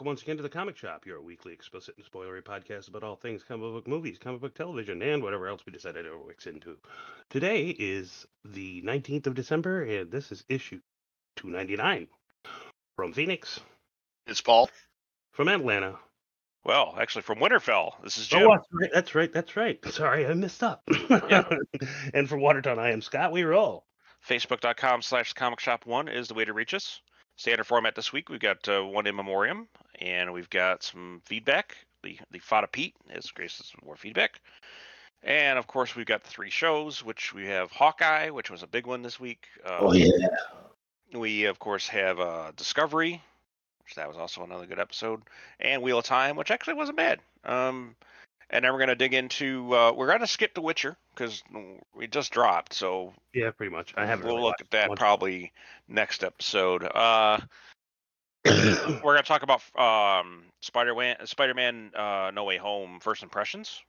Welcome once again to the Comic Shop, your weekly explicit and spoilery podcast about all things comic book movies, comic book television, and whatever else we decided to mix into. Today is the 19th of December, and this is issue 299 from Phoenix, It's Paul. from Atlanta. Well, actually, from Winterfell. This is Oh, that's right, that's right, that's right. Sorry, I messed up. and from Watertown, I am Scott. We roll. Facebook.com slash Comic Shop One is the way to reach us. Standard format this week. We've got uh, one in memoriam, and we've got some feedback. The the Fada Pete has graced us with more feedback, and of course we've got the three shows, which we have Hawkeye, which was a big one this week. Uh, yeah. We of course have uh, Discovery, which that was also another good episode, and Wheel of Time, which actually wasn't bad. Um, and then we're gonna dig into. Uh, we're gonna skip The Witcher because we just dropped, so Yeah, pretty much. I haven't we'll really look at that much. probably next episode. Uh, we're gonna talk about um, Spider-Man, Spider-Man, uh, No Way Home, first impressions.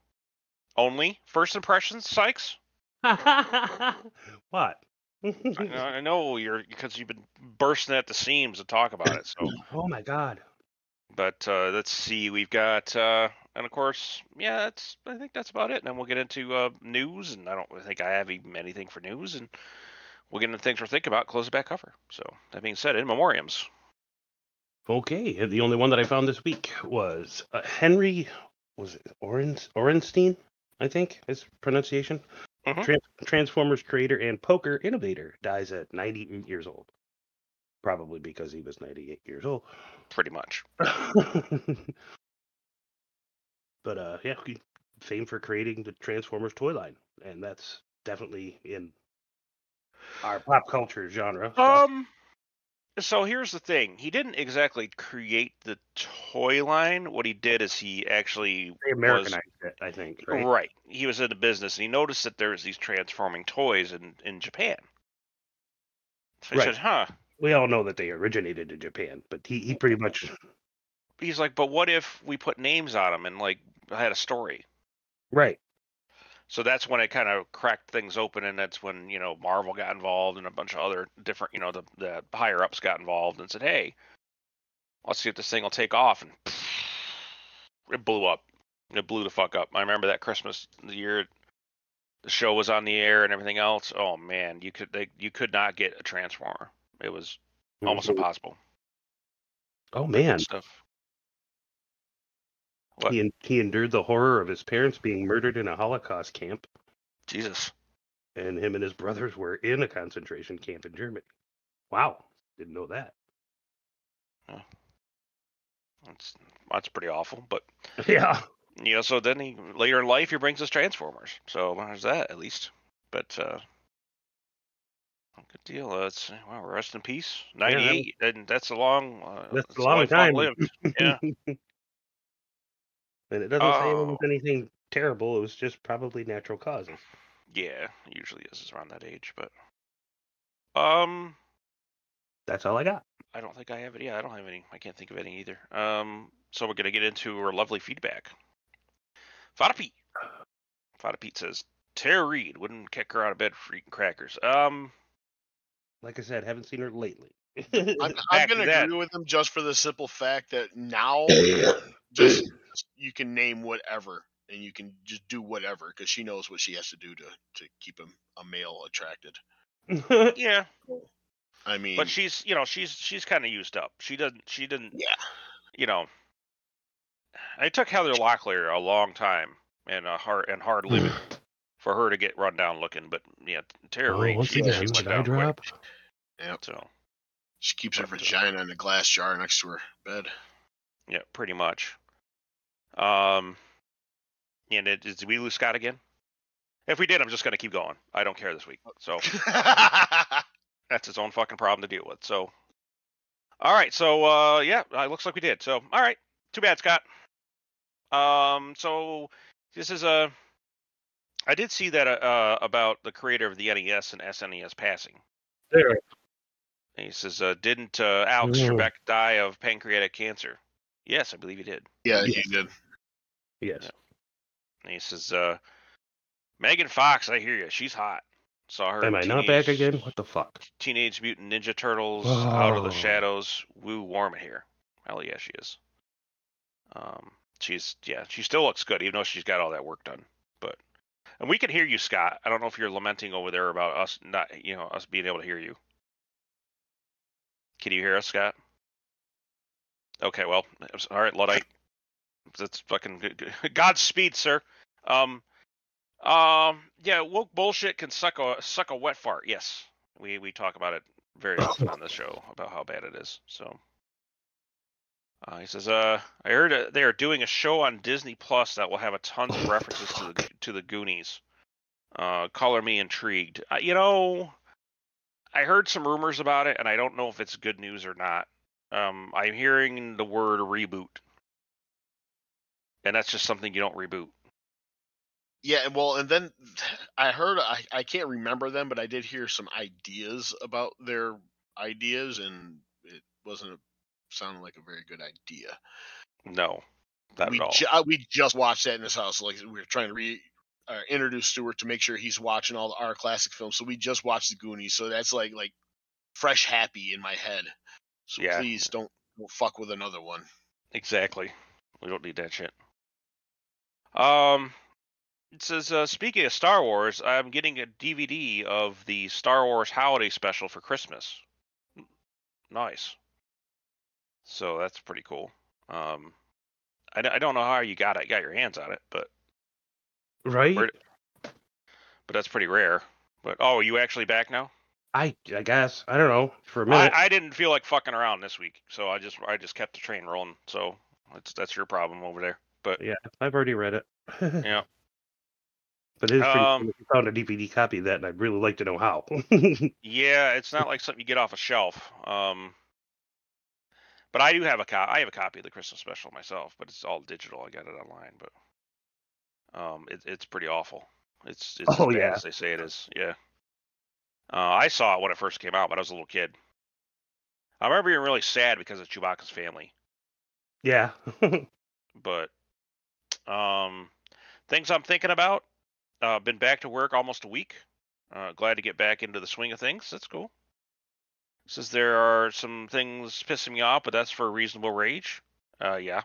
Only first impressions, Sykes. what? I, I know you're because you've been bursting at the seams to talk about it. So, oh my god. but uh, let's see, we've got, uh, and of course, yeah, that's I think that's about it. And then we'll get into uh, news, and I don't think I have even anything for news, and we'll get into things we're thinking about. Close the back cover. So that being said, in memoriams. Okay, the only one that I found this week was uh, Henry. Was it Oren Orenstein? I think his pronunciation. Mhm. Trans- Transformers creator and poker innovator dies at 98 years old. Probably because he was 98 years old. pretty much. but uh, yeah, he famed for creating the Transformers toy line, and that's definitely in our pop culture genre. so- Um. So here's the thing: he didn't exactly create the toy line. What he did is he actually they was Americanized it, I think. Right? right. He was in the business, and he noticed that there's these transforming toys in in Japan. So he Right. said, "Huh." We all know that they originated in Japan, but he, he pretty much He's like, "But what if we put names on them and like had a story?" right. So that's when it kind of cracked things open, and that's when you know Marvel got involved and a bunch of other different, you know, the the higher ups got involved and said, "Hey, let's see if this thing will take off." And it blew up. It blew the fuck up. I remember that Christmas the year the show was on the air and everything else. Oh man, you could they, you could not get a transformer. It was almost Mhm. impossible. Oh man, Stuff. What? he he endured the horror of his parents being murdered in a Holocaust camp, Jesus. and him and his brothers were in a concentration camp in Germany. Wow, didn't know that. That's that's pretty awful, but Yeah, you know, so then he later in life he brings us Transformers. So there's that at least. But uh good deal. Uh, it's well, rest in peace. Ninety eight, and that's a long. Uh, That's a that's long time. long-lived. Yeah. and it doesn't say it was Oh. anything terrible. It was just probably natural causes. yeah, usually is is around that age, but um, That's all I got. I don't think I have it. Yeah, I don't have any. I can't think of any either. Um, so we're gonna get into our lovely feedback. Fada Pete. Fada Pete says Tara Reid wouldn't kick her out of bed for eating crackers. Um, Like I said, haven't seen her lately. I'm, I'm going to to agree with him just for the simple fact that now just you can name whatever and you can just do whatever because she knows what she has to do to to keep him a male attracted. yeah, I mean, but she's you know she's she's kind of used up. She doesn't she didn't yeah, you know. It took Heather Locklear a long time and a hard and hard living for her to get run down looking, but yeah, Tara oh, Reid she, she went I down quick. drop? yeah. So She keeps her uh, vagina in a glass jar next to her bed. yeah, pretty much. Um, and it, did we lose Scott again? If we did, I'm just gonna keep going. I don't care this week. So that's his own fucking problem to deal with. So, all right. So, uh, yeah, it looks like we did. So, all right. Too bad, Scott. Um, so this is a. I did see that uh, about the creator of the NES and SNES passing. There. And he says, uh, "Didn't uh, Alex Mm. Trebek die of pancreatic cancer?" Yes, I believe he did. yeah, Yes. you did. Yes. And he says, uh, "Megan Fox, I hear you. She's hot." Saw her. Am in I not back again? What the fuck? Teenage Mutant Ninja Turtles, Out of the Oh. Shadows. Woo, warm in here. Hell yeah, she is. Um, she's yeah, she still looks good, even though she's got all that work done. But and we can hear you, Scott. I don't know if you're lamenting over there about us not, you know, us being able to hear you. Can you hear us, Scott? Okay, well, all right, Luddite. That's fucking good. Godspeed, sir. Um, um, yeah, woke bullshit can suck a suck a wet fart. Yes, we we talk about it very often on the show about how bad it is. So, uh, he says, uh, I heard uh, they are doing a show on Disney Plus that will have a tons of references to the to the Goonies. Uh, color me intrigued. Uh, you know, I heard some rumors about it, and I don't know if it's good news or not. Um, I'm hearing the word reboot, and that's just something you don't reboot. Yeah, and well, and then I heard I, I can't remember them, but I did hear some ideas about their ideas, and it wasn't a, sounding like a very good idea. No, not we at all. ju- uh, we just watched that in this house. Like we were trying to re uh, introduce Stuart to make sure he's watching all our classic films. So we just watched the Goonies. So that's like like fresh happy in my head. So Yeah. please don't, don't fuck with another one. Exactly. We don't need that shit. Um, it says, uh, speaking of Star Wars, I'm getting a DVD of the Star Wars Holiday Special for Christmas. Nice. So that's pretty cool. Um, I, I don't know how you got it, got your hands on it, but Right? But that's pretty rare. But oh, are you actually back now? I I guess I don't know for a I, minute. I didn't feel like fucking around this week, so I just I just kept the train rolling. So that's that's your problem over there. But yeah, I've already read it. Yeah. But it is pretty Um, cool if you found a DVD copy of that, and I'd really like to know how. Yeah, it's not like something you get off a shelf. Um, but I do have a co- I have a copy of the Christmas special myself, but it's all digital. I got it online, but um, it, it's pretty awful. It's it's Oh, yeah. as they say it is. Yeah. Uh, I saw it when it first came out, but I was a little kid. I remember being really sad because of Chewbacca's family, yeah. but um, things I'm thinking about. Uh, been back to work almost a week. Uh, glad to get back into the swing of things. That's cool. Says there are some things pissing me off, but that's for a reasonable rage. Uh, yeah.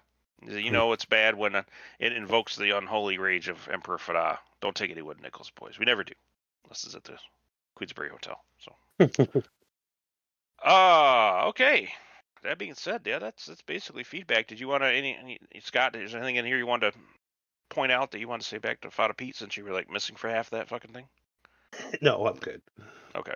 You know it's bad when uh, it invokes the unholy rage of Emperor Farah. Don't take any wood nickels, boys. We never do, unless it's at the Queensbury Hotel. So. Ah, okay. That being said, yeah, that's that's basically feedback. Did you want to any, any Scott? Is there anything in here you want to point out that you want to say back to Fada Pete since you were like missing for half that fucking thing? no, I'm good. Okay.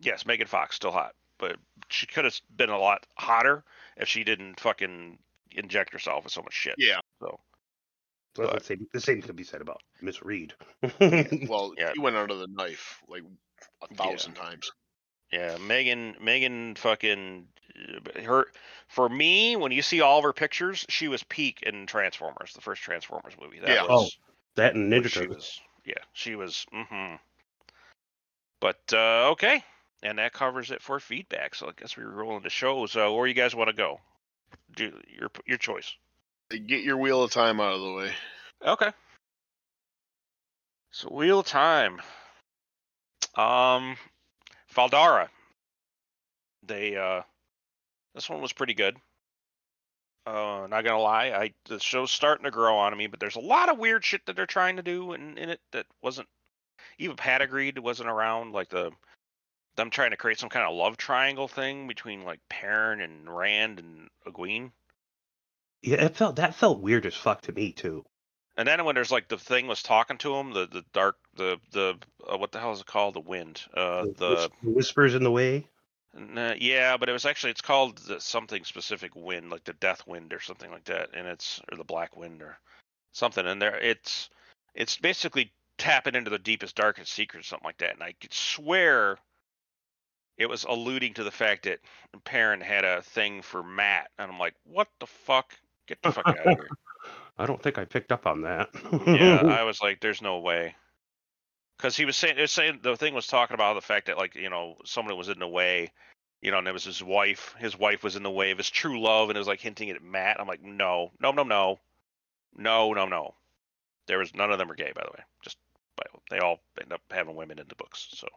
Yes, Megan Fox still hot, but she could have been a lot hotter if she didn't fucking inject herself with so much shit. Yeah. So So But- the same, the same could be said about Miss Reid. Well, Yeah. he went under the knife like a Yeah. thousand times. yeah, Megan, Megan, fucking her. For me, when you see all of her pictures, she was peak in Transformers, the first Transformers movie. That Yeah. was, that and when Ninja she Turtles. was, yeah, she was. Mm-hmm. But uh, okay, and that covers it for feedback. So I guess we are rolling into show. So where you guys want to go? Do your your choice. Get your wheel of time out of the way. Okay. So wheel of time. Um, Fal Dara. They uh, this one was pretty good. Uh, not gonna lie, I the show's starting to grow on me, but there's a lot of weird shit that they're trying to do in, in it that wasn't even Pat agreed wasn't around. Like the them trying to create some kind of love triangle thing between like Perrin and Rand and Egwene. Yeah, it felt that felt weird as fuck to me too. And then when there's like the thing was talking to him, the the dark the the uh, what the hell is it called? The wind. Uh, the Whis- whispers in the way. uh, yeah, but it was actually it's called the, something specific wind, like the death wind or something like that, and it's or the black wind or something. And there it's it's basically tapping into the deepest darkest secrets, something like that. And I could swear it was alluding to the fact that Perrin had a thing for Mat, and I'm like, what the fuck? Get the fuck out of here. I don't think I picked up on that. yeah, I was like, "There's no way," because he was saying, was saying the thing was talking about the fact that like you know somebody was in the way, you know, and it was his wife. His wife was in the way of his true love, and it was like hinting at Mat. I'm like, no, no, no, no, no, no, no. There was none of them are gay, by the way. Just by, they all end up having women in the books, so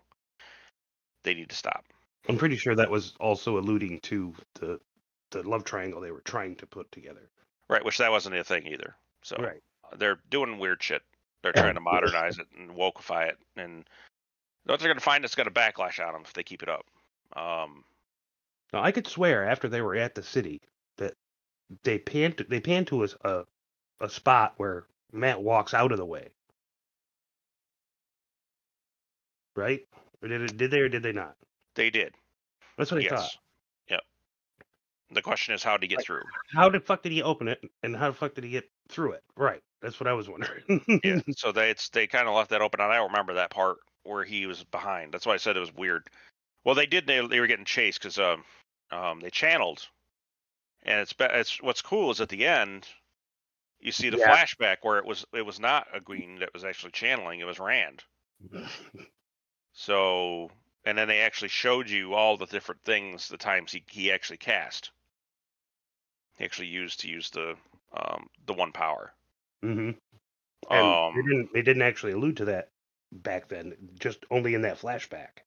they need to stop. I'm pretty sure that was also alluding to the the love triangle they were trying to put together. Right, which that wasn't a thing either. So Right. they're doing weird shit. They're trying to modernize it and wokeify it, and what they're gonna find is gonna backlash on them if they keep it up. Um, Now I could swear after they were at the city that they panned they panned to us a a spot where Mat walks out of the way. Right? Or did it, did they or did they not? they did. That's what I yes. thought. The question is, how did he get Like- through? How the fuck did he open it and how the fuck did he get through it? Right. That's what I was wondering. yeah. So they it's they kind of left that open. and I don't remember that part where he was behind. That's why I said it was weird. Well, they did. They, they were getting chased because um um they channeled, and it's it's what's cool is at the end, you see the Yeah. flashback where it was it was not a Green that was actually channeling. It was Rand. So and then they actually showed you all the different things, the times he he actually cast. He actually used to use the um the one power. Mm-hmm. And they Um, didn't they didn't actually allude to that back then, just only in that flashback.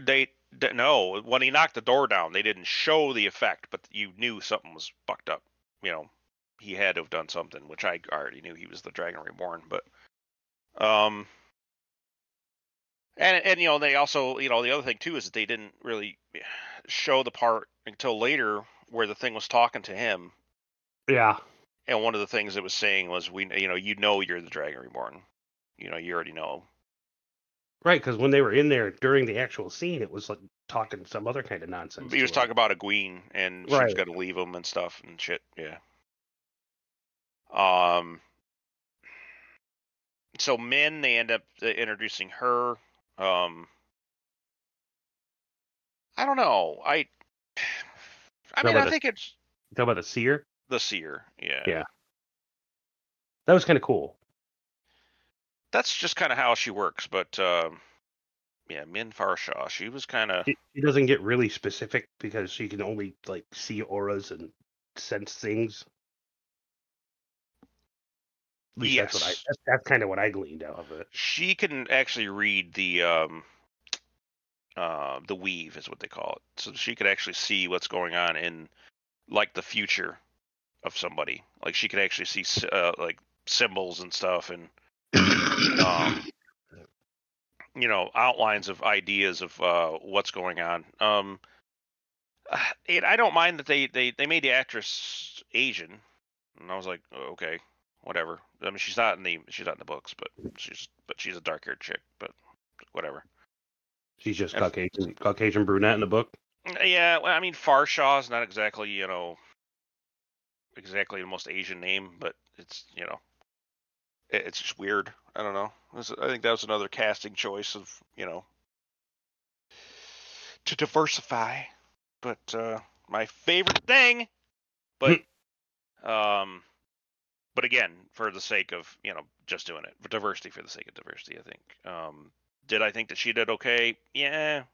They d- no, when he knocked the door down, they didn't show the effect, but you knew something was fucked up. You know, he had to have done something, which I already knew he was the Dragon Reborn. But, um, and and you know they also you know the other thing too is that they didn't really show the part until later where the thing was talking to him, Yeah. and one of the things it was saying was we you know you know you're the Dragon Reborn, you know you already know. Right, because when they were in there during the actual scene, it was like talking some other kind of nonsense. He was talking about a queen and Right. going to leave him and stuff and shit. Yeah. Um. So Min, they end up uh, introducing her. Um. I don't know. I. I mean, I the- think it's Talk about the seer. the seer. Yeah. Yeah. That was kind of cool. That's just kind of how she works. But um, yeah, Min Farshaw, she was kind of She, she doesn't get really specific because she can only like see auras and sense things. At least that's I. Yes. That's, that's kind of what I gleaned out of it. she can actually read the um uh the weave is what they call it so she could actually see what's going on in like the future of somebody. Like she could actually see uh, like symbols and stuff and um you know outlines of ideas of uh what's going on. Um it, i don't mind that they they they made the actress asian and i was like oh, okay whatever. I mean she's not in the she's not in the books but she's but she's a dark haired chick but whatever She's just. Caucasian, Caucasian brunette in the book. yeah well, i mean farshaw's not exactly you know exactly the most asian name but it's you know it, it's just weird i don't know This- i think that was another casting choice of you know to diversify but uh my favorite thing but um but again for the sake of you know just doing it for diversity for the sake of diversity i think um did i think that she did okay? Yeah.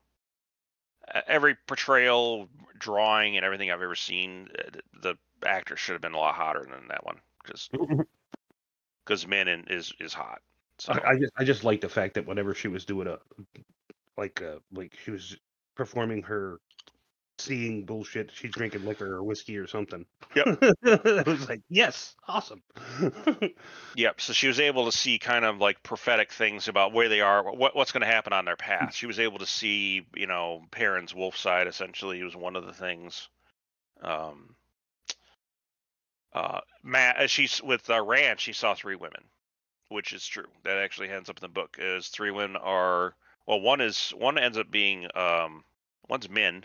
Every portrayal drawing and everything i've ever seen uh, the actor should have been a lot hotter than that one because because Min is is hot so. I, I just I just like the fact that whenever she was doing a like uh like she was performing her seeing bullshit, she's drinking liquor or whiskey or something. Yep. it was like, yes, awesome. Yep. So she was able to see kind of like prophetic things about where they are, what what's going to happen on their path. She was able to see, you know, Perrin's wolf side essentially was one of the things. Um. Uh, Mat, she's with uh, Rand, she saw three women, which is true. That actually ends up in the book. Is three women are well, one is one ends up being um, one's Min,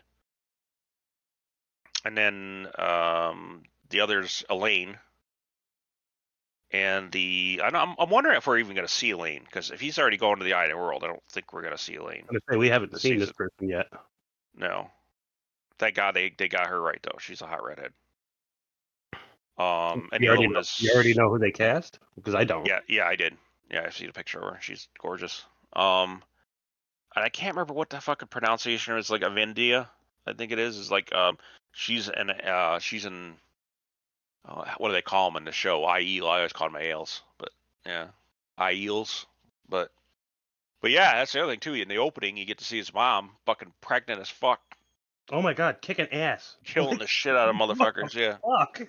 and then um, the other's Elayne, and the I don't- I'm, I'm wondering if we're even going to see Elayne because if he's already going to the the World, I don't think we're going to see Elayne. I'm say we haven't seen this person yet. No, thank God they they got her right though. She's a hot redhead. Um, and you already know, is you already know who they cast because I don't. Yeah, yeah, I did. Yeah, I've seen a picture of her. She's gorgeous. Um, and I can't remember what the fucking pronunciation is. Like Avindia, I think it is. Is like um, she's an uh, she's in. Oh, what do they call them in the show? IE. I always call them Ales, but yeah, Aiels. But but yeah, that's the other thing too. In the opening, you get to see his mom, fucking pregnant as fuck, Oh my god, kicking ass. killing the shit out of motherfuckers. Yeah. Fuck.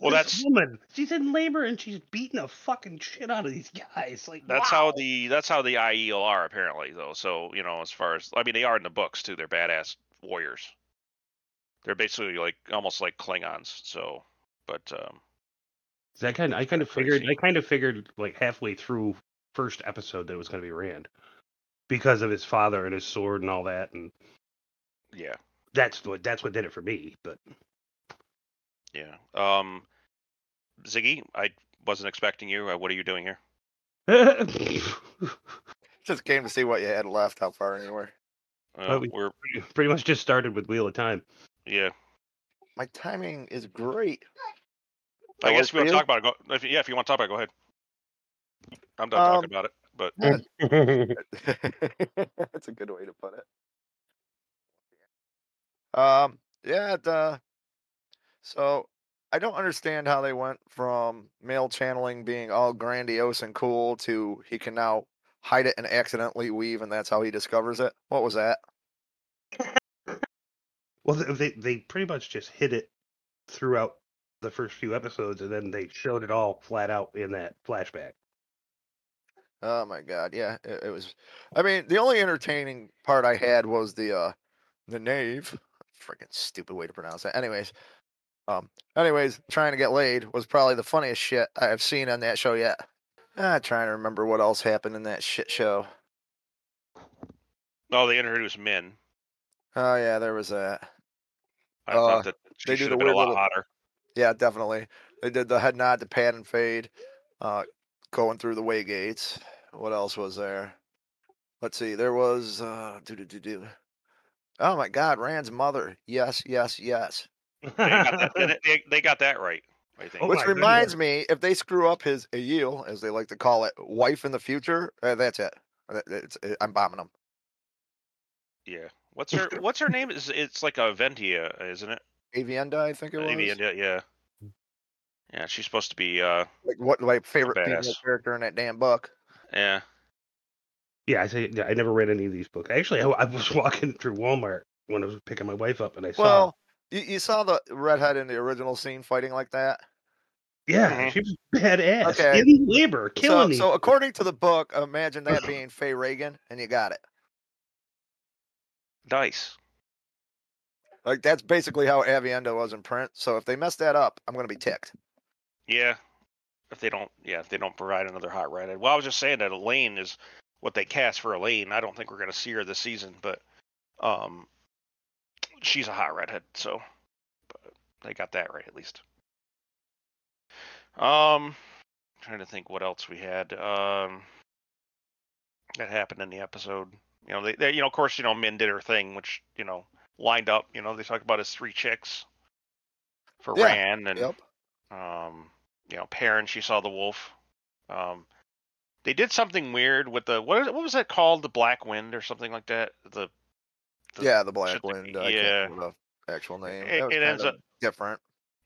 Well, This that's- woman. She's in labor and she's beating the fucking shit out of these guys. Like That's wow. how the that's how the Aiel are apparently though. So you know, as far as I mean, they are in the books too. They're badass warriors. They're basically like almost like Klingons. So, but um, I kind I kind of kinda figured I kind of figured like halfway through first episode that it was going to be Rand because of his father and his sword and all that and yeah, that's what that's what did it for me. But yeah. Um, Ziggy, I wasn't expecting you. Uh, what are you doing here? Just came to see what you had left. How far anywhere? Uh, we- we're pretty much just started with Wheel of Time. yeah. My timing is great. I That guess work if you want to talk about it, go, if, yeah, if you want to talk about it, go ahead. I'm done Um, talking about it. But That's a good way to put it. Um, yeah, it, uh, so I don't understand how they went from male channeling being all grandiose and cool to he can now hide it and accidentally weave, and that's how he discovers it. What was that? Well, they they- pretty much just hid it throughout the first few episodes, and then they showed it all flat out in that flashback. Oh my god, yeah, it, it was. I mean, the only entertaining part I had was the uh, the knave. Freaking stupid way to pronounce that. Anyways, um, anyways, trying to get laid was probably the funniest shit I have seen on that show yet. Ah, trying to remember what else happened in that shit show. oh, they introduced men. Oh yeah, there was that. I Uh, thought that she they do the have been a weird lot little- hotter. Yeah, definitely. They did the head nod to pan and fade, uh, going through the way gates. What else was there? Let's see. There was uh, do do do do. Oh my God, Rand's mother. Yes, yes, yes. They got that, they- they got that right. I. Oh Which my reminds me, if they screw up his Aiel, as they like to call it, wife in the future, uh, that's it. It's, uh, I'm bombing them. Yeah. What's her What's her name? Is it's like a Ventia, isn't it? Aviendha, I think it was. Aviendha, yeah. Yeah, she's supposed to be. uh Like what my favorite female character in that damn book. Yeah. Yeah, I say yeah, I never read any of these books. Actually, I, I was walking through Walmart when I was picking my wife up, and I saw. Well, you, you saw the redhead in the original scene fighting like that. yeah, Mhm. she was badass Okay. in labor, killing So, these. so according to the book, imagine that being Faye Reagan, and you got it. Nice. Like that's basically how Aviendha was in print. So if they mess that up, I'm gonna be ticked. Yeah. If they don't, yeah, if they don't provide another hot redhead. Well, I was just saying that Elayne is what they cast for Elayne. I don't think we're gonna see her this season, but um, she's a hot redhead, so but they got that right at least. Um, trying to think what else we had. Um, that happened in the episode. You know, they, they you know, of course, you know, Min did her thing, which you know lined up. You know, they talked about his three chicks for Yeah, Rand and Yep. um, you know, Perrin, she saw the wolf. Um, they did something weird with the what? What was that called? The Black Wind or something like that. The, the Yeah, the Black shit that- Wind. I yeah. can't the actual name. It- that was it ends up- different.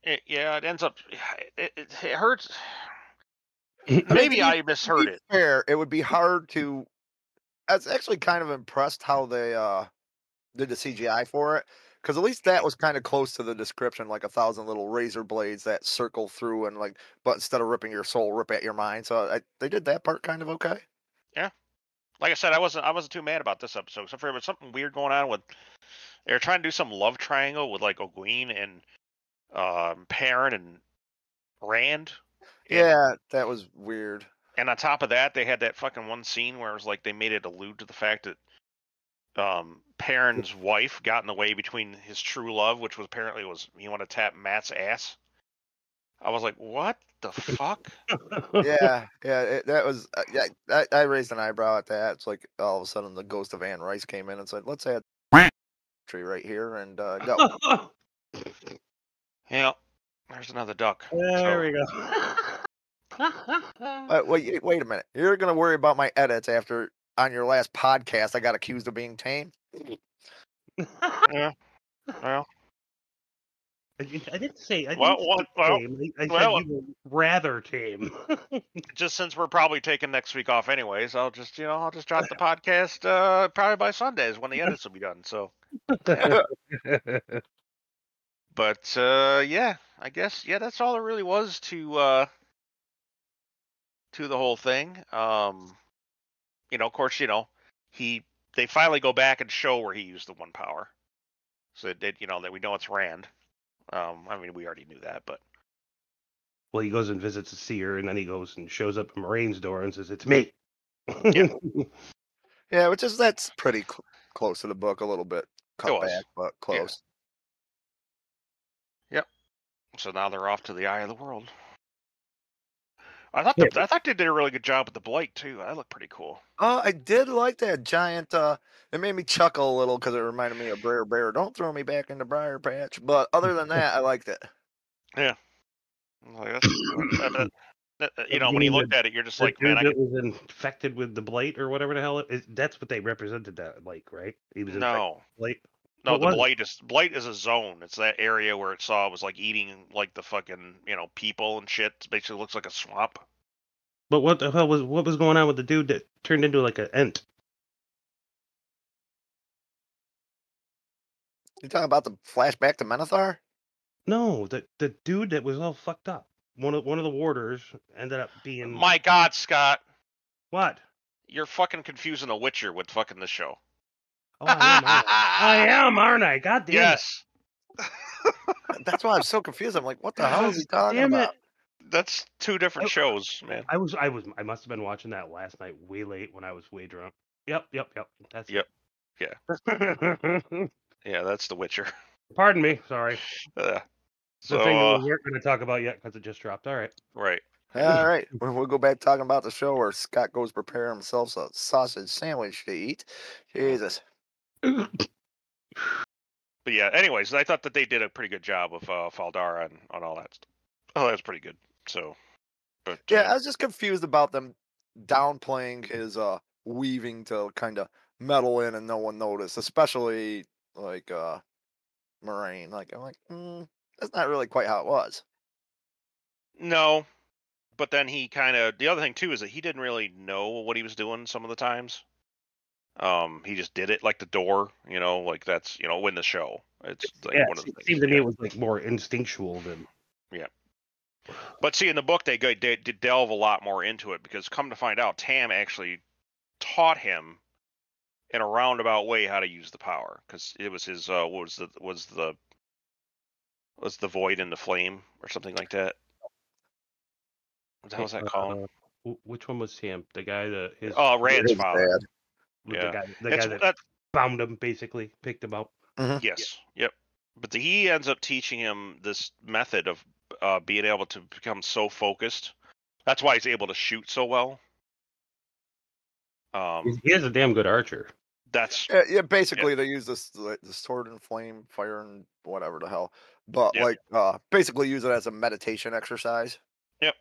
It, yeah, it ends up. It, it, it hurts. Maybe I misheard it. Fair. It would be hard to. I was actually kind of impressed how they uh did the CGI for it. Because at least that was kind of close to the description, like a thousand little razor blades that circle through and like, but instead of ripping your soul, rip at your mind. So I, they did that part kind of okay. Like I said, I wasn't. I wasn't too mad about this episode. Except for there was something weird going on with. They were trying to do some love triangle with like Ogween and um, Perrin and Rand. and- Yeah, that was weird. and on top of that, they had that fucking one scene where it was like they made it allude to the fact that um Perrin's wife got in the way between his true love, which was apparently was he wanted to tap Mat's ass. I was like, what the fuck? yeah, yeah, it, that was. Uh, yeah, I, I raised an eyebrow at that. It's like all of a sudden the ghost of Anne Rice came in and said, "Let's add tree right here and uh, go." Yeah, there's another duck. there So- we go. Uh, wait, wait a minute. You're gonna worry about my edits after on your last podcast I got accused of being tame. Yeah. Well, I didn't say. I didn't Well, say well, well, tame. I, I well, said you rather tame. just since we're probably taking next week off anyways, I'll just you know I'll just drop the podcast uh probably by Sundays when the edits will be done. So But uh, yeah, I guess yeah, that's all there really was to uh, to the whole thing. Um, you know, of course, you know he they finally go back and show where he used the one power, so that you know that we know it's Rand. Um, I mean, we already knew that, but well, he goes and visits a seer, and then he goes and shows up at Moiraine's door and says, "It's me." Yeah. Yeah, which is that's pretty cl- close to the book, a little bit cut was. back, but close. Yep. So now they're off to the eye of the world. I thought Yeah, the, I thought they did a really good job with the blight too. That looked pretty cool. Oh, I did like that giant. uh It made me chuckle a little because it reminded me of Brer Bear. Don't throw me back in the Briar Patch. But other than that, I liked it. Yeah. like, that's, that- that- that- that- you know, when you looked at it, you're just like, man, dude I that could, was infected with the blight or whatever the hell it is. That's what they represented that like, right? He was infected no. with blight. No, What the was blight is blight is a zone. It's that area where it saw was like eating like the fucking you know people and shit. It basically looks like a swamp. But what the hell was what was going on with the dude that turned into like an ent? You talking about the flashback to Menethar? No, the the dude that was all fucked up. One of one of the warders ended up being My God, Scott, what? you're fucking confusing The Witcher with fucking the show. Oh, I am, aren't I? I am, aren't I? God damn yes, That's why I'm so confused. I'm like, what the hell is he talking Damn it. about? that's two different Oh. shows, man. I was I was I must have been watching that last night way late when I was way drunk. Yep, yep, yep. That's Yep, yeah. Yeah, that's The Witcher. Pardon me. Sorry. Uh, It's the thing that uh, we weren't going to talk about yet because it just dropped. All right. right. All right, we'll we'll go back talking about the show where Scott goes prepare himself a sausage sandwich to eat. Jesus. But yeah, anyways, I thought that they did a pretty good job of uh, Fal Dara and on all that stuff. Oh, that's pretty good. So, but Yeah, uh, I was just confused about them downplaying his uh weaving to kind of meddle in and no one noticed, especially like uh Moiraine. Like I'm like, mm, that's not really quite how it was. No, but then he kind of the other thing too is that he didn't really know what he was doing some of the times. Um, he just did it like the door, you know, like that's you know win the show. It's like yeah, one of the things it things. seemed to me it was like more instinctual than. Yeah. But see, in the book, they go they, they delve a lot more into it because come to find out, Tam actually taught him in a roundabout way how to use the power because it was his uh what was the was the was the void in the flame or something like that. What the hell was that called? Uh, wh- which one was Sam? The guy that his Oh, Rand's His father. dad. The yeah. guy the guy that that- found him basically picked him up. Yes. Yep. But the, he ends up teaching him this method of uh, being able to become so focused. That's why he's able to shoot so well. Um, He is a damn good archer. that's Yeah, yeah basically they use this the, the sword and flame, fire and whatever the hell. But Yeah. like uh basically use it as a meditation exercise. Yep.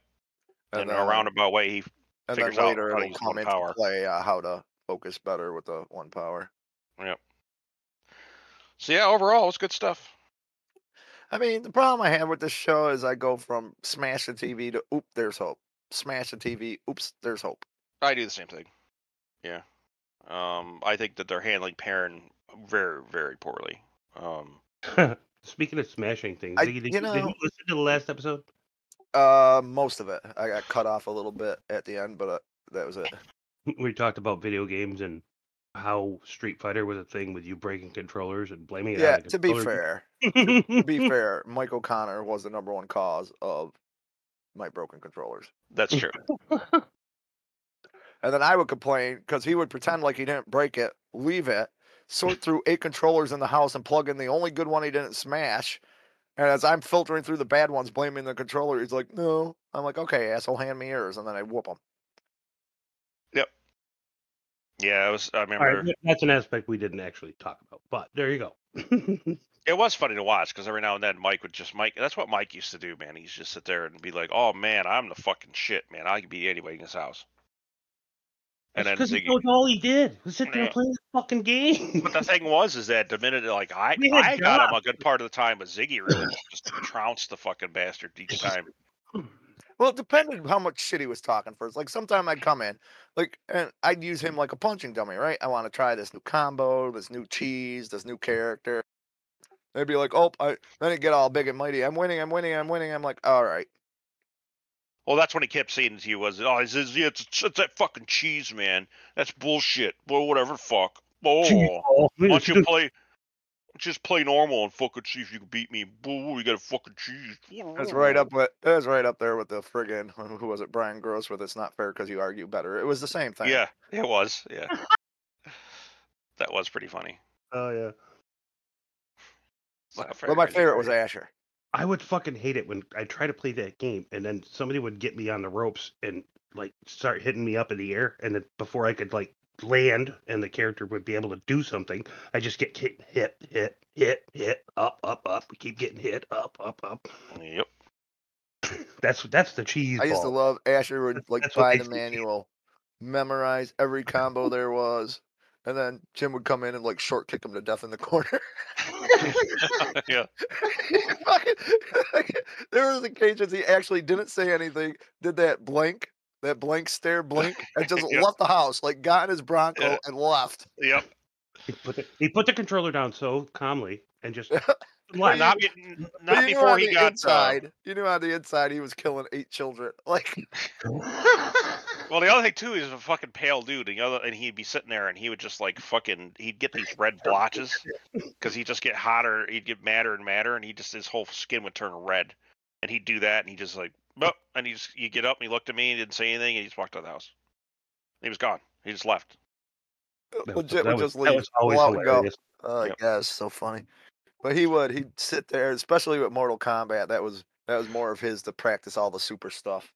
And in then, a roundabout way. He and then figures out later how to it'll come into power. play uh, how to focus better with the one power. Yep. So yeah. Overall, it's good stuff. I mean, the problem I have with this show is I go from smash the TV to oop, there's hope. Smash the TV, oops, there's hope. I do the same thing. Yeah. Um, I think that they're handling Perrin very, very poorly. Um, Speaking of smashing things, I- did, you you, did you listen to the last episode? Uh, most of it. I got cut off a little bit at the end, but uh, that was it. We talked about video games and how Street Fighter was a thing with you breaking controllers and blaming it Yeah, on to be fair, to be fair, Mike O'Connor was the number one cause of my broken controllers. that's true. And then I would complain because he would pretend like he didn't break it, leave it, sort through eight controllers in the house and plug in the only good one he didn't smash. And as I'm filtering through the bad ones, blaming the controller, he's like, "No." I'm like, "Okay, asshole, hand me yours," and then I whoop him. Yeah, it was. I remember right, that's an aspect we didn't actually talk about, but there you go. it was funny to watch because every now and then Mike would just Mike. That's what Mike used to do, man. He's just sit there and be like, "Oh man, I'm the fucking shit, man. I can beat anybody in this house." And then because Ziggy, that all he did was sit there Yeah. and play the fucking game. But the thing was, is that the minute like I, I got him a good part of the time, but Ziggy really just trounced the fucking bastard each time. Well, it depended how much shit he was talking first. Like sometime I'd come in, like, and I'd use him like a punching dummy, right? I want to try this new combo, this new cheese, this new character. They'd be like, oh, I, then he'd get all big and mighty. I'm winning, I'm winning, I'm winning. I'm like, all right. Well, that's when he kept saying to you was, "Oh, it's, it's, it's, it's that fucking cheese, man. That's bullshit. Well, whatever, fuck. Oh, why don't you play? Just play normal and fucking see if you can beat me. Boo, you got a fucking cheese. That's right up with that's right up there with the friggin' who was it, Brian Gross with it's not fair because you argue better. It was the same thing. Yeah, it was. Yeah, that was pretty funny. Oh yeah. It's not fair But my 'cause favorite was. Asher. I would fucking hate it when I try to play that game and then somebody would get me on the ropes and like start hitting me up in the air and then before I could like land and the character would be able to do something, I just get hit, hit, hit, hit, hit, up, up, up. We keep getting hit, up, up, up. Yep. That's that's the cheese. I used to love Asher would like That's buy the makes me cheese. manual, memorize every combo there was, and then Jim would come in and like short kick him to death in the corner. yeah. There was occasions he actually didn't say anything, did that blink, that blank stare blink, and just Yep. left the house, like got in his Bronco Yeah. and left. Yep. He put the, he put the controller down so calmly and just But left. Not, be- not you before he the got. Uh, inside. you knew on the inside he was killing eight children. Like well, the other thing too is a fucking pale dude, and the other, and he'd be sitting there, and he would just like fucking, he'd get these red blotches because he'd just get hotter, he'd get madder and madder, and he just his whole skin would turn red, and he'd do that, and he just like, "Bup," and he just, you get up, and he looked at me, and didn't say anything, and he just walked out of the house. He was gone. He just left. That was- legit that would was- just that leave. was always Pull out and go. hilarious. Oh Yep. yeah, it's so funny. But he would he'd sit there, especially with Mortal Kombat. That was that was more of his to practice all the super stuff.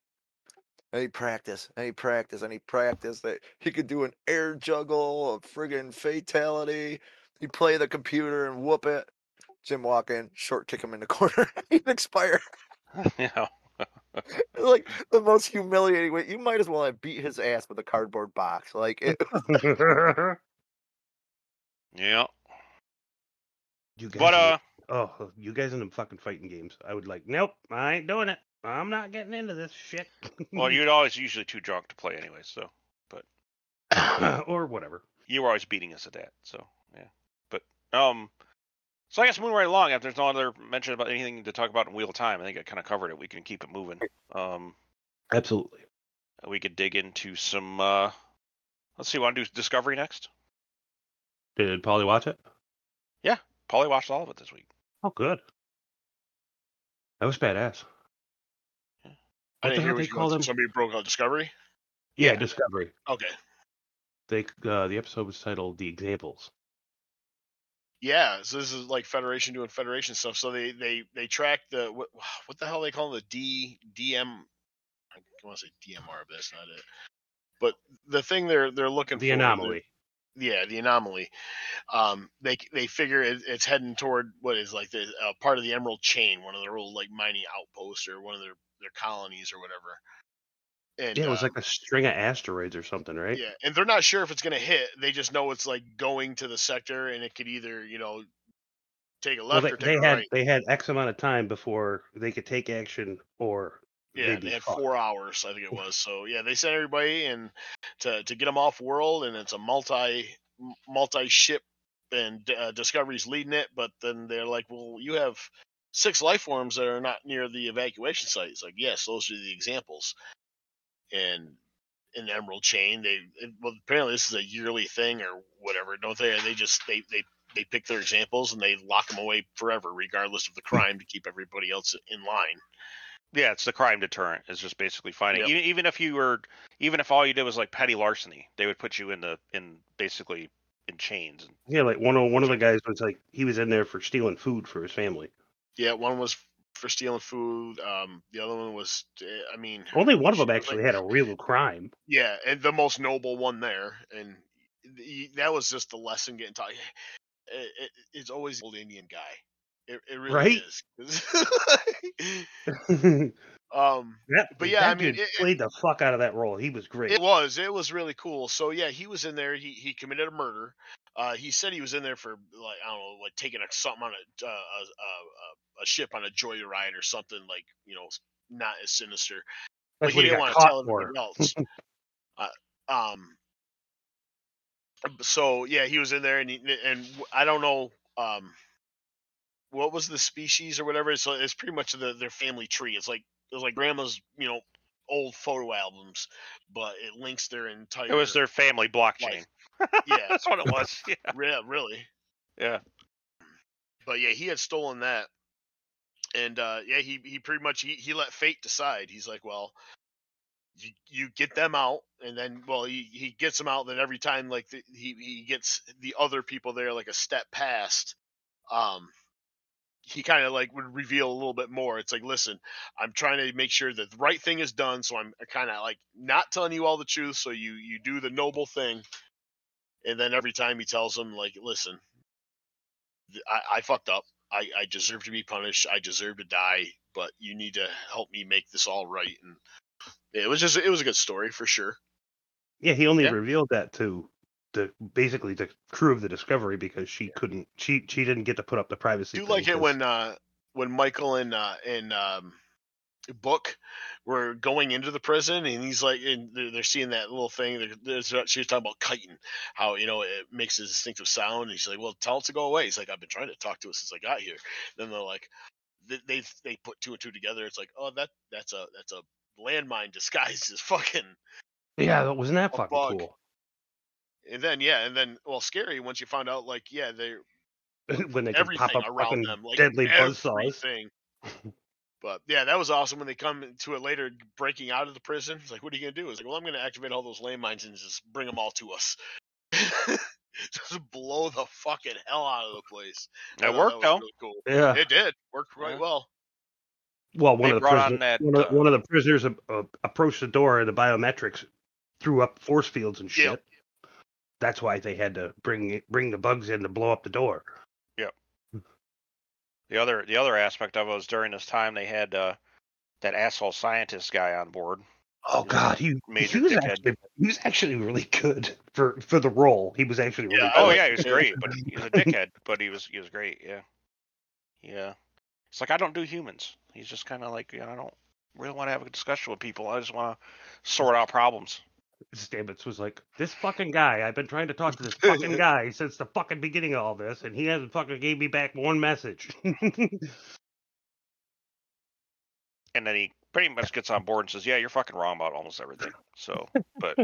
And he practice and he practice and he practiced that he could do an air juggle, a friggin' fatality. He'd play the computer and whoop it. Jim walk in, short kick him in the corner, he'd expire. you know. like the most humiliating way. You might as well have beat his ass with a cardboard box. Like it, Yeah. you guys But in the- uh, oh, you guys in them fucking fighting games. I would like, nope, I ain't doing it. I'm not getting into this shit. well, you're always usually too drunk to play anyway, so but or whatever. you were always beating us at that. So yeah. But um, so I guess moving right along. If there's no other mention about anything to talk about in Wheel of Time, I think I kind of covered it. We can keep it moving. Um, Absolutely. we could dig into some. uh Let's see. Want to do Discovery next? Did Polly watch it? Yeah, Polly watched all of it this week. Oh, good. That was badass. I What the didn't hear what they you call them? Somebody broke out Discovery. Yeah, Yeah. Discovery. Okay. They uh, the episode was titled "The Examples." Yeah, so this is like Federation doing Federation stuff. So they they they track the what, what the hell they call them? the D DM. I want to say DMR, but that's not it. But the thing they're they're looking The for, the anomaly. yeah, the anomaly. Um, they they figure it, it's heading toward what is like the uh, part of the Emerald Chain, one of their old like mining outposts or one of their their colonies or whatever. And Yeah, it was uh, like a string of asteroids or something, right? yeah, and they're not sure if it's going to hit. They just know it's like going to the sector, and it could either you know take a Well, left they, or take they a had right. they had X amount of time before they could take action or Yeah, they had fucked. four hours, I think it was. So yeah, they sent everybody and to to get them off world, and it's a multi multi ship, and uh, Discovery's leading it. But then they're like, well, you have six life forms that are not near the evacuation site. It's like, yes, those are the examples. And in the Emerald Chain, they it, well apparently this is a yearly thing or whatever, don't they? They just they they they pick their examples and they lock them away forever, regardless of the crime, to keep everybody else in line. Yeah, it's the crime deterrent. It's just basically finding Yep. even, even if you were even if all you did was like petty larceny, they would put you in the in basically in chains. Yeah, like one of one of the guys was like he was in there for stealing food for his family. Yeah, one was for stealing food. Um, the other one was, uh, I mean, Only one of them actually like- had a real crime. Yeah, and the most noble one there, and the, that was just the lesson getting taught. It, it, it's always old Indian guy. It, it really Right? is. that, um, But yeah, I mean, dude it- it- played the fuck out of that role. He was great. It was. It was really cool. So yeah, he was in there. He he committed a murder. Uh, he said he was in there for like I don't know, like taking a something on a uh, a, a, a- a ship on a joyride or something like you know not as sinister. but That's he he didn't want to tell for. everybody else. uh, um. So yeah, he was in there, and he, and w- I don't know um, what was the species or whatever. So it's pretty much the, their family tree. It's like it was like grandma's, you know, old photo albums, but it links their entire. It was their family blockchain. Yeah, That's what it was. Yeah. yeah, really. Yeah. But yeah, he had stolen that, and uh, yeah, he he pretty much he he let fate decide. He's like, well, you you get them out, and then well, he he gets them out. Then every time like the, he he gets the other people there like a step past, um, he kind of like would reveal a little bit more. It's like, listen, I'm trying to make sure that the right thing is done, so I'm kind of like not telling you all the truth, so you you do the noble thing. And then every time he tells them, like, listen, I, I fucked up. I, I deserve to be punished. I deserve to die, but you need to help me make this all right. And it was just, it was a good story for sure. Yeah, he only Yeah. revealed that to the basically the crew of the Discovery because she couldn't. She she didn't get to put up the privacy. do you like it when, uh, when Michael and, uh, and, um, book were going into the prison and he's like and they're, they're seeing that little thing they're, there's she was talking about chitin how you know it makes a distinctive sound and he's like well tell it to go away he's like i've been trying to talk to it since i got here then they're like they they, they put two and two together it's like oh that that's a that's a landmine disguised as fucking Yeah, that- wasn't that fucking bug. cool? and then yeah and then well scary once you found out like yeah they're when they everything pop up around them like deadly buzzsaws. everything but yeah that was awesome when they come to it later breaking out of the prison it's like what are you gonna do it's like well i'm gonna activate all those landmines and just bring them all to us just blow the fucking hell out of the place I It worked that though. really cool Yeah. it did worked quite Yeah. well Well, one They of the brought on prisoners, that, one, of, uh, one of the prisoners uh, uh, approached the door, and the biometrics threw up force fields and shit. Yep. That's why they had to bring bring the bugs in to blow up the door. The other the other aspect of it was during this time they had uh, that asshole scientist guy on board. Oh God, he he was dickhead. actually he was actually really good for for the role. He was actually really Yeah, good. Oh yeah, he was great, but he was a dickhead. But he was he was great. Yeah, yeah. It's like I don't do humans. He's just kind of like you know, I don't really want to have a discussion with people. I just want to sort out problems. Stamets was like, "This fucking guy. I've been trying to talk to this fucking guy since the fucking beginning of all this, and he hasn't fucking gave me back one message." And then he pretty much gets on board and says, "Yeah, you're fucking wrong about almost everything." So, but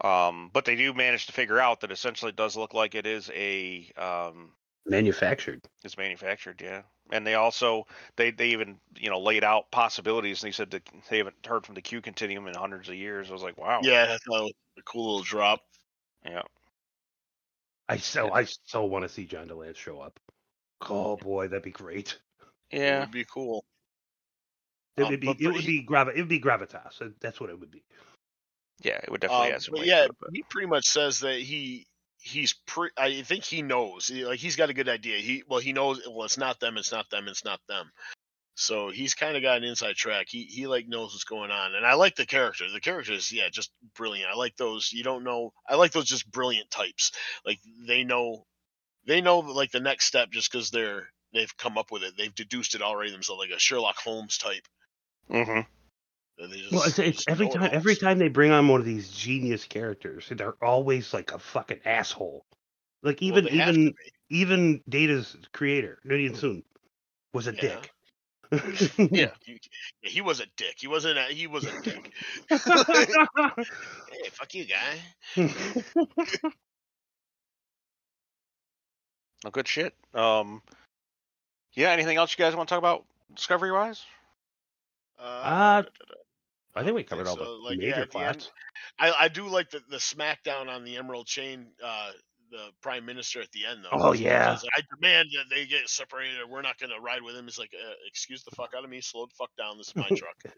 um, but they do manage to figure out that essentially it does look like it is a um Manufactured. It's manufactured, yeah. And they also they they even you know laid out possibilities, and he said that they haven't heard from the Q Continuum in hundreds of years. I was like, wow, yeah that was a cool little drop yeah. I so I so want to see John de Lancie show up. Oh boy, that'd be great. it Yeah, would be cool It Um, would be but it would be gravi- it would be gravitas. That's what it would be. yeah, it would definitely Um, add some but yeah, to it. But he pretty much says that he he's pre. I think he knows. He, like he's got a good idea. He well, he knows. Well, it's not them. It's not them. It's not them. So he's kind of got an inside track. He he like knows what's going on, and I like the characters. The characters, yeah, just brilliant. I like those. You don't know. I like those just brilliant types. Like they know, they know like the next step just because they're they've come up with it. They've deduced it already themselves, like a Sherlock Holmes type. just- Well, it's, it's just every time all. every time they bring on one of these genius characters, they're always like a fucking asshole. Like Well, even they have to even even Data's creator, Noonien Soong, was a Yeah. dick. Yeah, he, yeah, he was a dick. He wasn't. A, he was a dick. hey, fuck you, guy. No good shit. Um, yeah. Anything else you guys want to talk about Discovery wise? Uh, da, da, da. I think we covered think all so. the Like, yeah, major at the plots. I, I do like the, the smackdown on the Emerald Chain. Uh, the prime minister at the end, though. Oh, yeah. says, I demand that they get separated. or We're not going to ride with him. He's like, uh, excuse the fuck out of me. Slow the fuck down. This is my truck.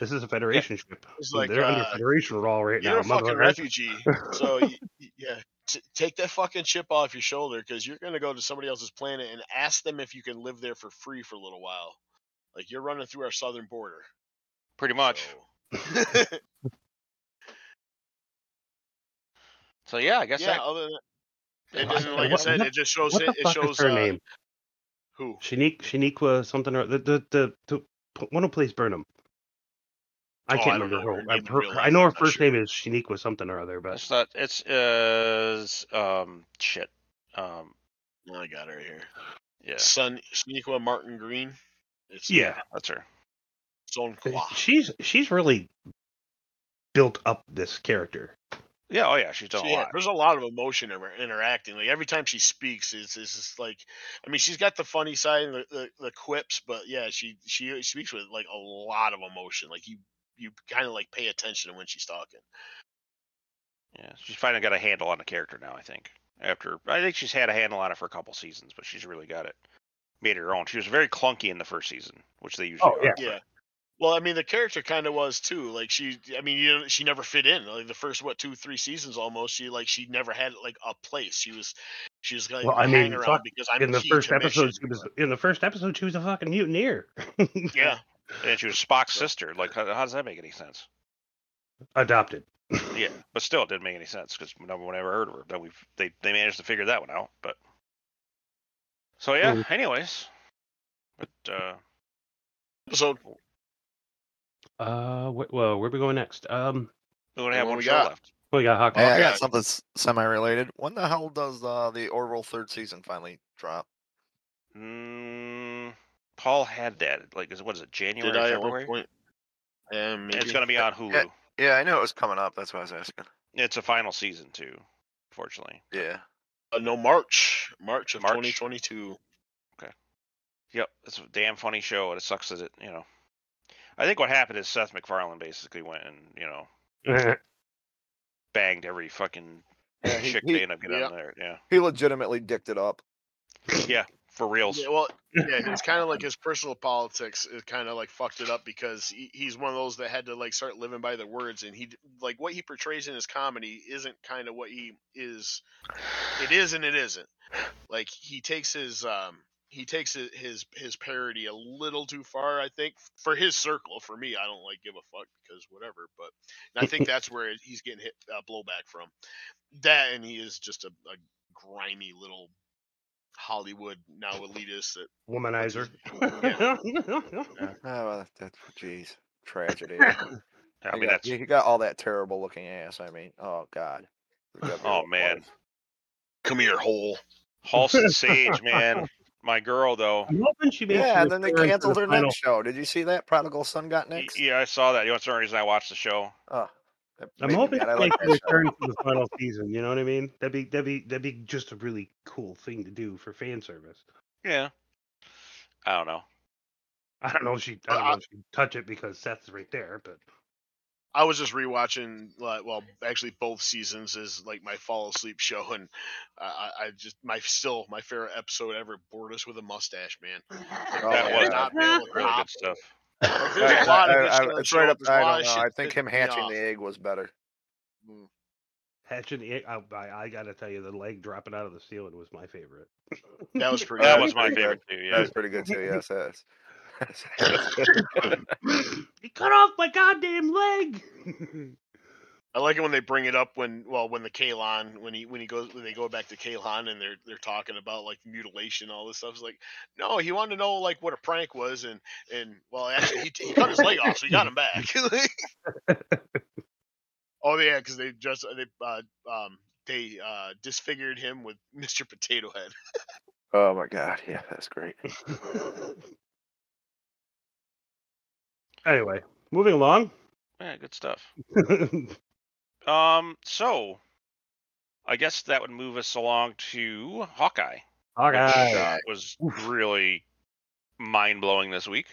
This is a Federation ship. It's like, They're under uh, Federation law right You're now. a fucking refugee. So y- y- yeah, t- take that fucking chip off your shoulder because you're gonna go to somebody else's planet and ask them if you can live there for free for a little while. Like you're running through our southern border. Pretty much. So, So yeah, I guess yeah. that. Other than that, and, What- and like I said, what- it just shows What it, the it fuck shows is her uh, name? who. Shanique, Shaniqua something or the the the, the one who plays Burnham. I Oh, can't I remember know her. her I, name in her- I know her first sure. name is Shaniqua something or other, but It's not. It's uh um shit. Um I got her here. yeah, Sun Sonequa Martin Green. It's yeah, that's her. Son she's she's really built up this character. Yeah. Oh yeah, she's done So, a yeah, lot. there's a lot of emotion in her, interacting. Like every time she speaks, it's, it's just like, I mean, she's got the funny side and the, the, the quips, but yeah, she she uh, speaks with like a lot of emotion. Like you you kind of like pay attention to when she's talking. Yeah, she's finally got a handle on the character now. I think after I think she's had a handle on it for a couple seasons, but she's really got it made it her own. She was very clunky in the first season, which they usually Oh, are. yeah. Yeah. Well, I mean, the character kind of was too. Like she, I mean, you know, she never fit in. Like the first what two, three seasons almost. She like she never had like a place. She was, she was like Well, I mean, around fuck, because I'm in the first episode, she was in the first episode. She was a fucking mutineer. Yeah. And she was Spock's sister. Like, how, how does that make any sense? adopted. Yeah, but still, it didn't make any sense because no one ever heard of her. Then we they they managed to figure that one out. But so yeah. Mm. Anyways, but uh, episode. Uh, wh- well, where are we going next? Um, we only have What one we show got? left. we got Hawkeye. Hey, I got something semi-related. When the hell does uh, the Orville third season finally drop? Mm, Paul had that. Like, is what is it? January, Did I at February? one point? Yeah, maybe. it's gonna be on Hulu. Yeah, I knew it was coming up. That's why I was asking. It's a final season too. Fortunately. Yeah. Uh, no, March, March of March. 2022. Yep, it's a damn funny show, and it sucks that it, you know. I think what happened is Seth MacFarlane basically went and you know banged every fucking Yeah, he- chick he- they end up getting yeah. there. Yeah, He legitimately dicked it up. yeah, for reals. Yeah, well, yeah, it's kind of like his personal politics. It kind of like fucked it up because he, he's one of those that had to like start living by the words, and he like what he portrays in his comedy isn't kind of what he is. It is and it isn't. Like he takes his um he takes his his parody a little too far. I think for his circle. For me, I don't like give a fuck because whatever. But I think that's where he's getting hit uh, blowback from. That and he is just a, a grimy little Hollywood now elitist that Womanizer. Oh, that's jeez, tragedy. I he, mean, got, that's he got all that terrible looking ass. I mean, oh god. Oh, man. was. come here hole. Halston Sage, man. My girl, though. I'm hoping she makes. Yeah, and then they canceled the her final- next show. Did you see that? Prodigal Son got Y- next. Yeah, I saw that. You know, that's the only reason I watched the show. Oh, I'm hoping mad. she I like a return for the final season. You know what I mean? That'd be that'd be that'd be just a really cool thing to do for fan service. Yeah. I don't know. I don't know if she I don't Uh, know if she'd touch it because Seth's right there, but I was just rewatching, well, actually both seasons is like my fall asleep show, and I, I I just my still my favorite episode ever, Bortus with a mustache, man. Oh, that yeah. was Not be able really cop. good stuff. Like, I, there's a lot I- good I- shit on the it's right up. there's I a lot don't know. I think him hatching the egg was better. Mm. hatching the egg, I, I, I gotta tell you, the leg dropping out of the ceiling was my favorite. That was pretty. That good. was my favorite too. Yeah, That was pretty good too. Yes, yes. He cut off my goddamn leg. I like it when they bring it up when well when the Kalon when he when he goes when they go back to Kalon and they're they're talking about like mutilation all this stuff. It's like no, he wanted to know like what a prank was and and well actually he, he cut his leg off so he got him back. oh yeah, because they just they uh, um they uh disfigured him with Mr. Potato Head. oh my god, yeah, that's great. anyway, moving along. Yeah, good stuff. Um, so I guess that would move us along to Hawkeye. Hawkeye. Which was really mind blowing this week.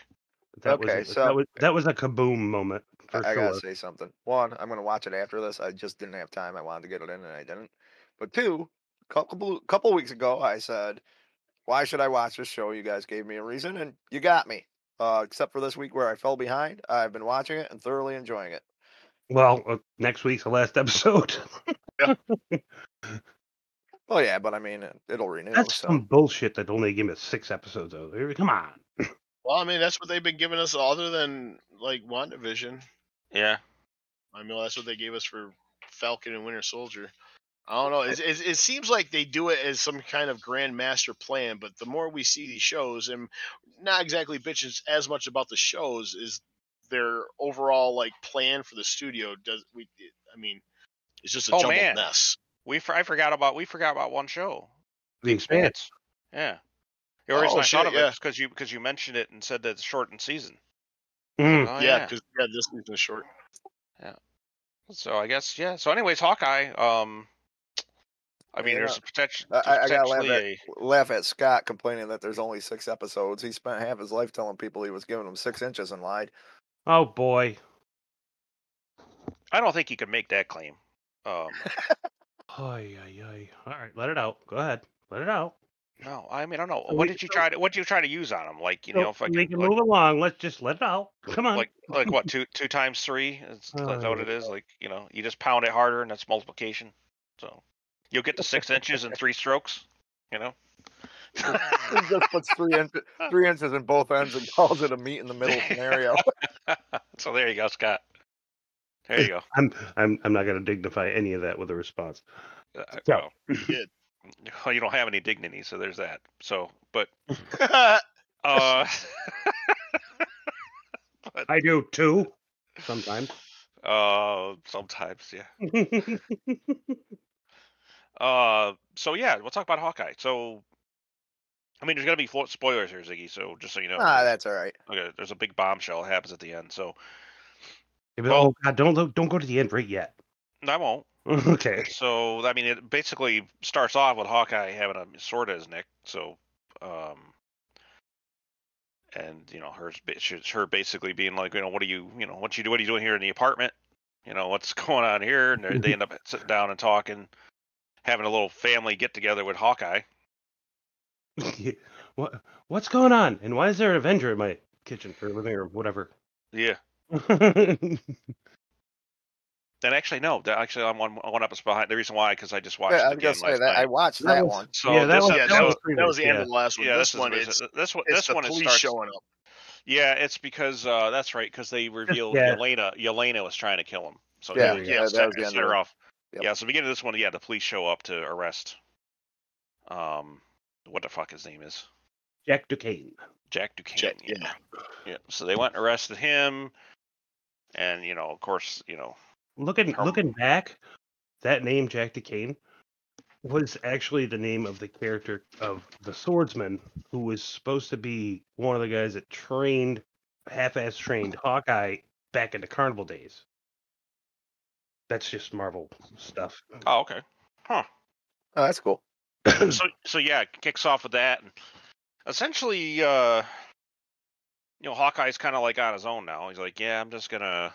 That Okay, was, so- that was that was a kaboom moment for I, I gotta say something. One, I'm gonna watch it after this. I just didn't have time. I wanted to get it in, and I didn't. But two, couple couple weeks ago, I said, "Why should I watch this show?" You guys gave me a reason, and you got me. Uh, except for this week where I fell behind, I've been watching it and thoroughly enjoying it. Well, uh, next week's the last episode. Well, yeah, but I mean, it- it'll renew. That's so. some bullshit that only give us six episodes of. Come on. Well, I mean that's what they've been giving us other than like WandaVision. Yeah. I mean that's what they gave us for Falcon and Winter Soldier. I don't know. It, it, it seems like they do it as some kind of grand master plan, but the more we see these shows, and not exactly bitches as much about the shows is their overall like plan for the studio. Does we? I mean, it's just a Oh, jumbled man. mess. We for, I forgot about we forgot about one show. The Expanse. Yeah. The only reason Oh, I thought of yeah. it is because you because you mentioned it and said that it's shortened season. Mm. Oh, yeah, because yeah, this season is short. Yeah. So I guess yeah. So anyways, Hawkeye. Um, I mean, Yeah. there's a potential. I- I- I gotta laugh potentially at- a Laugh at Scott complaining that there's only six episodes. He spent half his life telling people he was giving them six inches and lied. Oh boy. I don't think he could make that claim. Um, Ay, ay, ay. All right, let it out. Go ahead. Let it out. no, I mean I don't know. So What we- did you so- try to what did you try to use on him? Like you So know, if I we could, can like, move along. Let's just let it out. Come on. like like what two two times three? Is, is that what it Oh. Like you know, you just pound it harder and that's multiplication. So you'll get to six inches in three strokes. You know. he just puts three inches, three inches in both ends and calls it a meet in the middle scenario. so there you go, Scott. There you go. I'm I'm I'm not gonna dignify any of that with a response. Uh, So- well, Good. well, you don't have any dignity, so there's that. So, but yeah, uh, I do too. Sometimes. uh, sometimes, yeah. Uh, so yeah, we'll talk about Hawkeye. So, I mean, there's gonna be spoilers here, Ziggy. So just so you know, ah, that's all right. okay, there's a big bombshell that happens at the end. So oh God! Don't don't go to the end right yet. I won't. okay. So I mean, it basically starts off with Hawkeye having a sword at his neck. So, um, and you know, her her basically being like, you know, what are you, you know, what you do, what are you doing here in the apartment? You know, what's going on here? And they- they end up sitting down and talking, having a little family get together with Hawkeye. what what's going on? And why is there an Avenger in my kitchen or living room, whatever? Yeah. And actually, no, that actually I'm one one episode behind. The reason why, because I just watched Yeah, I it was gonna again say last that. I watched That that one. So yeah, that this, was- yeah, that that was, that was much- the end yeah. of the last one. yeah, this this one is is this one this one it police starts. showing up. Yeah, it's because uh, that's right, because they revealed yeah. Yelena Yelena was trying to kill him. So Yeah, they yeah, set, that was the end set of her off. Yep. Yeah, so beginning of this one, yeah, the police show up to arrest um what the fuck his name is. Jack Duquesne. Jack Duquesne. Jet, yeah. yeah. Yeah. So they went and arrested him and you know, of course, you know, Looking Herm- looking back, that name Jack Duquesne was actually the name of the character of the swordsman who was supposed to be one of the guys that trained half-ass trained Hawkeye back in the carnival days. That's just Marvel stuff. oh okay. Huh. Oh, that's cool. so so yeah, it kicks off with that and essentially uh you know, Hawkeye's kind of like on his own now. He's like, yeah, I'm just gonna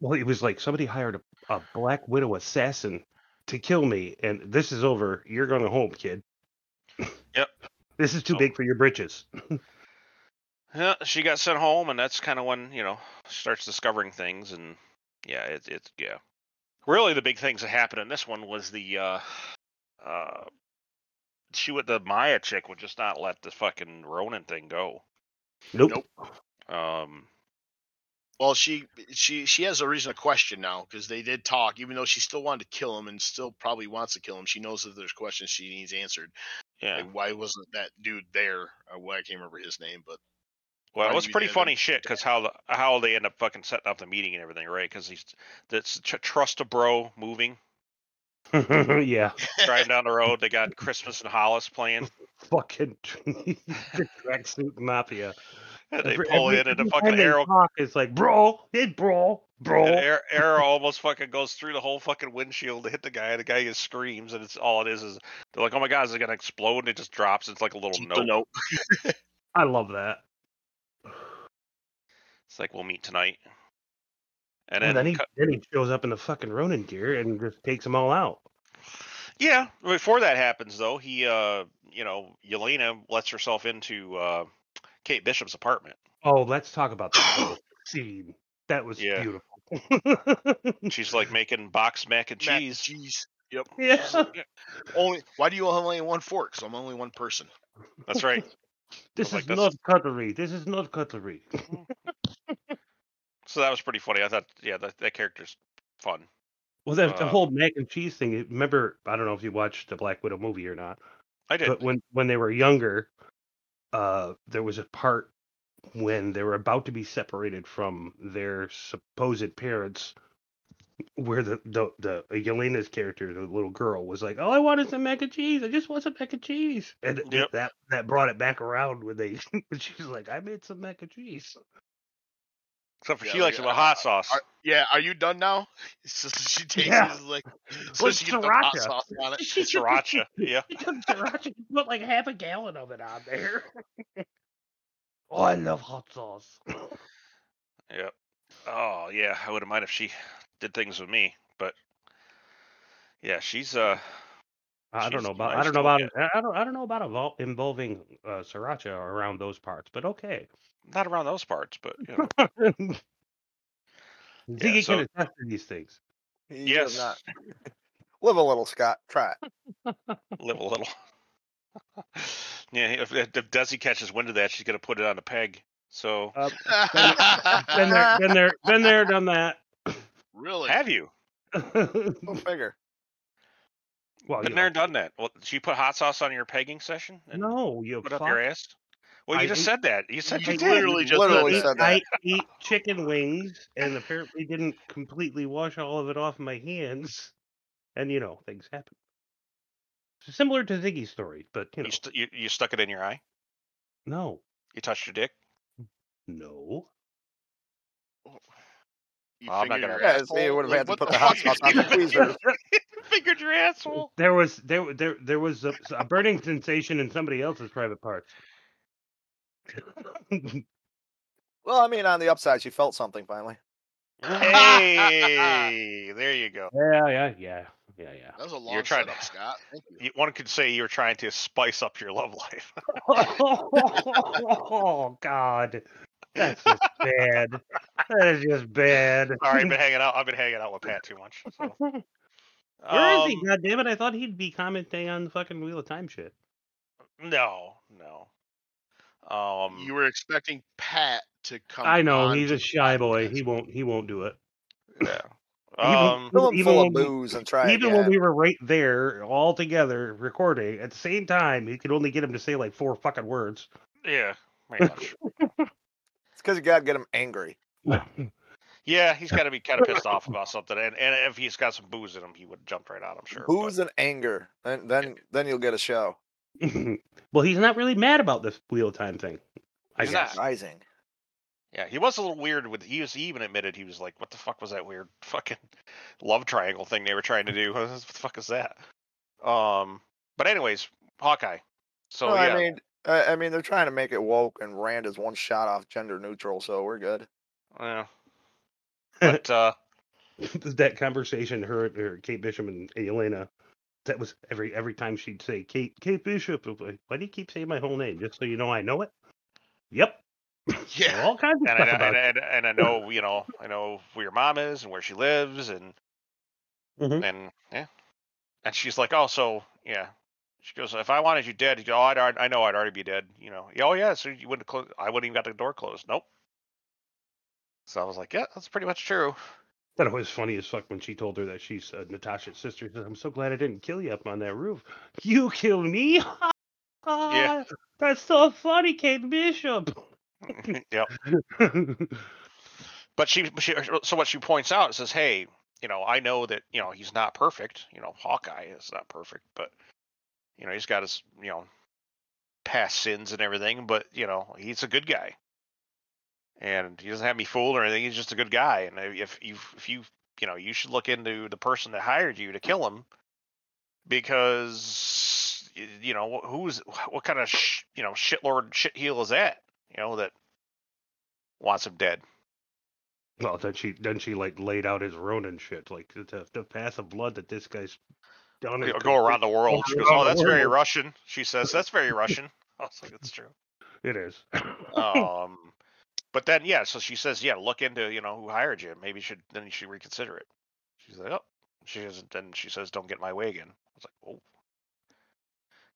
Well, it was like somebody hired a, a Black Widow assassin to kill me, and this is over. You're going home, kid. Yep. This is too So- big for your britches. Yeah, she got sent home, and that's kind of when you know starts discovering things, and yeah, it's it's yeah. Really, the big things that happened in this one was the uh, uh, she would the Maya chick would just not let the fucking Ronin thing go. Nope. Nope. Um, Well, she she she has a reason to question now because they did talk, even though she still wanted to kill him and still probably wants to kill him. She knows that there's questions she needs answered. yeah. Like, why wasn't that dude there? Uh, well, I can't remember his name, but Well, it was pretty funny that- shit because how the, how they end up fucking setting up the meeting and everything, right? Because he's that's trust a bro moving yeah. driving down the road. They got Christmas and Hollis playing. Fucking the tracksuit mafia. And they Every- pull every- in and the fucking time they arrow talk, It's like, bro, hey, bro, bro. And Arrow almost fucking goes through the whole fucking windshield to hit the guy. The guy just screams, and it's all it is is they're like, "Oh my god, is it gonna explode?" And it just drops. It's like a little keep note. the note. I love that. It's like we'll meet tonight. And And then, then he then he shows up in the fucking Ronin gear and just takes them all out. yeah, before that happens though, he, uh, you know, Yelena lets herself into uh, Kate Bishop's apartment. Oh, let's talk about that scene. That was Yeah. beautiful. She's like making box mac and Mac and cheese. cheese. Yep. yeah. Only. Why do you only have one fork? Because I'm only one person. That's right. This like, is that's- not cutlery. This is not cutlery. So that was pretty funny. I thought, yeah, that, that character's fun. Well, that, the Uh, whole mac and cheese thing. Remember, I don't know if you watched the Black Widow movie or not, I did. but when when they were younger, uh, there was a part when they were about to be separated from their supposed parents, where the the, the Yelena's character, the little girl, was like, "Oh, I wanted some mac and cheese. I just want some mac and cheese," and Yep. that that brought it back around when they when she was like, "I made some mac and cheese." Except for Yeah, she likes like, it with uh, hot sauce. Are, yeah, are you done now? So she takes Yeah. it like so With she can put hot sriracha. sauce on it. She Sriracha. Yeah. She took sriracha, and put like half a gallon of it on there. oh, I love hot sauce. Yep. Oh yeah, I would have mind if she did things with me, but yeah, she's uh I don't She's know about I don't know about look I don't I don't know about evol- involving uh, sriracha around those parts, but okay. not around those parts, but you know. Ziggy so- can attest to these things. He Yes. not. Live a little, Scott. Try it. live a little. yeah, if, if Desi catches wind of that, she's gonna put it on a peg. So Uh, been there, been there, been there, done that. Really? have you Go figure. well, been you there know, done that? Well, she put hot sauce on your pegging session and no, you put up your ass. Well, you I just ate- said that. You said You you, I did. literally just Literally said said that. that. I eat chicken wings and apparently didn't completely wash all of it off my hands, and you know things happen. Similar to Ziggy's story, but you know, You, st- you you stuck it in your eye. no, You touched your dick. no. You Oh, I'm not gonna- Yeah, see, you would have Like, had to put the the hot fuck? sauce on the tweezers. Fingered your asshole. There was there there there was a, a burning sensation in somebody else's private parts. Well, I mean, on the upside, she felt something finally. Hey, there you go. yeah, yeah, yeah, yeah, yeah. That was a long You're trying setup, to- Scott. Thank you. You- One could say you're trying to spice up your love life. oh God, that's just bad. That is just bad. Sorry, I've been hanging out. I've been hanging out with Pat too much. So. Where is he? Um, God damn it! I thought he'd be commenting on the fucking Wheel of Time shit. No, no. Um, You were expecting Pat to come. I know on he's a shy boy. He won't. He won't do it. yeah. Even- Um, Fill him Even full when of we- booze and try Even again. when we were right there, all together, recording at the same time, he could only get him to say like four fucking words. yeah, pretty much. It's because you got to get him angry. Yeah, he's got to be kind of pissed off about something, and, and if he's got some booze in him, he would have jumped right out. I'm sure. but- Booze and anger. Then, then, then you'll get a show. well, he's not really mad about this Wheel Time thing. I He's guess. not. Rising. Yeah, he was a little weird with. He was. He even admitted he was like, "What the fuck was that weird fucking love triangle thing they were trying to do? What the fuck is that?" Um. But anyways, Hawkeye. So Well, yeah, I mean, uh, I mean, they're trying to make it woke, and Rand is one shot off gender neutral, so we're good. yeah. But uh, that conversation, her, her, Kate Bishop and Yelena, that was every every time she'd say Kate Kate Bishop. Like, Why do you keep saying my whole name? Just so you know I know it. Yep. Yeah. All kinds of and stuff I, about and, and, and I know you know I know where your mom is and where she lives and Mhm. and yeah, and she's like, oh, so yeah. She goes, if I wanted you dead, you go, oh, I'd, I know I'd already be dead. You know, oh yeah, so you wouldn't close. I wouldn't even got the door closed. Nope. So I was like, yeah, that's pretty much true. That was funny as fuck when she told her that she's uh, Natasha's sister. She said, I'm so glad I didn't kill you up on that roof. You killed me? Yeah. That's so funny, Kate Bishop. yep. But she, she, so what she points out says, hey, you know, I know that you know he's not perfect. You know, Hawkeye is not perfect, but you know he's got his you know past sins and everything. But you know he's a good guy, and he doesn't have me fooled or anything. He's just a good guy. And if you if you you know you should look into the person that hired you to kill him because you know who's what kind of sh, you know shitlord shitheel is that you know that wants him dead. well, then she then she like laid out his Ronin shit, like the, the path of blood that this guy's done. you go around the world. She goes, "Oh, that's very world." Russian." She says, "That's very Russian." I was like, "That's true." It is. Um, but then yeah, so she says, "Yeah, look into you know who hired you. Maybe you should then you should reconsider it." She's like, "Oh." She doesn't. Then she says, "Don't get my way again." I was like, "Oh,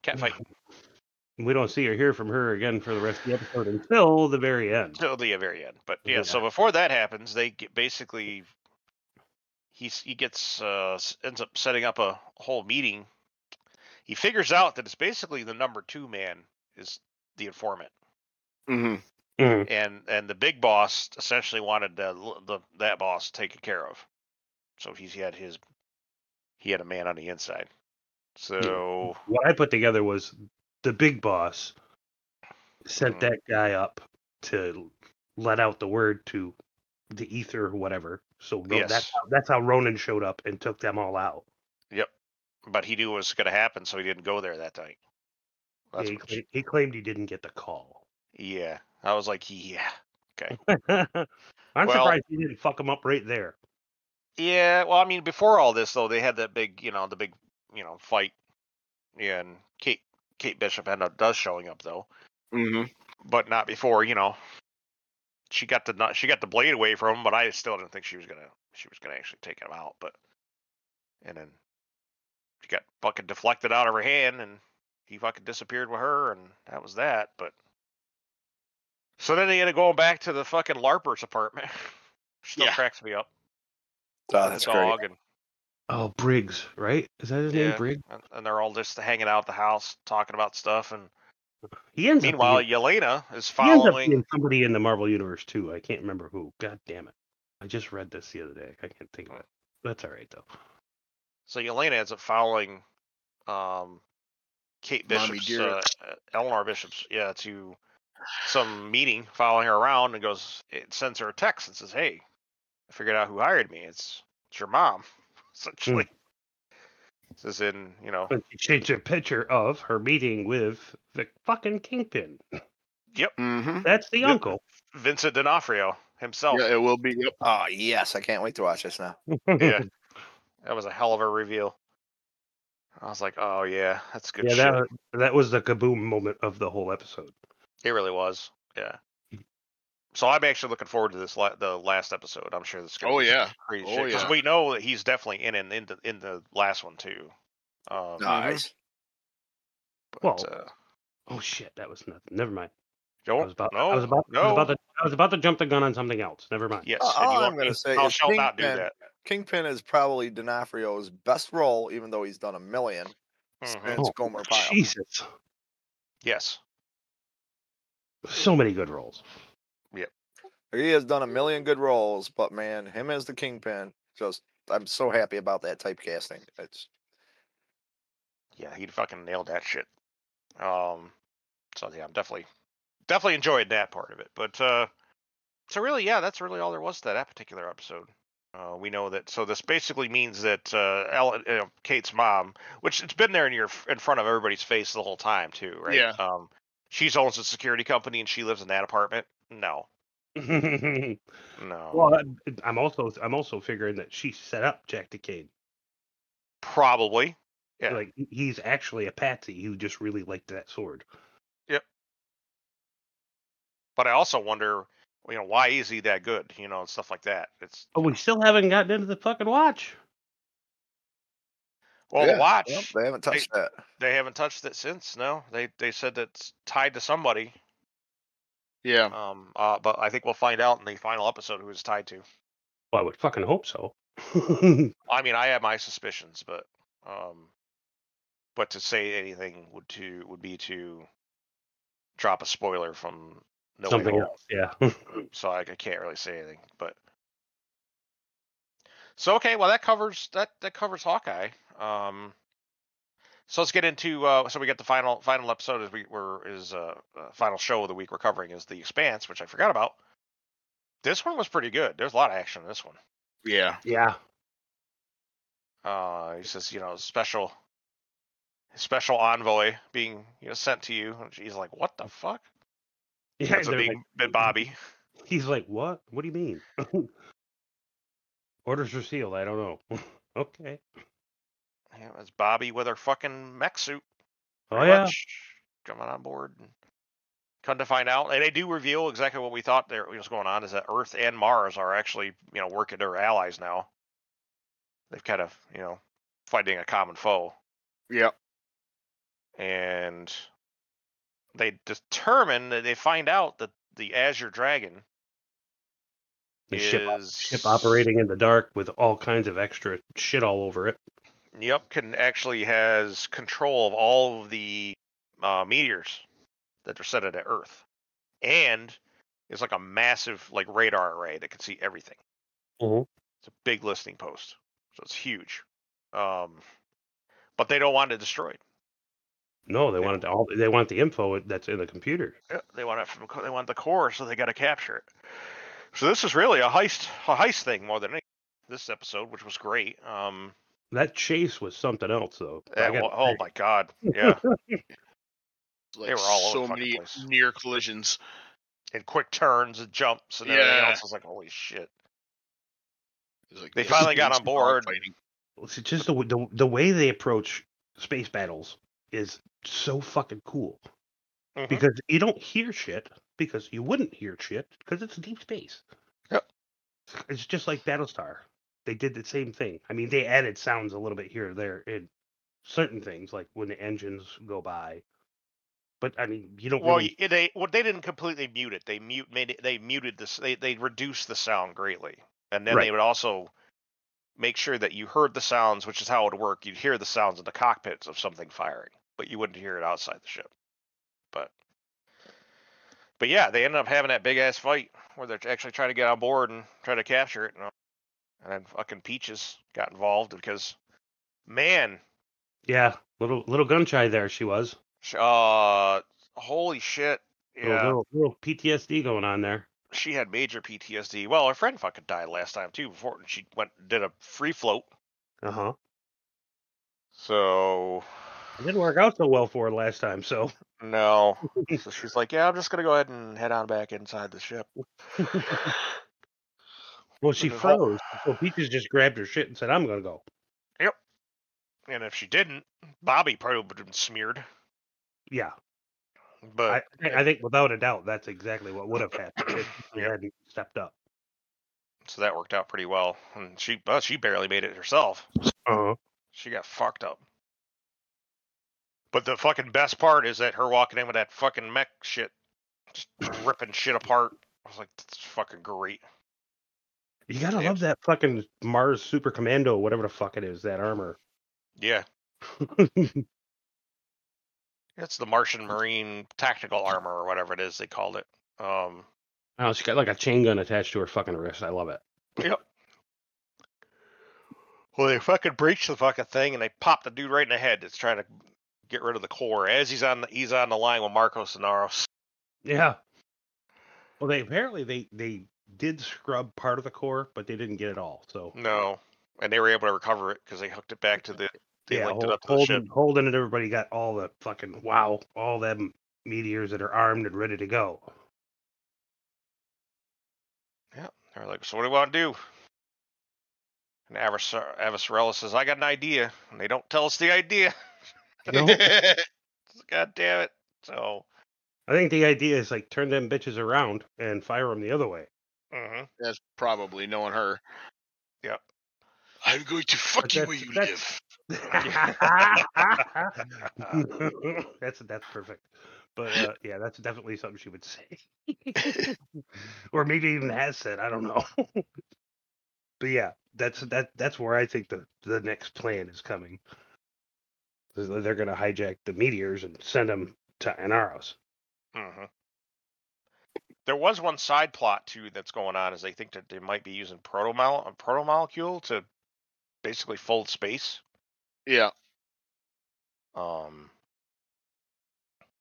cat fight we don't see or hear from her again for the rest of the episode until the very end. Until the very end." But yeah, Yeah. so before that happens, they basically he's he gets uh ends up setting up a whole meeting. He figures out that it's basically the number two man is the informant, hmm Mhm. and and the big boss essentially wanted the, the that boss taken care of. So he's he had his he had a man on the inside. So What I put together was the big boss sent Mhm. that guy up to let out the word to the ether or whatever. So Ro- that's Yes. how, that's how Ronin showed up and took them all out. Yep. But he knew it was going to happen, so he didn't go there that night. Yeah, he, what- cla- he claimed he didn't get the call. yeah, I was like, yeah, okay. I'm Well- surprised he didn't fuck him up right there. yeah. Well, I mean, before all this though, they had that big, you know, the big, you know, fight, yeah, and Kate Kate Bishop ended up does showing up though, hmm but not before, you know. She got the nut- she got the blade away from him, but I still didn't think she was gonna she was gonna actually take him out. But and then she got fucking deflected out of her hand, and he fucking disappeared with her, and that was that. But so then they ended up going back to the fucking Larper's apartment. Still Yeah. cracks me up. Oh, The that's great. and Oh, Briggs, right? Is that his name, Yeah. Briggs? and- and they're all just hanging out at the house talking about stuff. And He ends meanwhile, up being, Yelena is he ends up following. being somebody in the Marvel universe too. I can't remember who. God damn it! I just read this the other day. I can't think of it. That's all right though. So Yelena ends up following um, Kate Bishop's, dear. uh, uh, Eleanor Bishop's, yeah, to some meeting, following her around, and goes, it sends her a text and says, "Hey, I figured out who hired me. It's it's your mom." Essentially, says in you know, But she changed a picture of her meeting with the fucking kingpin. hmm That's the Yep. uncle. Vincent D'Onofrio himself. Yeah, it will be. Yep. Oh yes, I can't wait to watch this now. Yeah. That was a hell of a reveal. I was like, "Oh yeah, that's good yeah, shit." that that was the kaboom moment of the whole episode. It really was. Yeah. So I'm actually looking forward to this la- the last episode. I'm sure this. is gonna Oh, be yeah. crazy Oh, because yeah. we know that he's definitely in in in the, in the last one too. Um, Nice. but, Well, uh, Oh shit, that was nothing. Never mind. I was about. no I was about. no I was about to. I was about to jump the gun on something else. Never mind. yes. Uh, all I'm gonna say thou is shalt not do Kingpin- that. Kingpin is probably D'Onofrio's best role, even though he's done a 1000000 Mhm. Since Oh, Gomer Pyle. Jesus, Yes. so many good roles. He has done a million good roles, but man, him as the Kingpin, just I'm so happy about that typecasting. It's Yeah, he fucking nailed that shit. Um, so yeah, I'm definitely definitely enjoyed that part of it. But uh, so really, yeah, that's really all there was to that particular episode. Uh, we know that. So this basically means that uh, uh, Kate's mom, which it's been there in your in front of everybody's face the whole time too, right? Yeah. Um, she's owns a security company and she lives in that apartment. No, no, Well, I'm also I'm also figuring that she set up Jack Decade. probably. Yeah. Like he's actually a patsy who just really liked that sword. Yep. But I also wonder, you know, why is he that good? You know, and stuff like that. It's Oh, we still haven't gotten into the fucking watch. well, yeah, the watch. yep, they haven't touched that. They haven't touched it since. No, they they said that's tied to somebody. Yeah. Um, uh, but I think we'll find out in the final episode who it's tied to. Well, I would fucking hope so. I mean, I have my suspicions, but um, but to say anything would to would be to drop a spoiler from No Something Home. else, yeah. So I, I can't really say anything. But so okay, well that covers that that covers Hawkeye. Um, so let's get into uh, so we get the final final episode as we were is uh, uh final show of the week we're covering is the Expanse, which I forgot about. This one was pretty good. There's a lot of action in this one. Yeah. yeah. Uh, he says, you know, special special envoy being you know sent to you. And he's like, what the fuck? Yeah, That's a big, like- big Bobby. he's like, what? What do you mean? Orders are sealed. I don't know. okay. Yeah, it's Bobby with her fucking mech suit. Oh yeah. much coming on board. And come to find out, and they do reveal exactly what we thought there was going on: is that Earth and Mars are actually, you know, working their allies now. They've kind of, you know, fighting a common foe, Yep. and they determine that they find out that the Azure Dragon The is ship, ship operating in the dark with all kinds of extra shit all over it. Yep, can actually has control of all of the uh, meteors that they're set at Earth, and it's like a massive like radar array that can see everything. Mhm. It's a big listening post, so it's huge. Um, but they don't want it destroyed. No, they wanted all. They want the info that's in the computer. Yeah, they want it from they want the core, so they got to capture it. So this is really a heist a heist thing more than anything. This episode, which was great. Um, That chase was something else, though. Yeah, well, oh my god, yeah, Like were all so the many place. near collisions. and quick turns and jumps and everything else. I was like, holy shit. It's like They this finally got on board. dogfighting. It's just the, the the way they approach space battles is so fucking cool Mhm. because you don't hear shit because you wouldn't hear shit because it's deep space. Yep. It's just like Battlestar. They did the same thing. I mean, they added sounds a little bit here or there in certain things, like when the engines go by. But I mean, you don't Well, really. Eh, they well, they didn't completely mute it. They mute made it, they muted this. They they reduced the sound greatly, and then Right. they would also make sure that you heard the sounds, which is how it would work. You'd hear the sounds in the cockpits of something firing, but you wouldn't hear it outside the ship. But but yeah, they ended up having that big ass fight where they're actually trying to get on board and try to capture it, and, and then fucking Peaches got involved because man, Yeah, little little gun shy there. She was. uh, holy shit, Little, yeah. little, little PTSD going on there. she had major PTSD. Well, her friend fucking died last time too. Before she went did a free float. Uh huh. So It didn't work out so well for her last time. So no. so she's like, yeah, I'm just gonna go ahead and head on back inside the ship. well, she froze. So Peaches just grabbed her shit and said, "I'm gonna go." Yep. And if she didn't, Bobby probably would have been smeared. Yeah, But I, I think without a doubt that's exactly what would have happened if she Yeah. hadn't stepped up. so that worked out pretty well. And she, well, she barely made it herself. Uh-huh. She got fucked up. But the fucking best part is that her walking in with that fucking mech shit, just ripping shit apart. I was like, that's fucking great. You gotta love that fucking Mars Super Commando, whatever the fuck it is, that armor. Yeah, it's the Martian Marine tactical armor or whatever it is they called it. Um, oh, she got like a chain gun attached to her fucking wrist. I love it. Yep. Well, they fucking breached the fucking thing and they popped the dude right in the head that's trying to get rid of the core as he's on the he's on the line with Marco Inaros. Yeah. Well, they apparently they they did scrub part of the core, but they didn't get it all. So No, and they were able to recover it because they hooked it back to the. They yeah, linked it up to the ship. Holden, Holden and everybody got all the fucking wow, all them meteors that are armed and ready to go. Yeah, they're like, so what do we want to do? And Avasarala says, I got an idea, and they don't tell us the idea. No. God damn it! So, I think the idea is like turn them bitches around and fire them the other way. Mhm. That's probably knowing her. Yep. I'm going to fuck you where you that's- live. that's that's perfect. But uh, yeah, that's definitely something she would say, or maybe even has said. I don't know. but yeah, that's that that's where I think the the next plan is coming. They're going to hijack the meteors and send them to Inaros. hmm There was one side plot too that's going on. Is they think that they might be using protomol a protomolecule to basically fold space. Yeah. Um.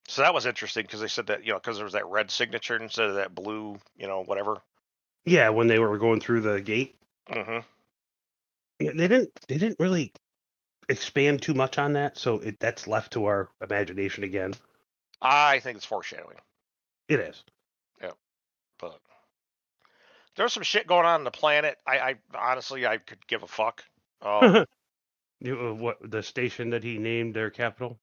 So that was interesting because they said that you know because there was that red signature instead of that blue, you know, whatever. Yeah, when they were going through the gate, hmm yeah, they didn't they didn't really expand too much on that, so it that's left to our imagination again. I think it's foreshadowing, It is. But there's some shit going on on the planet. I, I honestly I could give a fuck. Um, You, uh, what the station that he named their capital?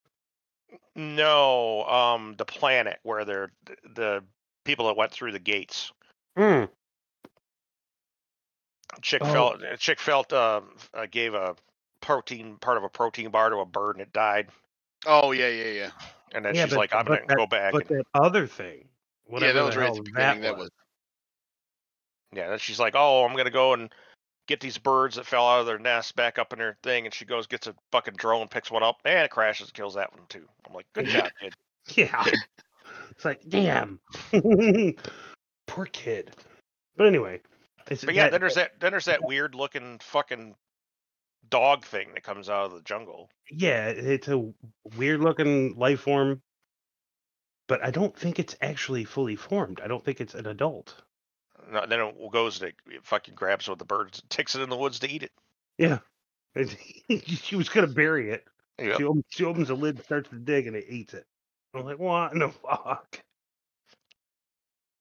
no, um, the planet where they're the people that went through the gates. Hmm. Chick Oh. felt Chick felt uh, uh, gave a protein part of a protein bar to a bird and it died. Oh yeah, yeah, yeah. And then Yeah, she's but- like, I'm gonna that- go back. But and, that other thing, Yeah, that was right at the beginning. That That was. yeah, then she's like, Oh, I'm gonna go and get these birds that fell out of their nest back up in their thing. And she goes, gets a fucking drone, picks one up, and it crashes and kills that one too. I'm like, Good job, kid. Yeah. It's like, damn, poor kid. But anyway, But yeah, that- then there's that then there's that weird looking fucking dog thing that comes out of the jungle. yeah, it's a weird looking life form, but I don't think it's actually fully formed. I don't think it's an adult. No, then it goes to it fucking grabs what the bird takes it in the woods to eat it. Yeah, she was gonna bury it. Yep. She, op- she opens the lid, and starts to dig, and it eats it. I'm like, what? No fuck.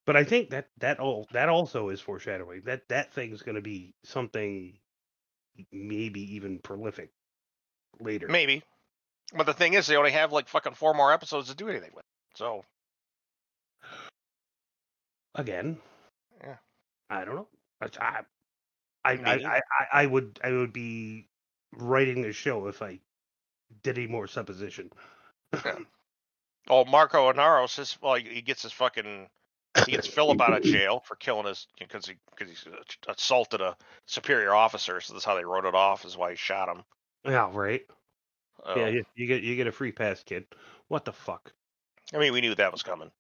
But I think that that all that also is foreshadowing that that thing's going to be something maybe even prolific later. Maybe. But the thing is, they only have like fucking four more episodes to do anything with. So Again, Yeah. I don't know. I I I, I, would I would be writing a show if I did any more supposition. Oh, Marco Inaros, his well, he he gets his fucking he gets Filip out of jail for killing his because he because he assaulted a superior officer. So that's how they wrote it off. Is why he shot him. Yeah, right. Uh, Yeah, you, you get you get a free pass, kid. What the fuck? I mean, we knew that was coming.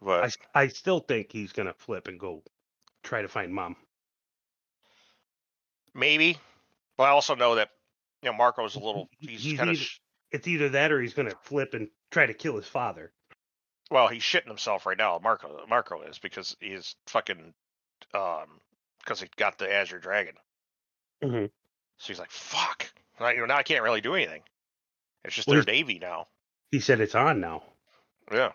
But I, I still think he's gonna flip and go try to find mom. maybe. But I also know that you know Marco's a little. He's, he's kind of It's either that or he's gonna flip and try to kill his father. well, he's shitting himself right now. Marco Marco is because he's fucking um because he got the Azure Dragon. Mm-hmm. So he's like, fuck. Now, you know, now I can't really do anything. It's just Well, their navy now. He said it's on now. Yeah.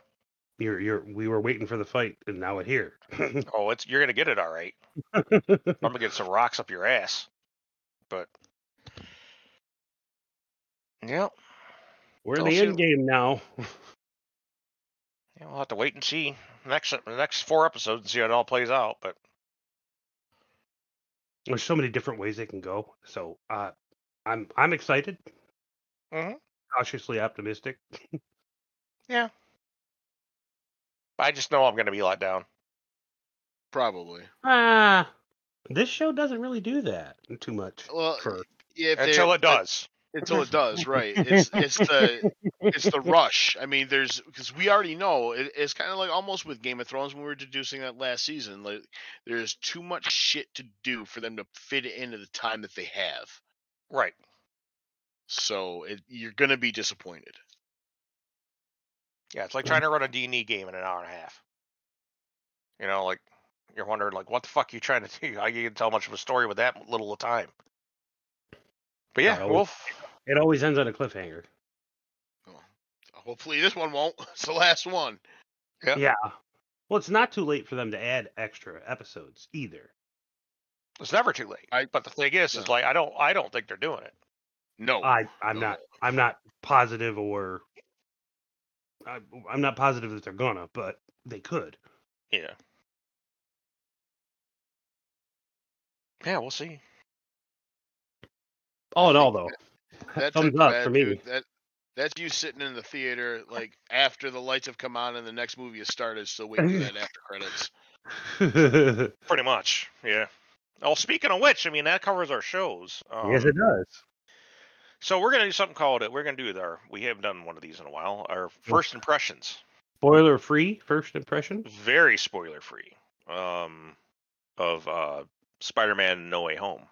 You're you're we were waiting for the fight and now it here. Oh, it's you're gonna get it all right. I'm gonna get some rocks up your ass. But yeah, we're in the end game now. yeah, we'll have to wait and see next the next four episodes and see how it all plays out. But There's so many different ways they can go. So uh I'm I'm excited. Mhm. Cautiously optimistic. Yeah. I just know I'm gonna be let down. Probably. Ah this show doesn't really do that too much. Well, For yeah, if Until it but- does. Until it does, right? It's it's the it's the rush. I mean, there's because we already know it, it's kind of like almost with Game of Thrones when we were deducing that last season. Like, there's too much shit to do for them to fit it into the time that they have. Right. So it, you're gonna be disappointed. Yeah, it's like trying to run a D&D game in an hour and a half. You know, like you're wondering, like, what the fuck are you trying to do? How you can tell much of a story with that little a time? But yeah, Uh, we'll it always ends on a cliffhanger. Hopefully, this one won't. It's the last one. Yep. Yeah. Well, it's not too late for them to add extra episodes either. it's never too late. I- but the thing is, is like I don't, I don't think they're doing it. No, I I'm no. not I'm not positive or I, I'm not positive that they're gonna, but they could. Yeah. Yeah, we'll see. All in all, though, That's thumbs up bad for me. dude. That that's you sitting in the theater like after the lights have come on and the next movie has started, so waiting for that after credits. Pretty much. Yeah. Oh, speaking of which, I mean that covers our shows. Um, yes, it does. So we're gonna do something called it. We're gonna do our. We haven't done one of these in a while. Our first impressions. Spoiler free first impression. Very spoiler free. Um, of uh, Spider-Man: No Way Home.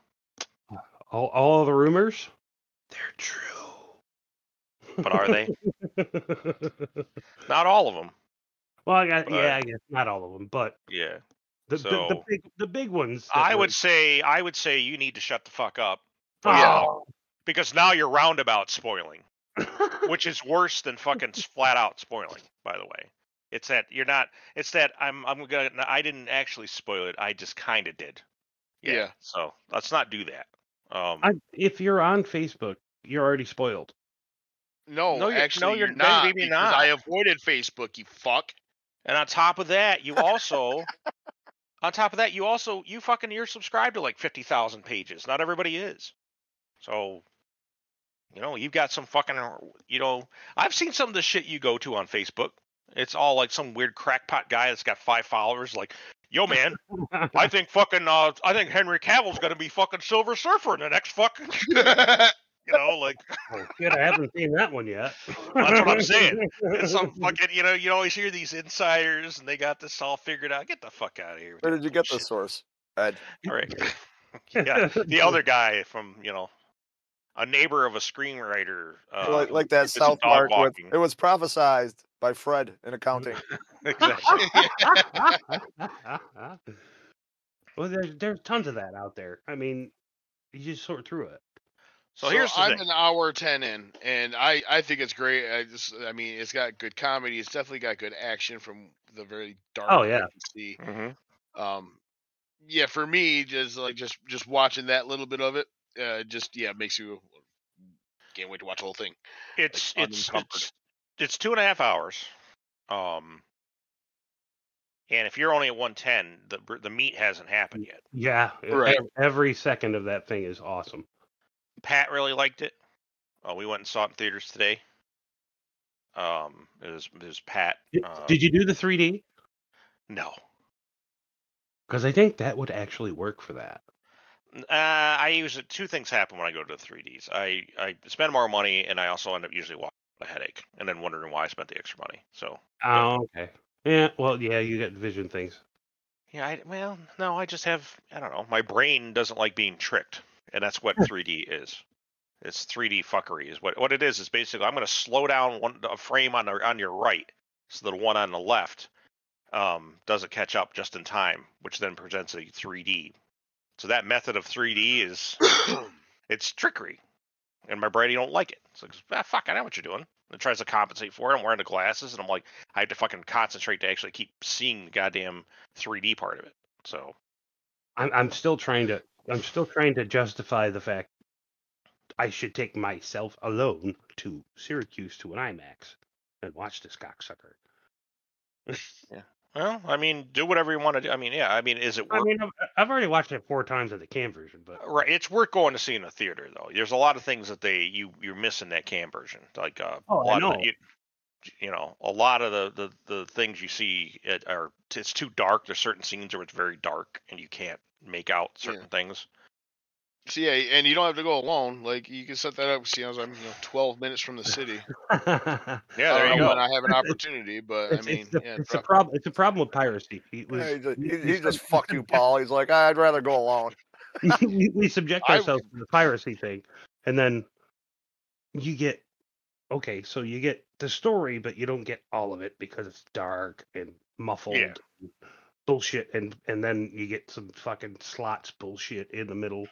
All all the rumors, they're true. But are they? Not all of them. well, I got But- yeah, I guess not all of them, but Yeah. the the, the big the big ones. I were- would say. I would say you need to shut the fuck up Oh. Because now you're roundabout spoiling, which is worse than fucking flat out spoiling. By the way, it's that you're not. It's that I'm. I'm gonna. I didn't actually spoil it. I just kind of did. Yeah. So let's not do that. Um, I, if you're on Facebook, you're already spoiled. No, No, you're- no, you're- you're, not. maybe not. I avoided Facebook. You fuck. and on top of that, you also. on top of that, you also you fucking you're subscribed to like fifty thousand pages. Not everybody is. So. You know, you've got some fucking. You know, I've seen some of the shit you go to on Facebook. It's all like some weird crackpot guy that's got five followers. Like, yo, man, I think fucking. Uh, I think Henry Cavill's gonna be fucking Silver Surfer in the next fucking. You know, like Oh, shit, I haven't seen that one yet. That's what I'm saying. it's some fucking, you know, you always hear these insiders and they got this all figured out. Get the fuck out of here. Where did you get the source? Ed. All right. yeah, the other guy from, you know, a neighbor of a screenwriter. Uh, like, like that South Park with it was prophesized by Fred in accounting. exactly. well, there's there's tons of that out there. I mean, you just sort through it. So, here's I'm thing. an hour ten in, and I I think it's great. I just I mean it's got good comedy. It's definitely got good action from the very dark. Oh, yeah. can see. Mhm. Um, yeah, for me, just like just just watching that little bit of it, uh, just yeah, makes you can't wait to watch the whole thing. It's like, it's, it's it's two and a half hours. Um, and if you're only at 110, the the meat hasn't happened yet. Yeah, Right. Every second of that thing is awesome. Pat really liked it. Uh, we went and saw it in theaters today. Um, it was it was Pat. Did, Uh, did you do the 3D? No. Because I think that would actually work for that. Uh, I usually two things happen when I go to the 3ds. I I spend more money, and I also end up usually walking with a headache, and then wondering why I spent the extra money. So Oh, okay. Yeah, well, yeah, you get vision things. yeah, I, well, no, I just have I don't know. My brain doesn't like being tricked, and that's what 3D is. It's 3D fuckery. Is what what it is. Is basically I'm going to slow down one a frame on the on your right, so the one on the left um, doesn't catch up just in time, which then presents a 3D. So that method of 3D is it's trickery, and my brain don't like it. It's like ah, fuck, I know what you're doing. It tries to compensate for it. I'm wearing the glasses, and I'm like, I have to fucking concentrate to actually keep seeing the goddamn 3D part of it. So I'm, I'm still trying to. I'm still trying to justify the fact I should take myself alone to Syracuse to an IMAX and watch this cocksucker. Well, I mean, do whatever you want to do. I mean, yeah. I mean, is it I mean, I've, I've already watched it four times in the cam version, but right, it's worth going to see in a theater though. There's a lot of things that they you you're missing that cam version. Like uh, Oh, a I lot of know. the, you, you know, a lot of the the the things you see it are it's too dark. There's certain scenes where it's very dark and you can't make out certain things. So yeah, and you don't have to go alone. Like you can set that up. See, I was I'm you know 12 minutes from the city. Yeah, there Uh, you go. When I have an opportunity, but I mean, it's, the, yeah, it's a problem. It's a problem with piracy. He was, Yeah, he just, he, we he just sub- fuck you, Paul. He's like, I'd rather go alone. we, we subject I- ourselves to the piracy thing, and then you get okay. So you get the story, but you don't get all of it because it's dark and muffled. Yeah. and Bullshit, and and then you get some fucking slots bullshit in the middle.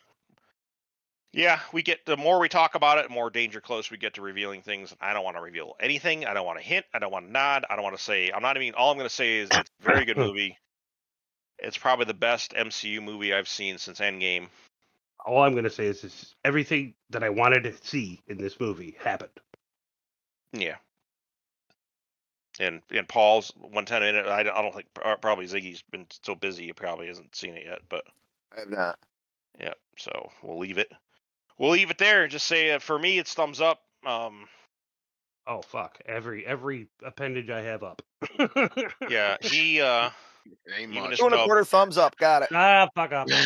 Yeah, we get the more we talk about it, the more danger close we get to revealing things. I don't want to reveal anything. I don't want to hint. I don't want to nod. I don't want to say. I'm not even. All I'm going to say is it's a very good movie. It's probably the best MCU movie I've seen since Endgame. All I'm gonna say is, is everything that I wanted to see in this movie happened. Yeah. And and Paul's 110 in it. I don't, think uh, probably Ziggy's been so busy he probably hasn't seen it yet. But I have not. yeah, so we'll leave it. We'll leave it there. Just say uh, for me, it's thumbs up. Um, Oh fuck! Every every appendage I have up. yeah, he uh, ain't even much. Two and a quarter thumbs up. Got it. ah, fuck up.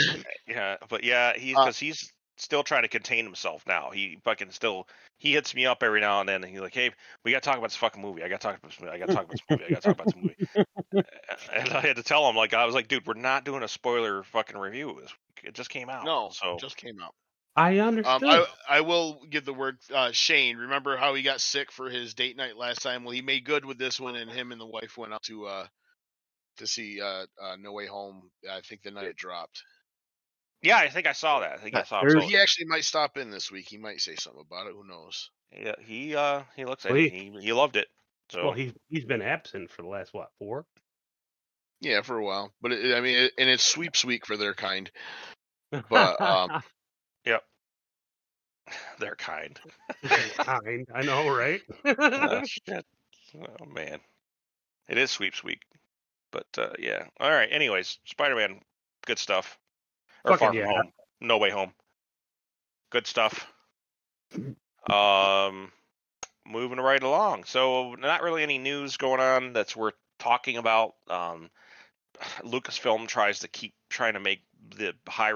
Yeah, but yeah, he's Uh, because he's still trying to contain himself now. He fucking still he hits me up every now and then, and he's like, "Hey, we got to talk about this fucking movie. I got to talk about this movie. I got to talk about this movie. I got to talk about this movie." and I had to tell him like I was like, "Dude, we're not doing a spoiler fucking review. It just came out." No, so just came out. I understood. Um, I I will give the word uh, Shane. Remember how he got sick for his date night last time? Well, he made good with this one, and him and the wife went out to uh to see uh, uh No Way Home. I think the night it dropped. yeah, I think I saw that. I think I saw. There's- Him. So he actually might stop in this week. He might say something about it. Who knows? Yeah, he uh he looks at Well, it. He he loved it. So well, he he's been absent for the last what four? Yeah, for a while. But it, I mean, it, and it's sweeps week for their kind. But, um, they're kind. kind. I know, right? Ah, shit. Oh man, it is sweeps week. But uh, yeah. All right. Anyways, Spider-Man, good stuff. Or Fucking Far From yeah. Home, No Way Home, good stuff. Um, moving right along. So not really any news going on that's worth talking about. Um, Lucasfilm tries to keep trying to make the High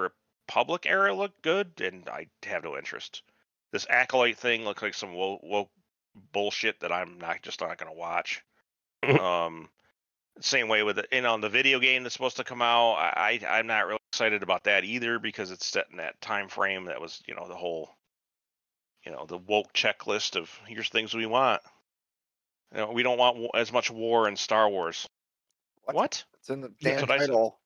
Republic era looked good, and I have no interest. this acolyte thing looks like some woke, woke bullshit that I'm not just not gonna watch. um, same way with the, you know the video game that's supposed to come out. I, I I'm not really excited about that either because it's set in that time frame that was you know the whole you know the woke checklist of here's things we want. You know, we don't want wa- as much war in Star Wars. What? What? It's in the That's damn what I title.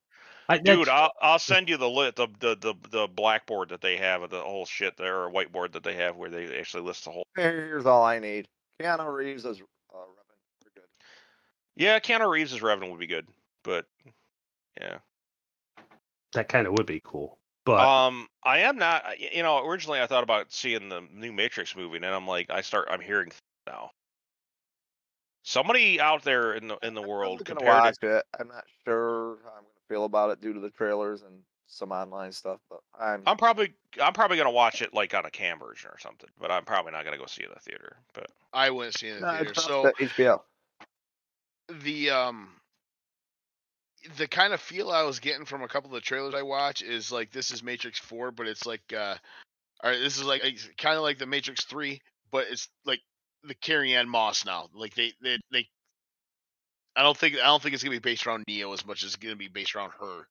I, Dude, I'll I'll send you the lit the, the the the blackboard that they have of the whole shit there or whiteboard that they have where they actually list the whole. Here's all I need. Keanu Reeves as uh, Revan. We're good. Yeah, Keanu Reeves as Revan would be good, but yeah. that kind of would be cool. But Um, I am not. You know, originally I thought about seeing the new Matrix movie, and I'm like, I start. I'm hearing now. Somebody out there in the in the I'm world gonna compared watch it. it. I'm not sure how I'm gonna feel about it due to the trailers and some online stuff, but I'm. I'm probably I'm probably gonna watch it like on a cam version or something, but I'm probably not gonna go see it in the theater. But I wouldn't see it in the Nah, theater. So not the HBO. the um the kind of feel I was getting from a couple of the trailers I watch is like this is Matrix Four, but it's like uh all right, this is like kind of like the Matrix Three, but it's like the Carrie-Anne Moss now. Like they they they. I don't think I don't think it's gonna be based around Neo as much as it's gonna be based around her.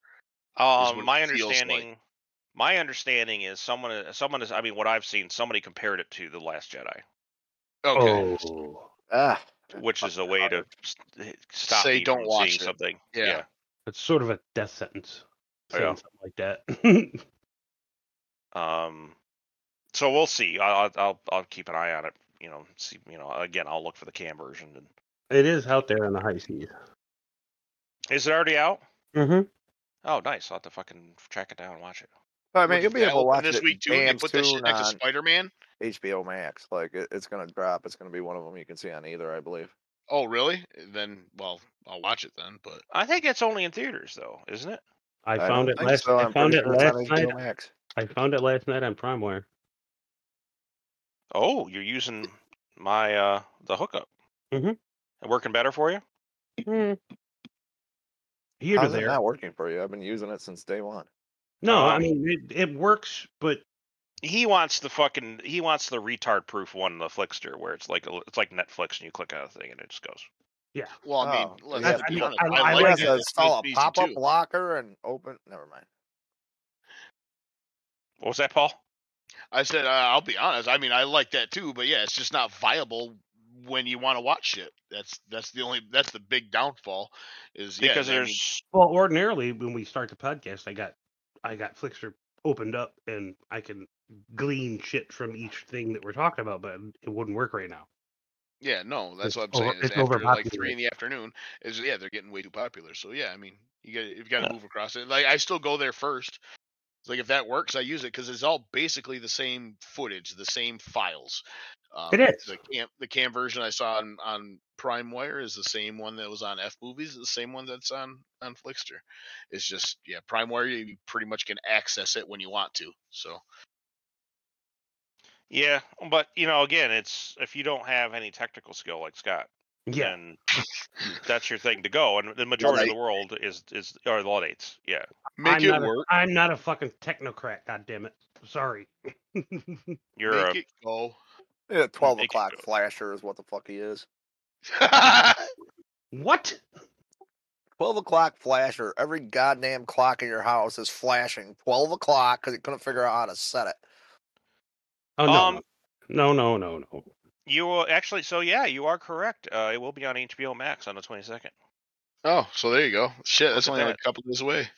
um, my feels like. understanding, my understanding is someone uh, someone is. I mean, what I've seen, somebody compared it to the Last Jedi, Okay. oh, Ah, which is a way to stop Say don't from watch seeing it. something. Yeah. it's sort of a death sentence. Oh, Saying yeah. something like that. Um, so we'll see. I'll I'll I'll keep an eye on it. You know, see. You know, again, I'll look for the cam version. And it is out there in the high seas. is it already out? Mm-hmm. Oh, nice. I'll have to fucking track it down and watch it. I Look, mean, you'll be able to opened watch this it week too. and They put that shit soon next to Spider Man. HBO Max. Like it, it's gonna drop. It's gonna be one of them you can see on either, I believe. Oh really? Then well, I'll watch it then. But I think it's only in theaters though, isn't it? I don't found it last. so. I found it sure last night. HBO Max. I found it last night on PrimeWire. Oh, you're using my uh the hookup. Mhm. It working better for you? Hmm. Here to How's it there. not working for you? I've been using it since day one. No, I Um, mean it, it works, but He wants the fucking he wants the retard proof one, the Flickster, where it's like a, it's like Netflix and you click on a thing and it just goes. Yeah. Well, I mean, Oh, let's yeah, be I- honest. I- I, I I like like it. to It's install easy a pop-up too. blocker and open. Never mind. What was that, Paul? I said uh, I'll be honest. I mean, I like that too, but yeah, it's just not viable when you want to watch shit. That's that's the only that's the big downfall. Is yeah, Because I mean, there's well, ordinarily when we start the podcast, I got I got Flickster opened up and I can glean shit from each thing that we're talking about, but it wouldn't work right now. yeah, no, that's it's what I'm saying. over- it's after like three in the afternoon, is yeah, they're getting way too popular. So yeah, I mean, you got you've got to move across it. Like I still go there first. Like if that works, I use it because it's all basically the same footage, the same files. Um, It is. the cam the cam version I saw on on Prime Wire is the same one that was on F Movies, the same one that's on on Flickster. It's just yeah, Prime Wire you pretty much can access it when you want to. So yeah, but you know, again, it's if you don't have any technical skill like Scott, Yeah, then that's your thing to go. And the majority of the world is is are Luddites. Yeah. make I'm it not work, A, I'm not a fucking technocrat. God damn it. Sorry. You're make a it go. Yeah, twelve o'clock flasher is what the fuck he is. what? Twelve o'clock flasher. Every goddamn clock in your house is flashing twelve o'clock because he couldn't figure out how to set it. Oh no. Um, no, no, no, no. You will actually, so yeah, you are correct. Uh, it will be on HBO Max on the 22nd. oh, so there you go. Shit, that's at only like a couple days away.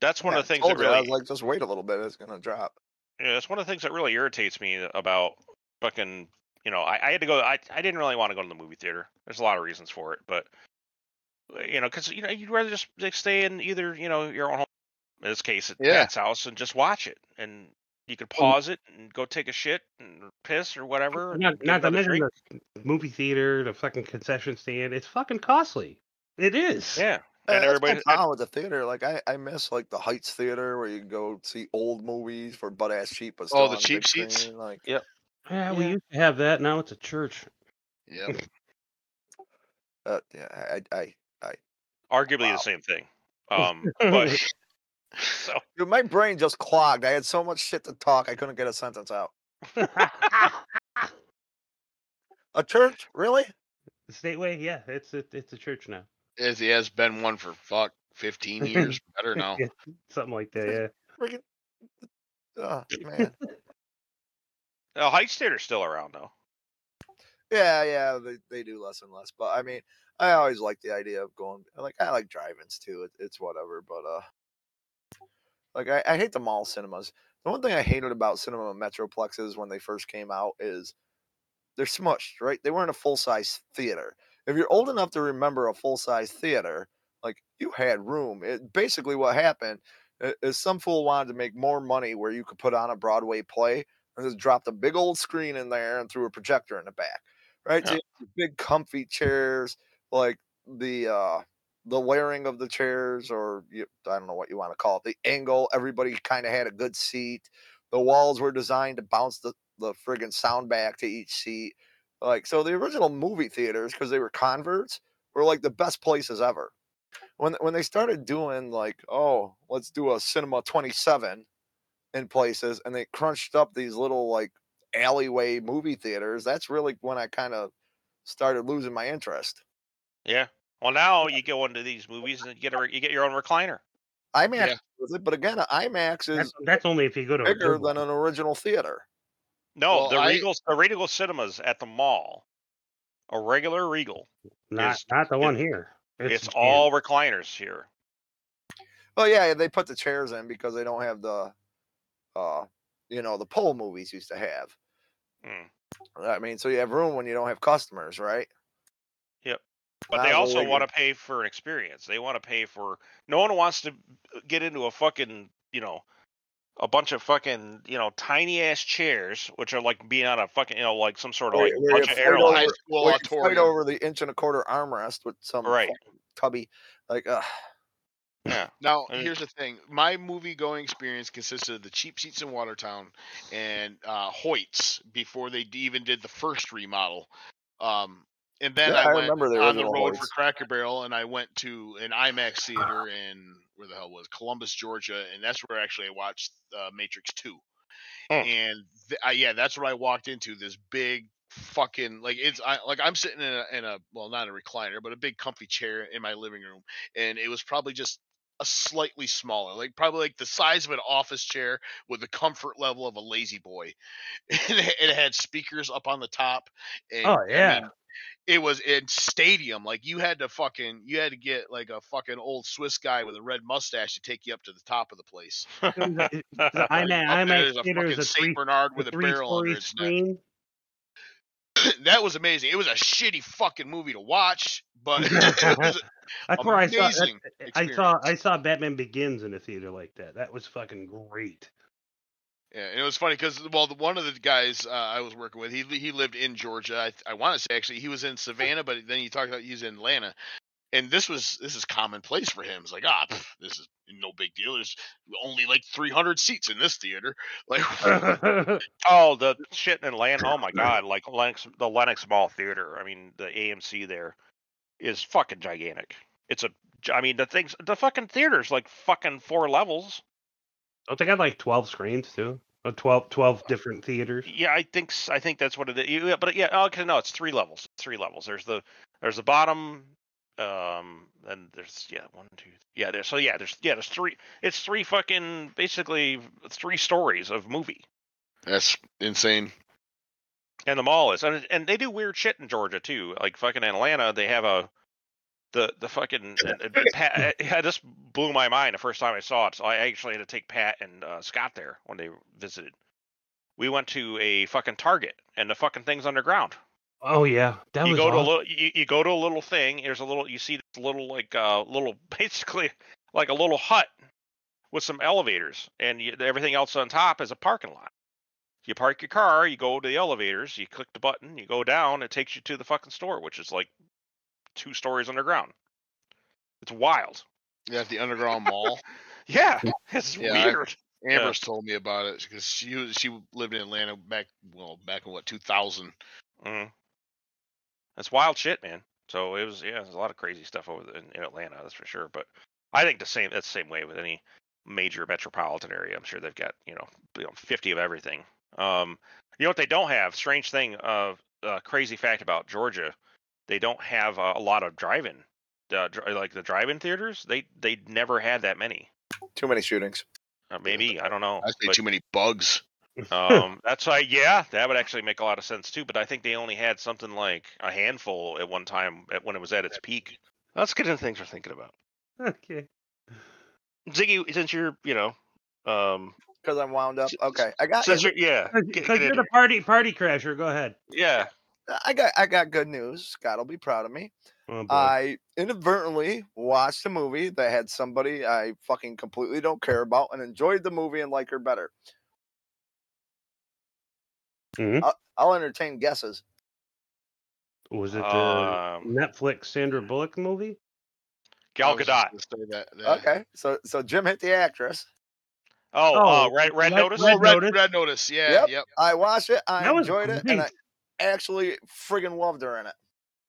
That's one Yeah, of the I things that told you, I was like, just wait a little bit. It's gonna drop. yeah, that's one of the things that really irritates me about fucking. You know, I, I had to go. I, I didn't really want to go to the movie theater. There's a lot of reasons for it, but uh, you know, because you know, you'd rather just like, stay in either you know your own home. In this case, at Yeah. Pat's house, and just watch it, and you could pause it and go take a shit and piss or whatever. Not, not to mention drink. the movie theater, the fucking concession stand. It's fucking costly. It is. Yeah, Yeah, and that's everybody. my problem with the theater. Like I, I miss like the Heights Theater where you can go see old movies for butt ass cheap, but Oh, still the cheap seats? screen, Like Yeah, we Yeah. used to have that. Now it's a church. Yep. uh, yeah, I, I, I, arguably Wow. the same thing. Um, but so dude, my brain just clogged. I had so much shit to talk, I couldn't get a sentence out. A church? Really? The stateway, yeah, it's a, it's a church now. As he has been one for fuck fifteen years, better now. Yeah, something like that. Yeah. Freaking. Oh, man. Well, Heights Theater's still around though. Yeah, yeah, they, they do less and less. But I mean, I always like the idea of going. Like I like drive-ins too. It, it's whatever. But uh, like I, I hate the mall cinemas. The one thing I hated about cinema metroplexes when they first came out is they're smushed. Right? They weren't a full-size theater. If you're old enough to remember a full-size theater, like you had room. It basically what happened is some fool wanted to make more money where you could put on a Broadway play just dropped a big old screen in there and threw a projector in the back right? Yeah. the big comfy chairs, like the uh the wearing of the chairs, or you, I don't know what you want to call it, the angle. Everybody kind of had a good seat. The walls were designed to bounce the the friggin' sound back to each seat. Like so, the original movie theaters, because they were converts, were like the best places ever. When when they started doing like, oh, let's do a cinema twenty seven in places, and they crunched up these little like alleyway movie theaters, that's really when I kind of started losing my interest. Yeah. Well, now you go into these movies and you get a you get your own recliner. IMAX Yeah. it, but again, IMAX is That's, that's only if you go to a bigger good than an original theater. No, Well, the I- Regal the Regal cinemas at the mall, a regular Regal. not is- not the it- one here. It's, jammed. all recliners here. Well, yeah, they put the chairs in because they don't have the, uh, you know, the pole movies used to have. Mm. I mean, so you have room when you don't have customers, right? Yep. But Not they also want to pay for an experience. They want to pay for. No one wants to get into a fucking you know, a bunch of fucking you know tiny ass chairs, which are like being on a fucking you know like some sort of like where bunch of airline. High school Where auditorium. over the inch and a quarter armrest with some Right. tubby, like, uh, Yeah. Now, I mean- here's the thing. My movie going experience consisted of the cheap seats in Watertown and uh, Hoyts before they even did the first remodel. Um, and then Yeah, I I went on the road for Cracker Barrel and I went to an IMAX theater in where the hell was? Columbus, Georgia, and that's where actually I watched uh, Matrix Two. Hmm. And th- I, yeah, that's what I walked into. This big fucking like it's I, like I'm sitting in a, in a well not a recliner but a big comfy chair in my living room, and it was probably just a slightly smaller, like probably like the size of an office chair with the comfort level of a La-Z-Boy. and it, had speakers up on the top. And, Oh I yeah. mean, it was in stadium. Like you had to fucking you had to get like a fucking old Swiss guy with a red mustache to take you up to the top of the place. Was a- it- the Up IMAX, IMAX a theater is a Saint three, Bernard with a three barrel under story its neck. that was amazing. It was a shitty fucking movie to watch, but That's where I saw. amazing I saw. I saw Batman Begins in a theater like that. That was fucking great. Yeah, and it was funny because well, the, one of the guys uh, I was working with, he he lived in Georgia. I, I want to say actually he was in Savannah, but then he talked about he's in Atlanta, and this was this is commonplace for him. It's like ah, pff, this is no big deal. There's only like 300 seats in this theater. Like Oh, the shit in Atlanta. Oh my god, like Lenox, the Lenox Mall Theater. I mean, the AMC there is fucking gigantic. It's a I mean, the things, the fucking theater's like fucking four levels. Don't they got like twelve screens too? Or 12, 12 different theaters. Yeah, I think, I think that's what it is. Yeah, but yeah, okay, no, it's three levels. Three levels. There's the, there's the bottom, um, and there's yeah, one, two, yeah, there's so yeah, there's yeah, there's three. It's three fucking basically three stories of movie. that's insane. And the mall is, and, and they do weird shit in Georgia too. Like fucking Atlanta, they have a the the fucking and- and Pat, yeah, this blew my mind the first time I saw it. So I actually had to take Pat and uh, Scott there when they visited. We went to a fucking Target, and the fucking thing's underground. Oh yeah, that you was go to a little, you, you go to a little thing. There's a little, you see this little like uh little basically like a little hut with some elevators, and you, everything else on top is a parking lot. You park your car, you go to the elevators, you click the button, you go down, it takes you to the fucking store, which is like two stories underground. It's wild. Yeah, have the underground mall. Yeah, it's Yeah, I- weird. Yeah. Amber's told me about it because she she lived in Atlanta back well back in what 2000. Mm. That's wild shit, man. So it was, yeah, there's a lot of crazy stuff over in, in Atlanta, that's for sure. But I think the same, that's the same way with any major metropolitan area. I'm sure they've got, you know, you know 50 of everything. Um, you know what they don't have? Strange thing. Uh, uh crazy fact about Georgia, they don't have uh, a lot of drive-in. Uh, dri- like the drive-in theaters, they they never had that many. Too many shootings. Uh, maybe I don't know. I say but, too many bugs. Um, that's why. Yeah, that would actually make a lot of sense too. But I think they only had something like a handful at one time at, when it was at its peak. Let's get into things we're thinking about. Okay. Ziggy, since you're, you know, um, Because I'm wound up. Okay, I got since you. you're, yeah, Because you're into the party party crasher. Go ahead. yeah. I got I got good news. Scott will be proud of me. Oh. I inadvertently watched a movie that had somebody I fucking completely don't care about and enjoyed the movie and like her better. Mhm. I'll, I'll entertain guesses. Was it the Um, Netflix Sandra Bullock movie? Gal Gadot. say that- that. Okay, so so Jim hit the actress. Oh, Oh, uh, Red Red Red- Notice. Red Oh, red, Notice. red notice. Yeah. Yep. Yep. I watched it. I That enjoyed it, and I actually friggin' loved her in it.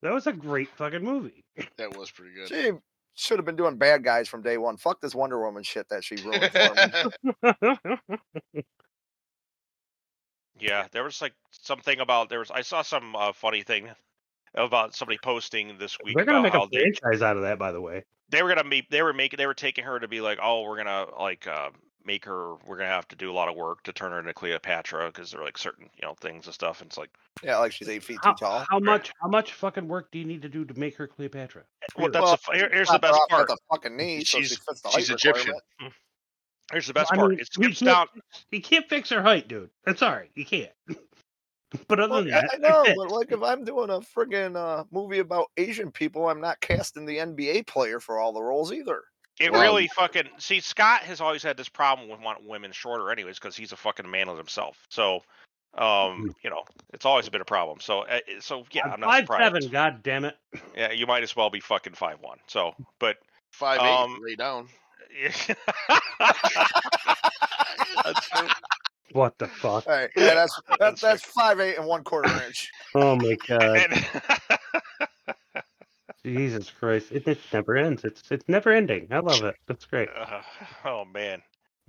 That was a great fucking movie. That was pretty good. She should have been doing bad guys from day one. Fuck this Wonder Woman shit that she ruined for me. Yeah, there was like something about there was. I saw some uh, funny thing about somebody posting this week They're gonna about make how a they, franchise out of that, by the way. they were gonna be they were making they were taking her to be like oh we're gonna like uh, make her we're gonna have to do a lot of work to turn her into Cleopatra because there are like certain you know things and stuff and it's like yeah, like she's eight feet How, too tall. how much? How much fucking work do you need to do to make her Cleopatra? well that's Well, the, here- here's the best off at part The fucking knee, so she She's- fits the she's height Egyptian. Requirement. here's the best I part mean, it we skips down He can't fix her height, dude. That's sorry, he can't. but other Well, than I, that, I know, fits. but like if I'm doing a friggin' uh, movie about Asian people, I'm not casting the NBA player for all the roles either. It Well, really fucking see Scott has always had this problem with wanting women shorter anyways because he's a fucking man of himself. So um you know it's always been a problem. So uh, so yeah, I'm, I'm not five surprised. seven. God damn it. Yeah, you might as well be fucking five one. So but Five eight. Um, lay down. That's true. What the fuck? All right, yeah, that's That's that's that's five eight and one quarter inch. Oh my god. And- Jesus Christ. It just never ends. It's it's never ending. I love it. That's great. uh, oh man.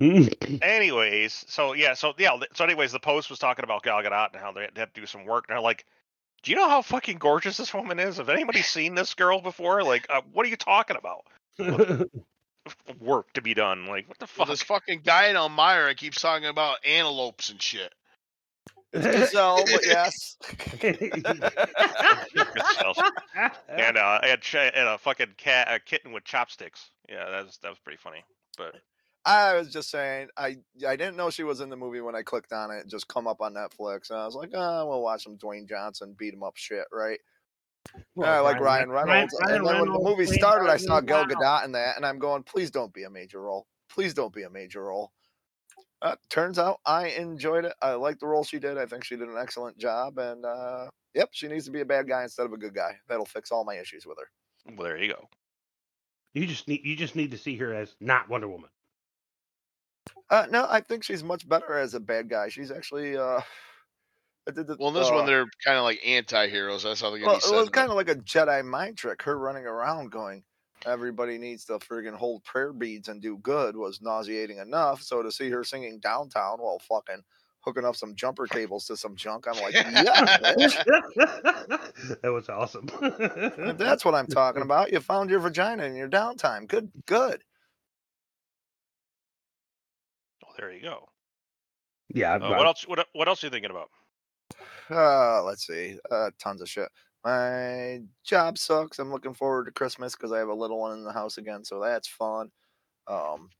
Anyways, so yeah, so yeah, so anyways, the post was talking about Gal Gadot and how they had to do some work. And they're like, "Do you know how fucking gorgeous this woman is? Have anybody seen this girl before? Like, uh, what are you talking about? Work to be done? Like, what the Well, fuck? this fucking guy in Elmira keeps talking about antelopes and shit. It's Giselle, but yes. and uh, and, ch- and a fucking cat, a kitten with chopsticks. Yeah, that was that was pretty funny. But I was just saying, I I didn't know she was in the movie when I clicked on it. it Just come up on Netflix, and I was like, oh, we'll watch some Dwayne Johnson beat him up shit, right? Well, I like Ryan Reynolds. Ryan and then when the movie Dwayne started, I saw Gal. Gadot in that, and I'm going, please don't be a major role. Please don't be a major role. Uh, turns out I enjoyed it. I like the role she did. I think she did an excellent job. And uh, yep, she needs to be a bad guy instead of a good guy. That'll fix all my issues with her. well, there you go. You just need you just need to see her as not Wonder Woman. Uh, no, I think she's much better as a bad guy. She's actually. Uh, I did the, Well, in this uh, one, they're kind of like anti-heroes. That's how they're Well, gonna be it was kind of like a Jedi mind trick. Her running around going, everybody needs to friggin' hold prayer beads and do good was nauseating enough. So to see her singing downtown while fucking hooking up some jumper cables to some junk, I'm like, yeah, that was awesome. That's what I'm talking about. You found your vagina in your downtime. Good, good. Well, there you go. yeah. Uh, what else? What, what else are you thinking about? Uh, let's see. Uh, tons of shit. My job sucks. I'm looking forward to Christmas because I have a little one in the house again, so that's fun. Um,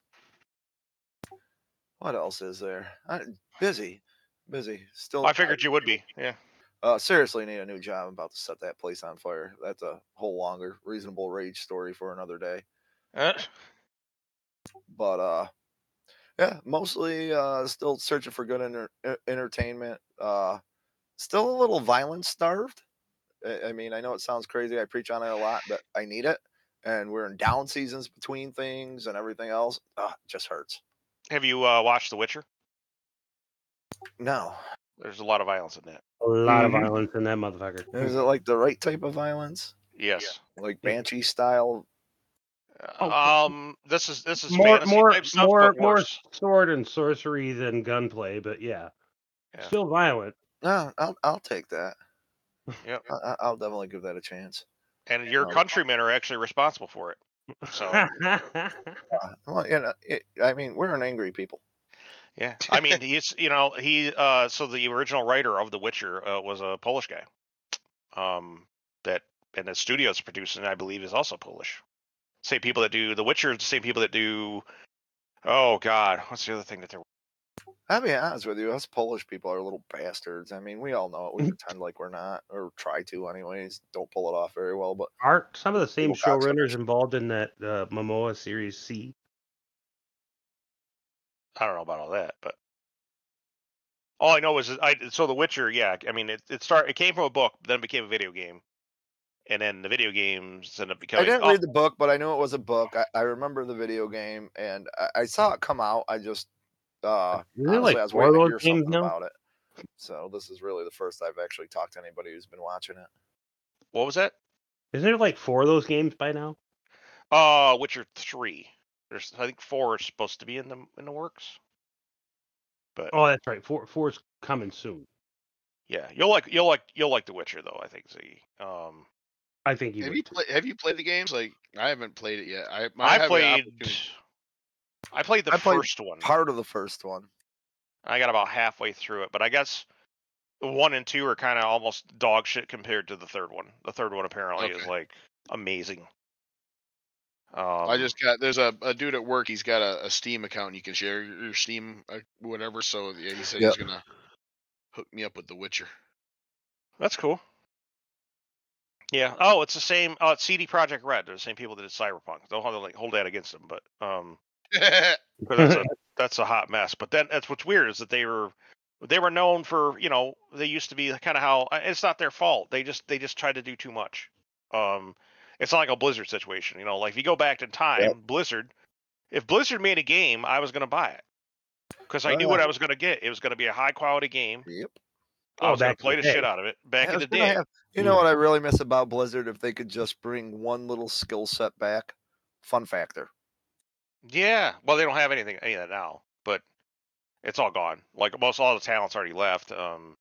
what else is there? I, busy, busy. Still, I figured you would be. Yeah. Uh, seriously, need a new job. I'm about to set that place on fire. That's a whole longer, reasonable rage story for another day. Uh, But uh, yeah, mostly uh, still searching for good enter- entertainment. Uh, still a little violence starved. I, I mean, I know it sounds crazy. I preach on it a lot, but I need it. And we're in down seasons between things and everything else. Ah, it just hurts. have you uh, watched The Witcher? No, There's a lot of violence in that. a lot Mm-hmm. of violence in that motherfucker. is it like the right type of violence, Yes. like banshee style? Oh, Um. This is this is More, more, type stuff, more, more sword and sorcery than gunplay, but yeah. Yeah. Still violent. No, I'll I'll take that. Yep. I, I'll definitely give that a chance. And your countrymen are actually responsible for it. So Uh, well, you know, it, I mean, we're an angry people. yeah, I mean he's you know he uh so the original writer of The Witcher uh, was a Polish guy, um that and the studio's producing I believe is also Polish. Same people that do The Witcher, the same people that do oh god what's the other thing that they're I'll be honest with you, us Polish people are little bastards. I mean, we all know it. We pretend like we're not, or try to, anyways. Don't pull it off very well, but Aren't some of the same showrunners involved in that uh, Momoa series See? I don't know about all that, but all I know is that I so The Witcher, yeah. I mean, it it start it came from a book, then it became a video game, and then the video games ended up becoming. I didn't oh, read the book, but I knew it was a book. I, I remember the video game, and I, I saw it come out. I just, uh, Isn't there honestly, like I was waiting to hear games something now? about it. So this is really the first I've actually talked to anybody who's been watching it. what was that? Isn't there like four of those games by now? Uh, Witcher three. There's I think four is supposed to be in the in the works. But Oh, that's right. Four four's coming soon. yeah, you'll like you'll like you'll like The Witcher though. I think Z. Um, I think you Have you too. played? Have you played the games? Like I haven't played it yet. I I, I played. I played the I played first one. Part of the first one. I got about halfway through it, but I guess one and two are kind of almost dog shit compared to the third one. The third one apparently is like amazing. Um, I just got there's a, a dude at work. He's got a, a Steam account. and You can share your, Steam uh, whatever. So yeah, he said Yep. he's gonna hook me up with The Witcher. that's cool. Yeah. Oh, it's the same. Oh, it's CD Projekt Red. They're the same people that did Cyberpunk. Don't hold, like, hold that against them, but um, 'cause that's a that's a hot mess. But then that's what's weird is that they were they were known for you know they used to be kind of how uh, it's not their fault. They just they just tried to do too much. Um, it's not like a Blizzard situation. You know, like if you go back in time, Blizzard. If Blizzard made a game, I was gonna buy it because I knew what I was gonna get. It was gonna be a high quality game. Yep. I Oh, was gonna play the shit out of it back Yeah, in the day. have- you know what I really miss about Blizzard? If they could just bring one little skill set back, fun factor. Yeah, well, they don't have anything any of that now, but it's all gone. Like most all the talent's already left. Um,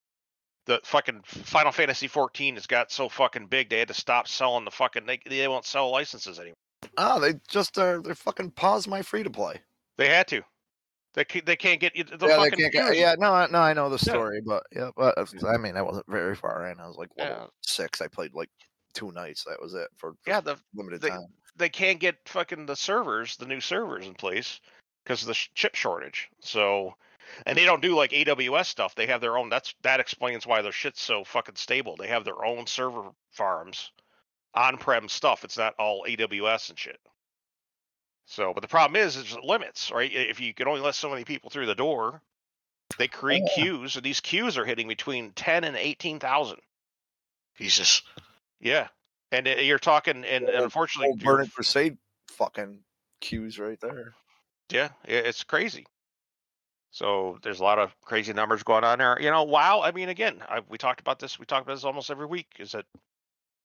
the fucking Final Fantasy 14 has got so fucking big they had to stop selling the fucking. They they won't sell licenses anymore. Oh, they just uh, they fucking pause my free to play. They had to. They ca- they can't get you- the yeah, they can't get, yeah, no, I- no, I know the Yeah. story, but yeah, but uh, I mean, I wasn't very far in. I was like level Yeah. six. I played like two nights. That was it for Yeah, the limited they- time. They can't get fucking the servers, the new servers in place because of the sh- chip shortage. So, and they don't do like AWS stuff. They have their own. That's that explains why their shit's so fucking stable. They have their own server farms, on-prem stuff. It's not all AWS and shit. So, but the problem is, is limits, right? If you can only let so many people through the door, they create yeah. queues, and these queues are hitting between ten and eighteen thousand. Jesus. Yeah, and uh, you're talking, and, and unfortunately, Burning Crusade fucking queues right there. Yeah, it's crazy. So there's a lot of crazy numbers going on there. You know, WoW. I mean, again, I, we talked about this. We talk about this almost every week. Is that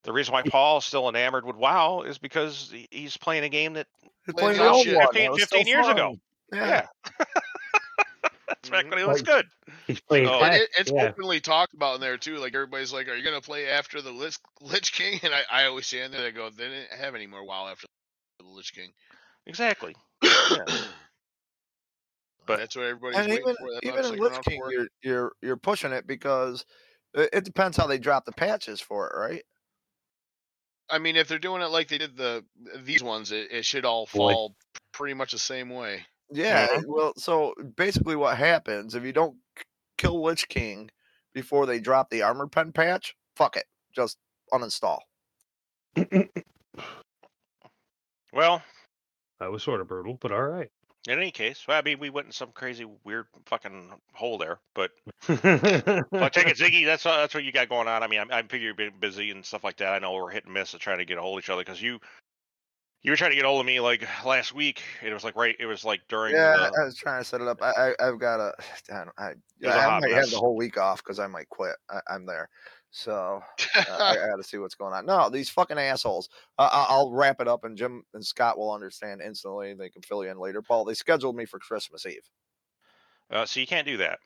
the reason why Paul's still enamored with WoW is because he's playing a game that They're Playing the old shit. one. 15 That was 15 so years ago. Yeah. yeah. That's back Mhm. when it was good. He's playing. Oh, it, it's yeah. openly talked about in there too. Like everybody's like, "Are you gonna play after the Lich, Lich King?" And I, I always stand there. I go, "They didn't have any more WoW after the Lich King." Exactly. but But- that's what everybody's and waiting even for. That's even in sticking Lich King, for you're you're you're pushing it because it, it depends how they drop the patches for it, right? I mean, if they're doing it like they did the these ones, it, it should all Boy. fall pretty much the same way. Yeah. Well, so basically, what happens if you don't k- kill Lich King before they drop the armor pen patch? Fuck it, just uninstall. Well, That was sort of brutal, but all right. in any case, well, I mean, we went in some crazy, weird fucking hole there. But well, Well, take it, Ziggy. That's uh, that's what you got going on. I mean, I, I figure you've been busy and stuff like that. I know we're hit and miss at trying to get a hold of each other because you you were trying to get hold of me like last week. It was like right. It was like during. Yeah, the, I was trying to set it up. I, I I've got a. I, don't- I, was a I might have the whole week off because I might quit. I, I'm there, so uh, I, I got to see what's going on. No, these fucking assholes. Uh, I- I'll wrap it up, and Jim and Scott will understand instantly. They can fill you in later. Paul, they scheduled me for Christmas Eve. uh, so you can't do that.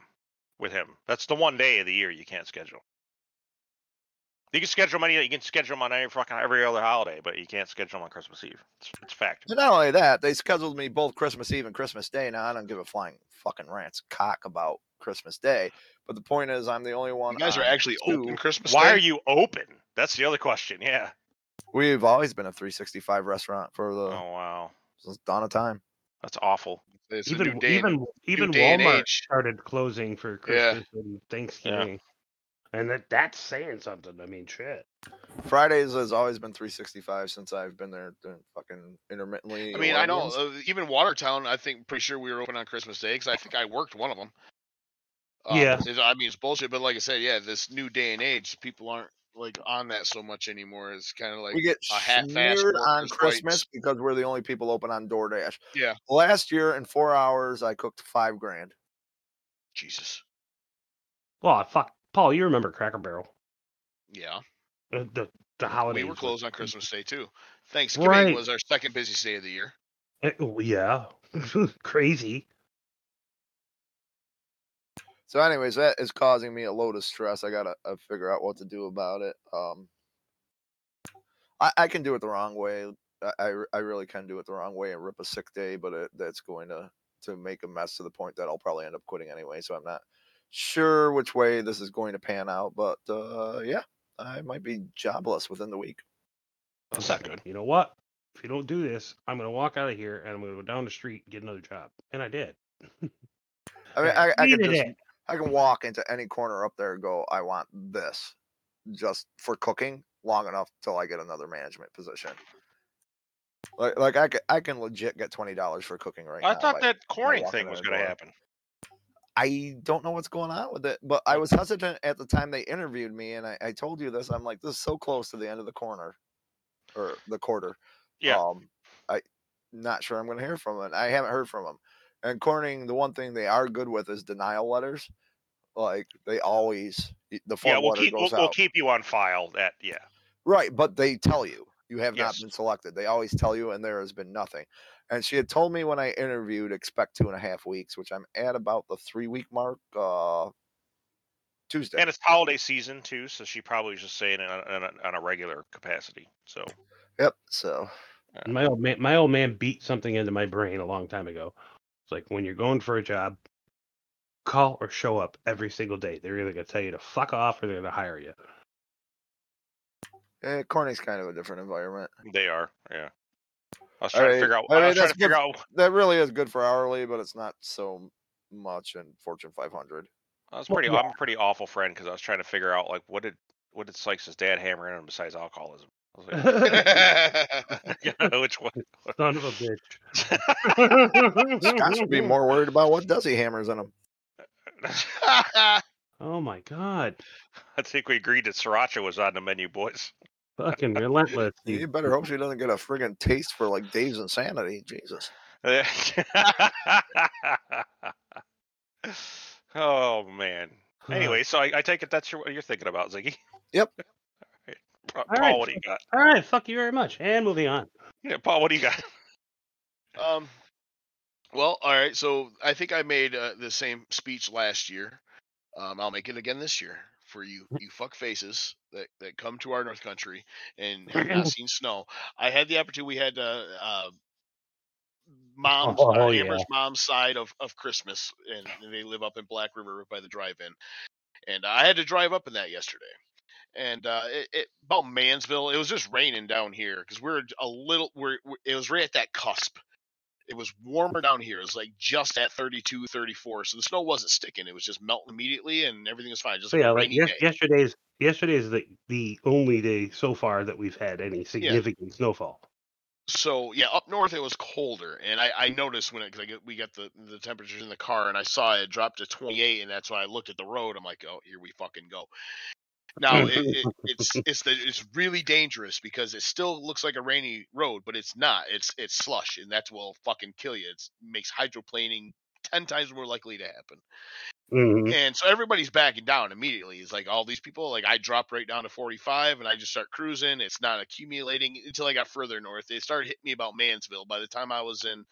with him. That's the one day of the year you can't schedule. You can schedule them any, you can schedule them on every fucking every other holiday, but you can't schedule them on Christmas Eve. It's, it's fact. And not only that, they scheduled me both Christmas Eve and Christmas Day. Now I don't give a flying fucking rat's cock about Christmas Day, but the point is, I'm the only one. You guys are actually two. open Christmas Why Day? are you open? That's the other question. Yeah. We've always been a 365 restaurant for the Oh wow, since dawn of time. that's awful. It's a even new day. and- even even Walmart started closing for Yeah. Christmas and Thanksgiving, and that that's saying something. I mean, shit. Fridays has always been 365 since I've been there doing fucking intermittently. I mean, I know Oregons. uh, even Watertown. I think pretty sure we were open on Christmas Day because I think I worked one of them. Yeah. I mean, it's bullshit, but like I said, yeah, this new day and age, people aren't like on that so much anymore. It's kind of like we get a half-assed smeared on workers' Christmas rights. because we're the only people open on DoorDash. Yeah. Last year in four hours, I cooked five grand. Jesus. Well, fuck, Paul, you remember Cracker Barrel? Yeah, Uh, the the holidays. we were closed on Christmas Day too. Thanksgiving Right. was our second busiest day of the year. Eh, oh, yeah, crazy. So, anyways, that is causing me a load of stress. I gotta uh, figure out what to do about it. Um, I, I can do it the wrong way. I, I, I really can do it the wrong way and rip a sick day, but it, that's going to to make a mess to the point that I'll probably end up quitting anyway. So I'm not sure which way this is going to pan out. But uh, yeah, I might be jobless within the week. That's not good. You know what? If you don't do this, I'm gonna walk out of here and I'm gonna go down the street and get another job. And I did. I mean, I, I can Needed just it. I can walk into any corner up there and go, I want this, just for cooking long enough till I get another management position. Like, like I can, I can legit get twenty dollars for cooking right I now. I thought like, that Corning thing was going to happen. I don't know what's going on with it, but I was hesitant at the time they interviewed me, and I, I told you this. I'm like, this is so close to the end of the corner, or the quarter. Yeah. Um, I not sure I'm going to hear from him. I haven't heard from them. And Corning, the one thing they are good with is denial letters. Like they always, the form Yeah, we'll letter keep goes we'll, we'll keep you on file. That yeah. Right, but they tell you you have Yes. not been selected. They always tell you, and there has been nothing. And she had told me when I interviewed, expect two and a half weeks, which I'm at about the three week mark. Uh, Tuesday. And it's holiday season too, so she probably was just saying it on, on, a, on a regular capacity. So Yep. So my old man, my old man beat something into my brain a long time ago. It's like when you're going for a job, call or show up every single day. They're either gonna tell you to fuck off or they're gonna hire you. eh, Corning's kind of a different environment. they are. Yeah. I was All trying to figure out. I I, mean, was trying that's to figure good- out. That really is good for hourly, but it's not so much in Fortune 500. I was Well, pretty. yeah. I'm a pretty awful friend because I was trying to figure out like what did what did Sykes' dad hammer in him besides alcoholism. I was like, yeah, which one? Son of a bitch. Scott should be more worried about what does he hammers in him. Oh my god. I think we agreed that sriracha was on the menu, boys. Fucking relentless. You You better hope she doesn't get a friggin' taste for like Dave's insanity. Jesus. oh man. Anyway, so I, I take it that's your, what you're thinking about, Ziggy. Yep. Alright. Paul, right. what do you got? All right, fuck you very much. And moving on. Yeah, Paul, what do you got? Um, well, all right. So I think I made uh, the same speech last year. Um, I'll make it again this year for you, you fuck faces that, that come to our North Country and have not seen snow. I had the opportunity. We had uh, uh, mom's Oh, uh, yeah. Amber's mom's side of, of Christmas, and, and they live up in Black River by the drive-in. And I had to drive up in that yesterday. And uh, it, it about Mannsville, it was just raining down here because we're a little. We're, we're it was right at that cusp it was warmer down here. It was like just at 32, 34. So the snow wasn't sticking. It was just melting immediately and everything was fine. Just So like yeah, like rainy yes, day. yesterday's yesterday's the the only day so far that we've had any significant snowfall. So yeah, up north it was colder, and I, I noticed when it, cause I get, we got the the temperatures in the car, and I saw it dropped to 28, and that's when I looked at the road. I'm like, oh, here we fucking go. Now it, it, it's it's the, it's really dangerous because it still looks like a rainy road, but it's not. It's it's slush, and that's will fucking kill you. It makes hydroplaning ten times more likely to happen. Mhm. And so everybody's backing down immediately. It's like all these people, like I dropped right down to 45 and I just start cruising. It's not accumulating until I got further north. They started hitting me about Mannsville. By the time I was in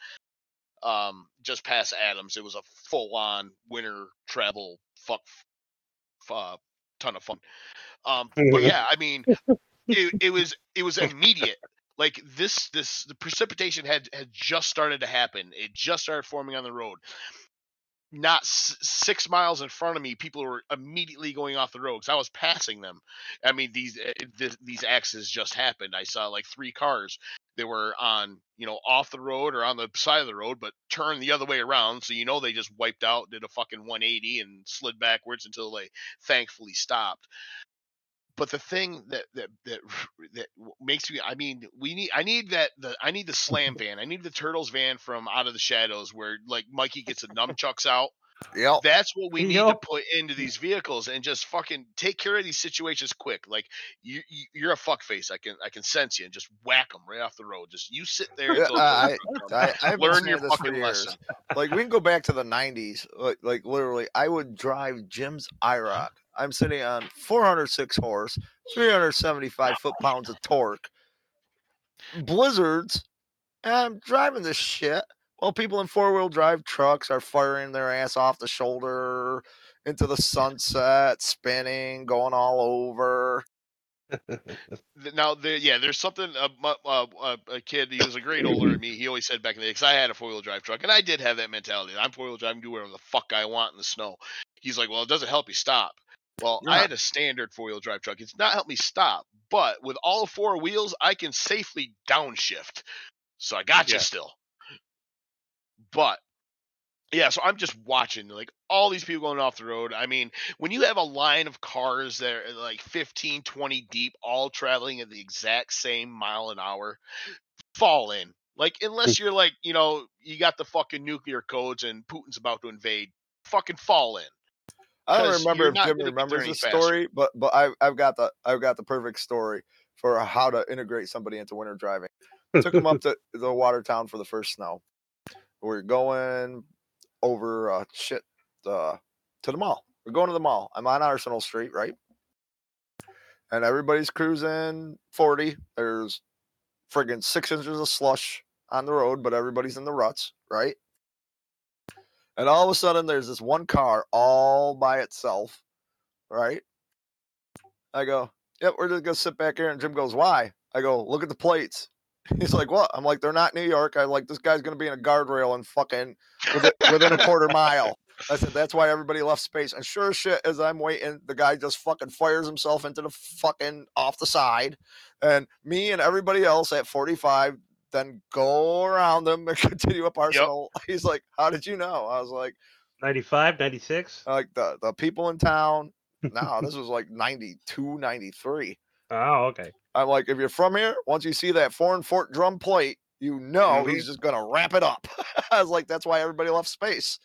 um, just past Adams. It was a full on winter travel fuck, uh, ton of fun. Um, but yeah, I mean, it, it was it was immediate. Like this this the precipitation had had just started to happen. It just started forming on the road. Not s- six miles in front of me, people were immediately going off the road because I was passing them. I mean, these uh, th- these accidents just happened. I saw like three cars that were on you know off the road or on the side of the road, but turned the other way around. So you know they just wiped out, did a fucking 180, and slid backwards until they thankfully stopped but the thing that that that that makes me i mean we need i need that the i need the slam van i need the turtles van from out of the shadows where like mikey gets the nunchucks out Yep. that's what we need Yep. to put into these vehicles and just fucking take care of these situations quick like you, you you're a fuckface i can i can sense you and just whack them right off the road just you sit there Yeah, I, I, I've learn your fucking lesson Like we can go back to the '90s. Like, like literally, I would drive Jim's uh-huh. IROC. I'm sitting on 406 horse, 375 foot pounds of torque, blizzards, and I'm driving this shit while people in four wheel drive trucks are firing their ass off the shoulder into the sunset, spinning, going all over. Now there yeah there's something uh, uh, uh, a kid he was a grade older than me he always said back in the day because i had a four-wheel drive truck and i did have that mentality i'm four-wheel drive I can do whatever the fuck i want in the snow he's like well it doesn't help you stop well i had a standard four-wheel drive truck it's not helped me stop but with all four wheels i can safely downshift. So i got you Yeah. still but yeah, so I'm just watching like all these people going off the road. I mean, when you have a line of cars that are uh, like 15, 20 deep, all traveling at the exact same mile an hour, fall in. Like, mm. unless you're like, you know, you got the fucking nuclear codes and Putin's about to invade, fucking fall in. I don't remember if Jim gonna get there remembers the story, but but I've I've got the I've got the perfect story for how to integrate somebody into winter driving. Took him up to the Watertown for the first snow. We're going over uh, shit uh, to the mall. We're going to the mall. I'm on Arsenal Street, right? And everybody's cruising 40. There's friggin' six inches of slush on the road, but everybody's in the ruts, right? And all of a sudden, there's this one car all by itself, right? I go, yep, we're just gonna sit back here. And Jim goes, why? I go, look at the plates. He's like, what? I'm like, they're not New York. I like this guy's gonna be in a guardrail and fucking within, within a quarter mile. I said, that's why everybody left space. And sure as shit, as I'm waiting, the guy just fucking fires himself into the fucking off the side. And me and everybody else at 45 then go around them and continue up Arsenal. He's like, How did you know? I was like, 95, 96? like the, the people in town. No, this was like 92, 93. Oh, okay. I'm like, if you're from here, once you see that foreign fort drum plate, you know Mhm. he's just gonna wrap it up. I was like, that's why everybody left space.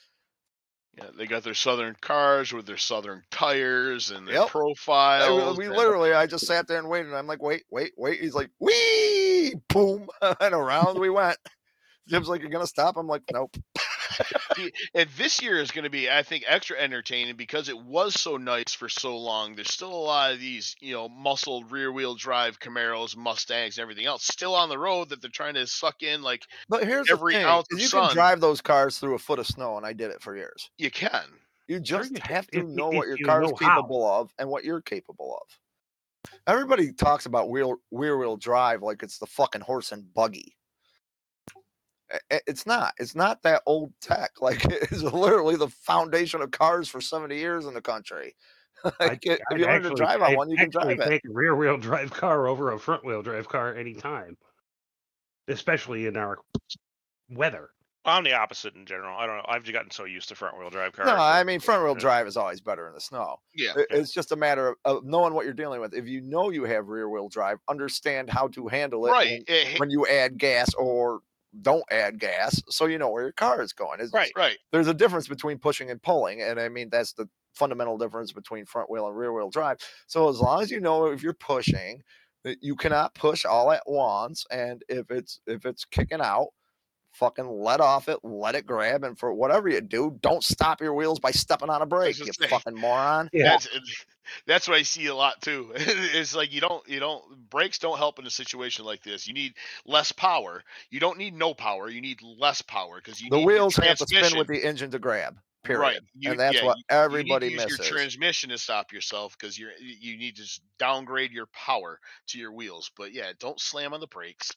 Yeah, they got their southern cars with their southern tires and their Yep. Profiles. we and- literally, I just sat there and waited. I'm like, wait, wait, wait. He's like, wee, boom, and around we went. Jim's like, you're gonna stop? I'm like, nope. See, and this year is going to be, I think, extra entertaining because it was so nice for so long. There's still a lot of these, you know, muscled rear-wheel drive Camaros, Mustangs, and everything else still on the road that they're trying to suck in. Like But here's Every the thing: ounce is of you sun. can drive those cars through a foot of snow, and I did it for years. you can. You just you have to if- know if what your you car is know how. capable of and what you're capable of. Everybody talks about wheel rear wheel drive like it's the fucking horse and buggy. I- I- It's not. It's not that old tech. Like it's literally the foundation of cars for 70 years in the country. Like, if I'd you learn to drive on I'd one, you can drive it. take a rear wheel drive car over a front wheel drive car anytime, especially in our weather. I'm the opposite in general. I don't know. I've gotten so used to front wheel drive cars. No, I mean front wheel yeah. drive is always better in the snow. Yeah. It- It's just a matter of, of knowing what you're dealing with. If you know you have rear wheel drive, understand how to handle it when- Right. eh, when you add gas or don't add gas, so you know where your car is going. It's- Right. Right. There's a difference between pushing and pulling, and I mean that's the fundamental difference between front wheel and rear wheel drive. So as long as you know if you're pushing, that you cannot push all at once, and if it's if it's kicking out, fucking let off it, let it grab, and for whatever you do, don't stop your wheels by stepping on a brake, you just saying. fucking moron. Yeah. That's that's what I see a lot too. it's like you don't you don't brakes don't help in a situation like this. You need less power. You don't need no power. You need less power because you The need your wheels have to spin with the engine to grab. Period. Right. You- and that's yeah, what you- you need to everybody use misses. Your transmission to stop yourself because you're you need to downgrade your power to your wheels. But yeah, don't slam on the brakes.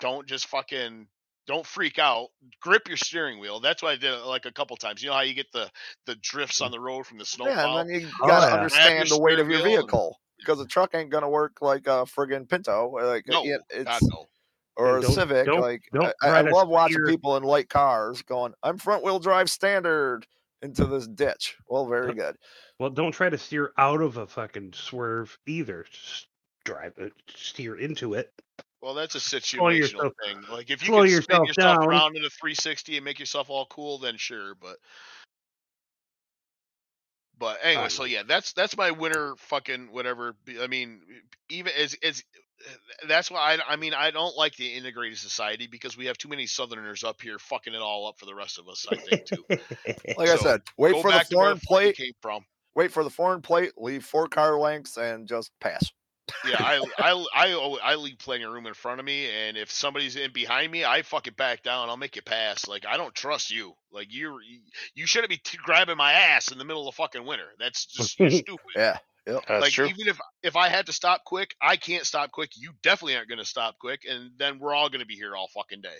Don't just fucking don't freak out. Grip your steering wheel. That's what I did like a couple times. You know how you get the the drifts on the road from the snowplow. yeah, and then you Oh, gotta yeah. understand the weight of your wheel and- vehicle because a truck ain't gonna work like a friggin' Pinto, like no, it- God it's no. or And a Civic. don't- like don't I, I love watching steer- people in light cars going, "I'm front wheel drive standard." Into this ditch. Well, very Don't- good. Well, don't try to steer out of a fucking swerve either. Just drive it, steer into it. Well, that's a Slow situational yourself- thing. Like if you slow can spin yourself yourself down. around in a 360 and make yourself all cool, then sure. But but anyway, so yeah, that's that's my winner. fucking whatever. I mean, even as as eh, that's why I I mean I don't like the integrated society because we have too many Southerners up here fucking it all up for the rest of us. I think too. Like I said, wait for the back to where foreign the fuck you plate. came from. Wait for the foreign plate. Leave four car lengths and just pass. Yeah, I, I, I, al- I leave plenty of room in front of me, and if somebody's in behind me, I fucking back down. I'll make you pass. Like I don't trust you. Like you, you shouldn't be t- grabbing my ass in the middle of fucking winter. That's just you're stupid. Yeah. That's like true. even if if I had to stop quick, I can't stop quick. You definitely aren't going to stop quick, and then we're all going to be here all fucking day.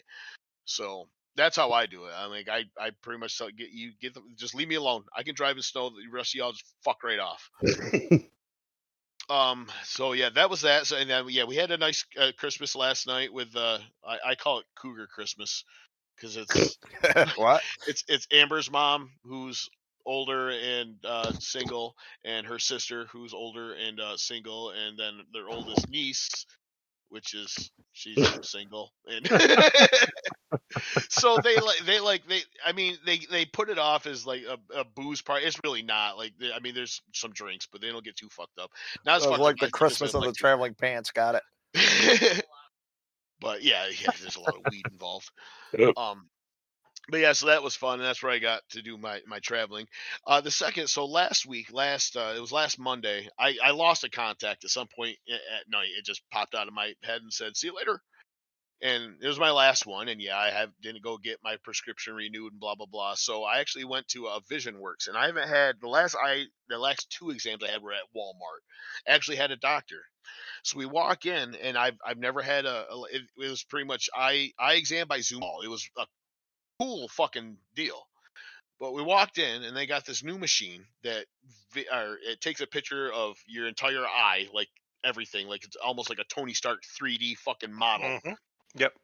So that's how I do it. I like I I pretty much tell, get you get them, just leave me alone. I can drive in snow. The rest of y'all just fuck right off. Um. So yeah, that was that. So and then yeah, we had a nice uh, Christmas last night with uh, I, I call it Cougar Christmas because it's what? it's it's Amber's mom who's older and uh, single, and her sister who's older and uh, single, and then their oldest niece, which is she's single, and so they like they like they. I mean, they they put it off as like a, a booze party. It's really not like they- I mean, there's some drinks, but they don't get too fucked up. Not as Sounds fucked like up the as- as Christmas I'd of the like to. traveling pants. Got it. but yeah, yeah, there's a lot of weed involved. Yep. Um, but yeah, so that was fun, and that's where I got to do my my traveling. Uh, the second, so last week, last uh, it was last Monday, I I lost a contact at some point at night. It just popped out of my head and said, "See you later." And it was my last one, and yeah, I have didn't go get my prescription renewed and blah blah blah. So I actually went to a Vision Works, and I haven't had the last I the last two exams I had were at Walmart. I actually had a doctor, so we walk in, and I've I've never had a. a- it, it was pretty much eye eye exam by Zoom. call. It was a cool fucking deal. But we walked in, and they got this new machine that vi- or it takes a picture of your entire eye, like everything, like it's almost like a Tony Stark 3D fucking model Mhm. Yep.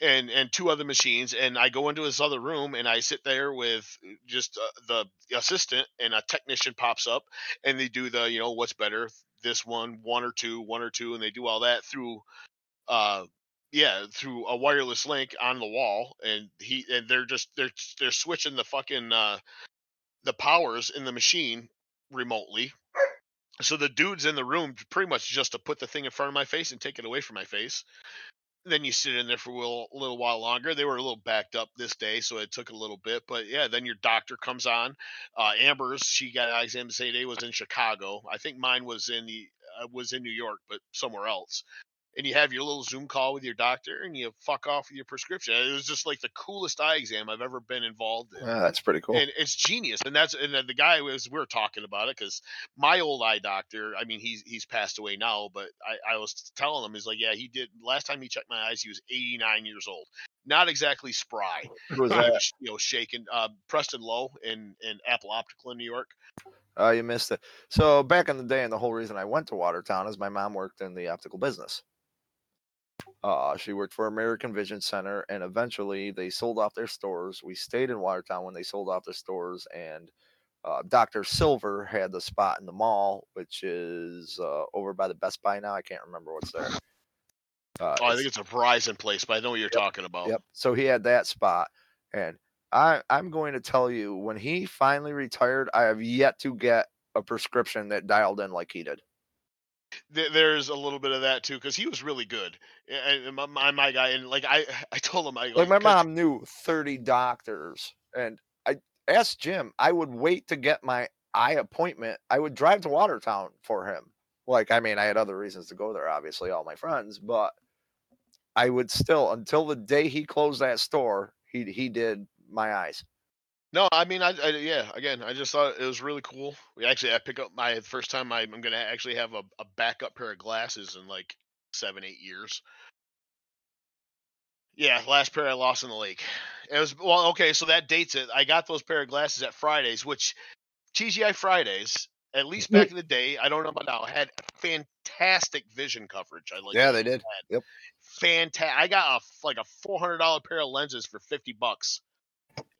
and and two other machines and i go into this other room and i sit there with just uh, the assistant and a technician pops up and they do the you know what's better this one one or two one or two and they do all that through uh yeah through a wireless link on the wall and he and they're just they're they're switching the fucking uh the powers in the machine remotely so the dude's in the room pretty much just to put the thing in front of my face and take it away from my face then you sit in there for a little, little while longer. They were a little backed up this day, so it took a little bit. But yeah, then your doctor comes on. Uh, Amber's she got exam the same day was in Chicago. I think mine was in the uh, was in New York, but somewhere else. And you have your little Zoom call with your doctor, and you fuck off with your prescription. It was just like the coolest eye exam I've ever been involved in Yeah, that's pretty cool. and it's genius and that's and the guy was we were talking about it because my old eye doctor i mean he's he's passed away now but i i was telling him he's like yeah he did last time he checked my eyes he was 89 years old not exactly spry Who was that? was, you know shaken uh preston lowe in in apple optical in new york Oh, you missed it. So back in the day, and the whole reason I went to Watertown is my mom worked in the optical business. Uh, she worked for American Vision Center, and eventually they sold off their stores. We stayed in Watertown when they sold off their stores, and uh, Dr. Silver had the spot in the mall, which is uh, over by the Best Buy now. I can't remember what's there. Uh, oh i think it's a verizon place but i know what you're talking about Yep. So he had that spot, and I I'm going to tell you when he finally retired, I have yet to get a prescription that dialed in like he did. Th- there's a little bit of that too because he was really good. And my, my, my guy, and like I, I told him, I Like my 'cause- mom knew 30 doctors, and I asked Jim. I would wait to get my eye appointment. I would drive to Watertown for him. Like, I mean, I had other reasons to go there, obviously, all my friends, but I would still until the day he closed that store. He he did my eyes. No, I mean, I, I yeah. Again, I just thought it was really cool. We actually, I pick up my first time. I, I'm gonna actually have a, a backup pair of glasses in like seven, eight years. Yeah, last pair I lost in the lake. It was well, okay. So that dates it. I got those pair of glasses at Fridays, which TGI Fridays, at least back in the day, I don't know about now, had fantastic vision coverage. I like. Yeah, they did. Had. Yep. Fantastic. I got a like a four hundred dollar pair of lenses for fifty bucks,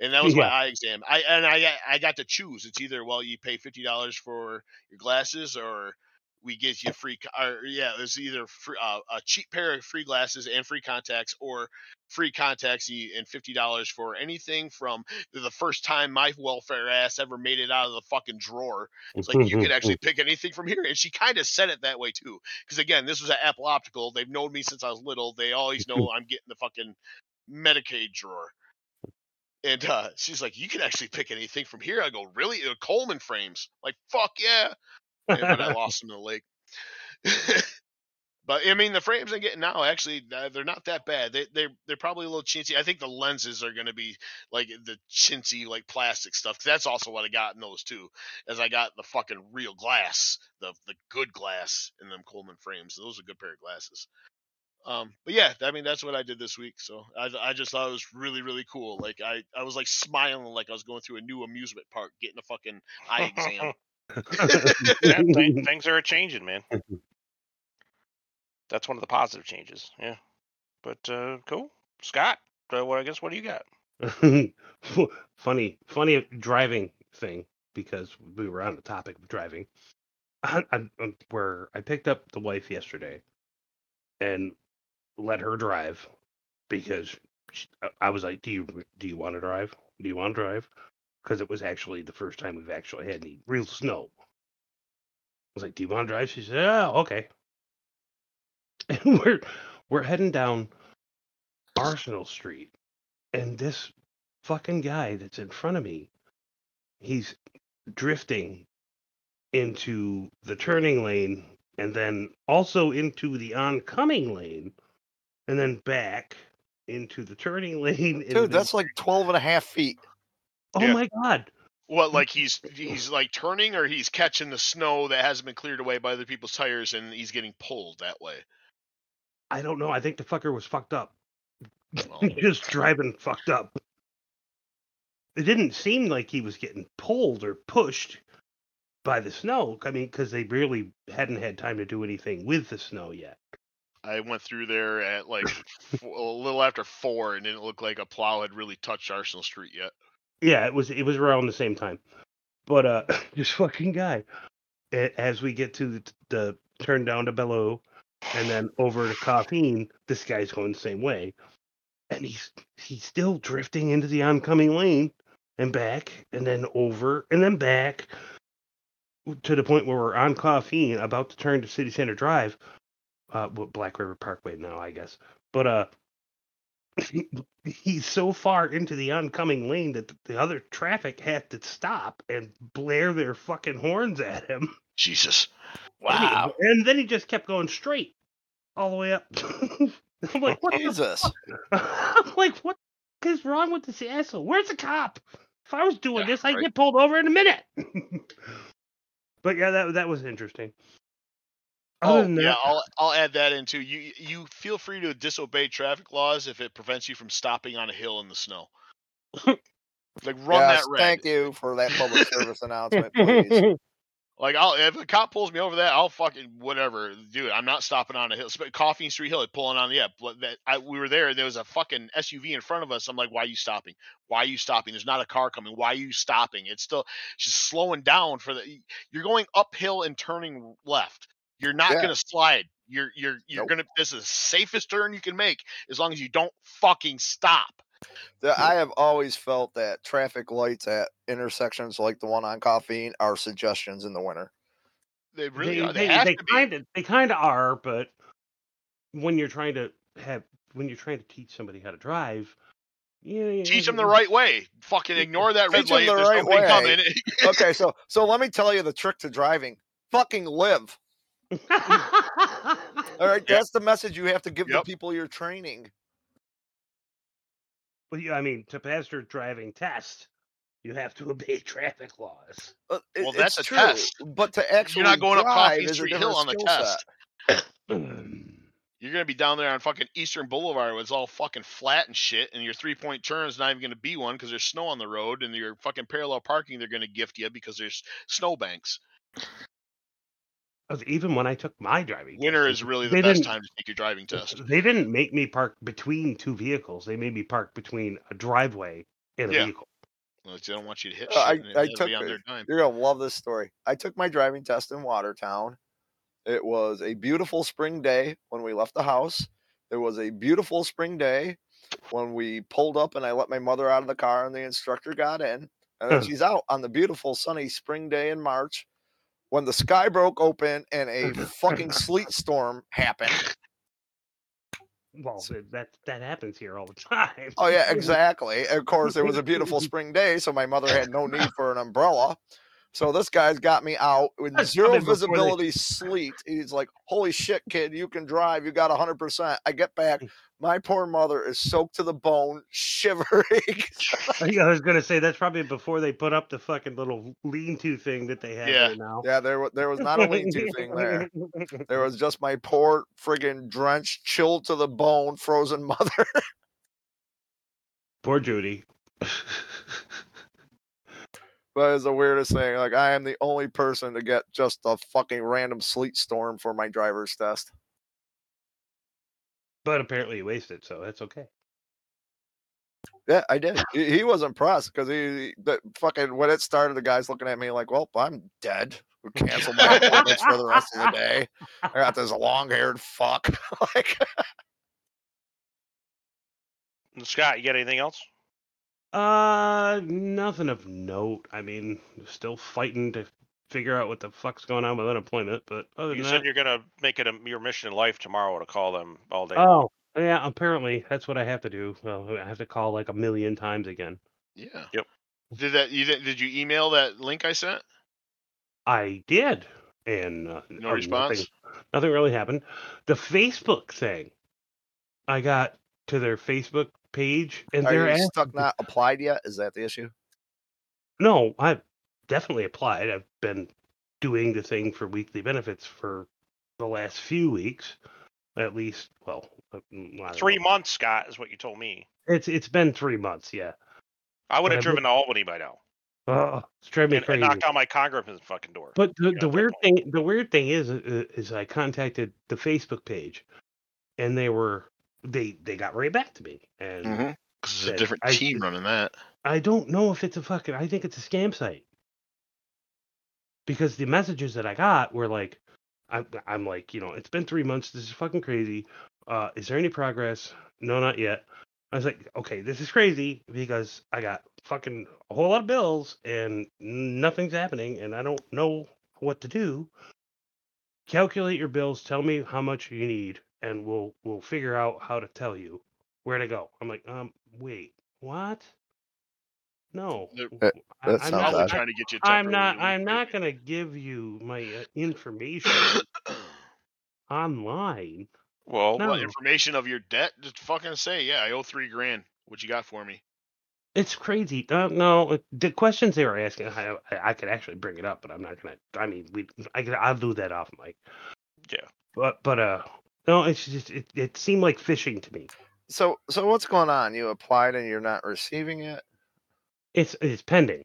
and that was my eye exam. I and I got- I got to choose. It's either well, you pay fifty dollars for your glasses, or we get you free. Or yeah, it's either free, uh, a cheap pair of free glasses and free contacts, or free contacts and fifty dollars for anything from the first time my welfare ass ever made it out of the fucking drawer. It's like you could actually pick anything from here, and she kind of said it that way too. Because again, this was at Apple Optical. They've known me since I was little. They always know I'm getting the fucking Medicaid drawer. And uh, she's like, "You can actually pick anything from here." I go, "Really? Uh, Coleman frames?" Like, "Fuck yeah!" And, but I lost them in the lake. but I mean, the frames I'm getting now actually they're not that bad. They they they're probably a little chintzy. I think the lenses are going to be like the chintzy like plastic stuff. that's also what I got in those too. As I got the fucking real glass, the the good glass in them Coleman frames. Those are a good pair of glasses. Um, but yeah, I mean that's what I did this week. So I I just thought it was really really cool. Like I I was like smiling like I was going through a new amusement park getting a fucking eye exam. yeah, th- things are changing, man. That's one of the positive changes. Yeah, but uh, cool, Scott. Uh, what I guess what do you got? funny, funny driving thing because we were on the topic of driving. I, I, um, where I picked up the wife yesterday and let her drive because she, I- uh, I was like, "Do you do you want to drive? Do you want to drive?" Because it was actually the first time we've actually had any real snow. I was like, "Do you want to drive?" She said, "Oh, okay." And we're we're heading down Arsenal Street, and this fucking guy that's in front of me, he's drifting into the turning lane and then also into the oncoming lane and then back into the turning lane. Dude, then- that's like 12 and a half feet. oh Yeah. my god. What like he's he's like turning or he's catching the snow that hasn't been cleared away by other people's tires and he's getting pulled that way. I don't know. I think the fucker was fucked up. Oh. Well, Just driving fucked up. It didn't seem like he was getting pulled or pushed by the snow. I mean, because they really hadn't had time to do anything with the snow yet. I went through there at like f- a little after four and didn't look like a plow had really touched Arsenal Street yet. Yeah, it was it was around the same time. But uh this fucking guy a- as we get to the, the turn down to Bellew and then over to Coffeen, this guy's going the same way. And he's he's still drifting into the oncoming lane and back and then over and then back to the point where we're on Coffeen about to turn to City Center Drive. Uh Black River Parkway now, I guess. But uh he's so far into the oncoming lane that the other traffic had to stop and blare their fucking horns at him. Jesus. And he- Wow. And then he just kept going straight all the way up. I'm like, what Jesus. I'm like, what is wrong with this asshole? Where's the cop? If I was doing Yeah, this, I'd right. get pulled over in a minute. but yeah, that that was interesting. Other Oh than yeah, I'll I'll add that in too. You you feel free to disobey traffic laws if it prevents you from stopping on a hill in the snow. like run yes, that red. thank you for that public service announcement, please. Like I'll if a cop pulls me over that, I'll fucking whatever, dude. I'm not stopping on a hill. Sp- Coffeen Street Hill, pulling on yeah. but That I, we were there. There was a fucking SUV in front of us. I'm like, why are you stopping? Why are you stopping? There's not a car coming. Why are you stopping? It's still just slowing down for the. You're going uphill and turning left. You're not Yeah. gonna slide. You're you're you're Nope. gonna. This is the safest turn you can make as long as you don't fucking stop. The- I have always felt that traffic lights at intersections like the one on Coffeen are suggestions in the winter. They really they, are. They, they, they kind of they kind of are, but when you're trying to have when you're trying to teach somebody how to drive, yeah, Teach them the right way. Fucking ignore that red light. the There's right way. coming. Okay, so so let me tell you the trick to driving. Fucking live. All right, Yeah. that's the message you have to give Yep. the people you're training. Well, yeah, I mean, to pass your driving test, you have to obey traffic laws. Uh, it- Well, that's a true, test. but to actually You're not going up Coffeen Street Hill on the test. You're gonna be down there on fucking Eastern Boulevard where it's all fucking flat and shit, and your three point turn is not even gonna be one because there's snow on the road, and your fucking parallel parking they're gonna gift you because there's snowbanks. 'Cause even when I took my driving, Winter test, is really they the best didn't- time to take your driving test. They didn't make me park between two vehicles. They made me park between a driveway and a Yeah. vehicle. Unless they don't want you to hit Uh, shit, I- I took it. their dime. You're gonna love this story. I took my driving test in Watertown. It was a beautiful spring day when we left the house. It was a beautiful spring day when we pulled up and I let my mother out of the car and the instructor got in. And then she's out on the beautiful sunny spring day in March when the sky broke open and a mm-hmm. fucking sleet storm happened. Well, th- that that happens here all the time. Oh yeah, exactly. Of course, it was a beautiful spring day, so my mother had no need for an umbrella. So this guy's got me out with That's zero before they- visibility sleet. He's like, "Holy shit, kid, you can drive. You got hundred percent." I get back. my poor mother is soaked to the bone, shivering. I was gonna say that's probably before they put up the fucking little lean-to thing that they have Yeah. there now. yeah, there wa- there was not a lean-to thing there. There was just my poor friggin' drenched, chilled to the bone, frozen mother. Poor Judy. but it's the weirdest thing. Like I am the only person to get just a fucking random sleet storm for my driver's test. But apparently you wasted, so that's okay. Yeah, I did. He, he was impressed because he the fucking when it started, the guy's looking at me like, "Well, I'm dead. We cancel my appointments for the rest of the day. I got this long-haired fuck." like, Scott, you got anything else? Uh, nothing of note. I mean, still fighting to figure out what the fuck's going on with unemployment, but other than You than said that, you're gonna make it a, your mission in life tomorrow to call them all day. oh yeah, apparently that's what I have to do. Well, I have to call like a million times again. Yeah. Yep. Did that? You did? Did you email that link I sent? I did, and uh, No uh, response? Nothing, nothing really happened. The Facebook thing, I got to their Facebook page, and are they're you asking, stuck not applied yet? Is that the issue? no, I've definitely applied. I've been doing the thing for weekly benefits for the last few weeks, at least. Well, uh, mm, I don't Three know. months, Scott, is what you told me. It's it's been three months, yeah. I would have I've driven to Albany by now Oh, it's driving me and, crazy. and knocked on my congressman's fucking door. But the, Yeah, the weird thing, the weird thing is, uh, is I contacted the Facebook page, and they were they they got right back to me, and Mm-hmm. Because there's a That- different I- team running that. I don't know if it's a fucking. I think it's a scam site because the messages that I got were like, I'm I'm like, you know, it's been three months. This is fucking crazy. Uh, is there any progress? No, not yet. I was like, okay, this is crazy because I got fucking a whole lot of bills and nothing's happening, and I don't know what to do. Calculate your bills. Tell me how much you need, and we'll we'll figure out how to tell you where to go. I'm like, um, wait, what? No, That- I- that I'm sounds not, bad. I- trying to get you. I'm not. I'm not gonna give you my uh, information online. well, No. What information of your debt? Just fucking say, yeah, I owe three grand. What you got for me? It's crazy. Uh, no, it- the questions they were asking, I, I, I could actually bring it up, but I'm not gonna. I mean, we. I, could- I'll do that off mic. Yeah. But but uh, no, it's just it. It seemed like fishing to me. So so what's going on? You applied and you're not receiving it? It's it's pending.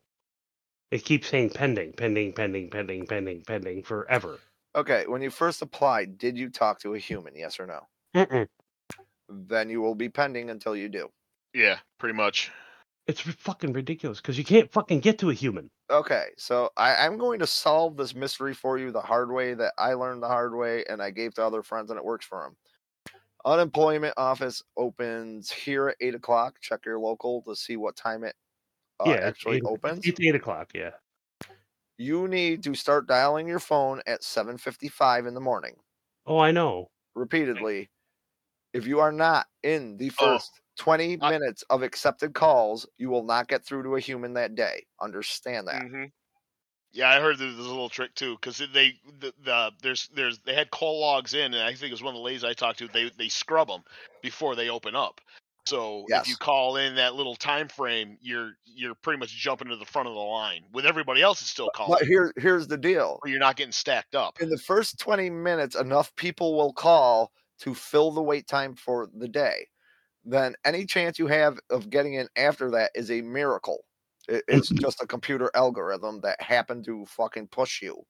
It keeps saying pending, pending, pending, pending, pending, pending forever. Okay, when you first applied, did you talk to a human? Yes or no? Mm-mm. Then you will be pending until you do. Yeah, pretty much. It's fucking ridiculous because you can't fucking get to a human. Okay, so I, I'm going to solve this mystery for you the hard way that I learned the hard way and I gave to other friends and it works for them. Unemployment office opens here at eight o'clock. Check your local to see what time it uh, yeah, it's actually eight- opens. It's eight o'clock. Yeah. you need to start dialing your phone at 7:55 in the morning Oh, I know. repeatedly. If you are not in the Oh. first 20 I- minutes of accepted calls, you will not get through to a human that day. Understand that. hmm Yeah, I heard there's a little trick too, because they the, the there's there's they had call logs in, and I think it was one of the ladies I talked to. They they scrub them before they open up. So if you call in that little time frame, you're you're pretty much jumping to the front of the line with everybody else is still calling, But here here's the deal. you're not getting stacked up. in the first 20 minutes enough people will call to fill the wait time for the day. Then any chance you have of getting in after that is a miracle. It's just a computer algorithm that happened to fucking push you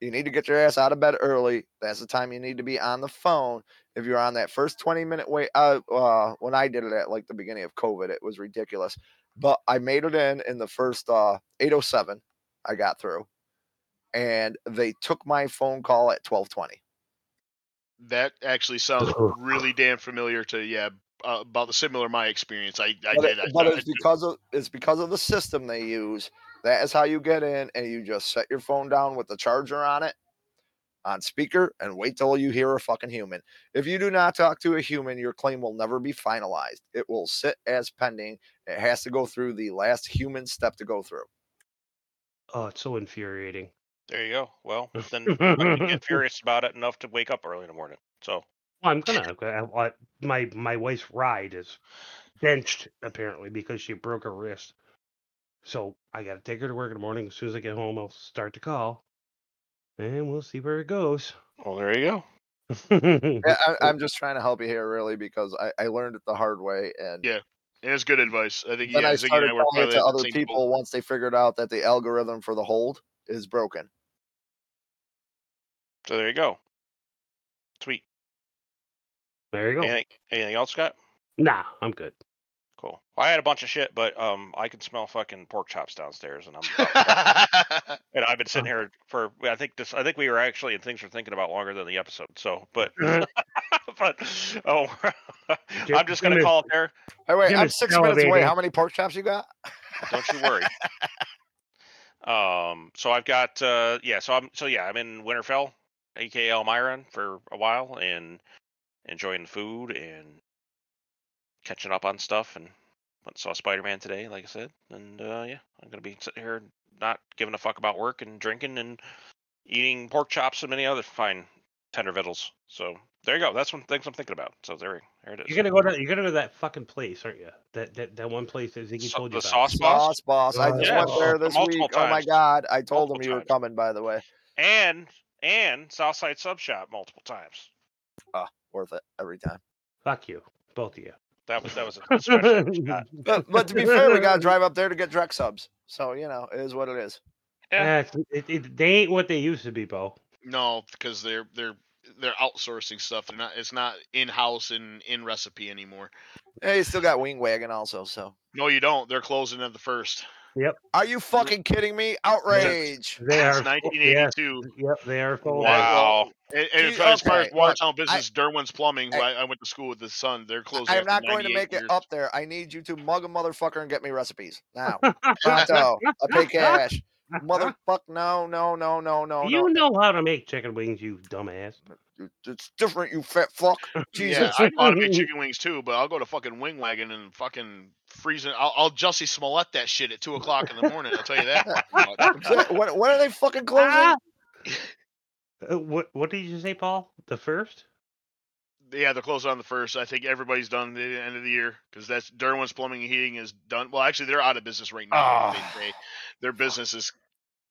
you need to get your ass out of bed early that's the time you need to be on the phone if you're on that first 20 minute wait uh, uh when i did it at like the beginning of covid it was ridiculous but i made it in in the first uh 807 i got through and they took my phone call at 1220 That actually sounds really damn familiar to yeah uh, about the similar my experience. I I but, did. it- I, but I it's because of it's because of the system they use that is how you get in and you just set your phone down with the charger on it on speaker and wait till you hear a fucking human if you do not talk to a human your claim will never be finalized it will sit as pending it has to go through the last human step to go through Oh, it's so infuriating. There you go. Well, then I get furious about it enough to wake up early in the morning. So Well, I'm gonna. I- I- My my wife's ride is benched apparently because she broke her wrist. So I got to take her to work in the morning. As soon as I get home, I'll start the call, and we'll see where it goes. well, there you go. Yeah, I, i'm just trying to help you here really because i, I learned it the hard way and Yeah, and it's good advice. I think then yeah, i Ziggy and started I calling it to other same boat. people once they figured out that the algorithm for the hold is broken So there you go. Sweet. there you go. Anything, anything else, Scott? Nah, I'm good. Cool. I had a bunch of shit, but um, I can smell fucking pork chops downstairs, and I'm and I've been sitting here for I think this I think we were actually in things we're thinking about longer than the episode. So, but but oh, I'm just gonna call it there. hey wait i'm six minutes away how many pork chops you got Don't you worry. um, so I've got uh, yeah, so I'm so yeah, I'm in Winterfell, aka Elmira, for a while, and enjoying the food and catching up on stuff. And went and saw Spider Man today, like I said, and uh, yeah, I'm gonna be sitting here not giving a fuck about work and drinking and eating pork chops and many other fine tender victuals. So there you go. That's one things I'm thinking about. So there, there it is. You're gonna go to you're gonna go to that fucking place, aren't you? That that, that one place that Ziggy So- told you the about. sauce boss. Sauce boss. I just yeah, went there this multiple week. Oh my god! I told them Multiple you were coming. By the way, and and Southside Sub Shop multiple times. Ah, worth it every time. Fuck you, both of you. That was that was a special for But, but to be fair, we gotta drive up there to get Drex subs. So you know, it is what it is. Yeah. Yeah, it, it, they ain't what they used to be, Bo. No, because they're they're they're outsourcing stuff. They're not. It's not in house and in recipe anymore. Hey, you still got Wing Wagon also. So No, you don't. They're closing at the first. Are you fucking kidding me? Outrage! They are. 1982. Yes, yep, they are full. Wow. And, and Gee, as far as okay, look, Watertown business, Derwin's Plumbing, who I- I, I went to school with his son, they're closing. I am not going to 98 make it up there. I need you to mug a motherfucker and get me recipes now. Pronto. I pay cash. Motherfuck! No, no, no, no, no, you no. know how to make chicken wings, you dumbass. It's different, you fat fuck. Jesus. Yeah, I know how to make chicken wings too, but I'll go to fucking Wing Wagon and fucking freezing. I'll, I'll Jussie Smollett that shit at two o'clock in the morning. I'll tell you that. fucking much. when, when are they fucking closing? Ah! Uh, what what did you say, Paul? The first? Yeah, they're closing on the first. I think everybody's done the end of the year because that's Derwin's Plumbing and Heating is done. Well, actually, they're out of business right now. Ah. They, they, their business is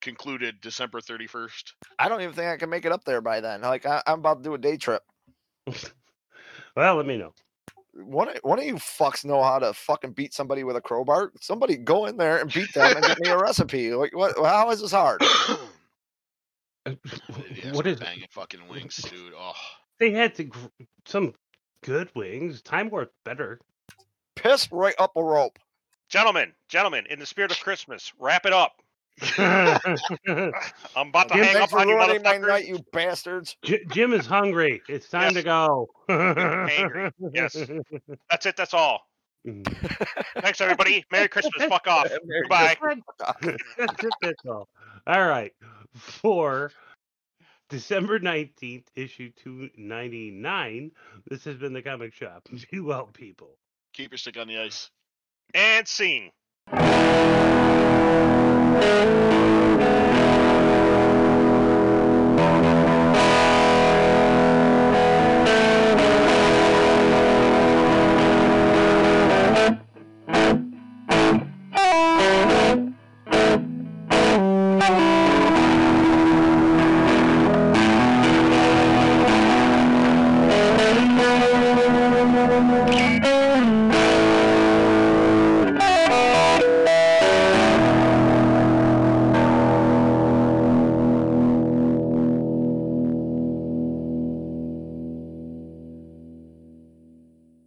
concluded December thirty first. I don't even think I can make it up there by then. Like I, I'm about to do a day trip. Well, let me know. One, of- one of you fucks know how to fucking beat somebody with a crowbar. Somebody go in there and beat them and get me a recipe. Like what? How is this hard? what is banging fucking wings, dude? Oh, they had to gr- some good wings. Time Warp better. Piss right up a rope. Gentlemen, gentlemen, in the spirit of Christmas, wrap it up. J- I'm about to Jim, hang up for on you, ruining my night, you bastards. Jim is hungry. It's time to go. Angry. Yes. That's it. That's all. Thanks, everybody. Merry Christmas. Fuck off. Merry Goodbye. That's it, that's all. All right. For December 19th, issue 299, this has been the comic shop. Be well, people. Keep your stick on the ice. And scene. Música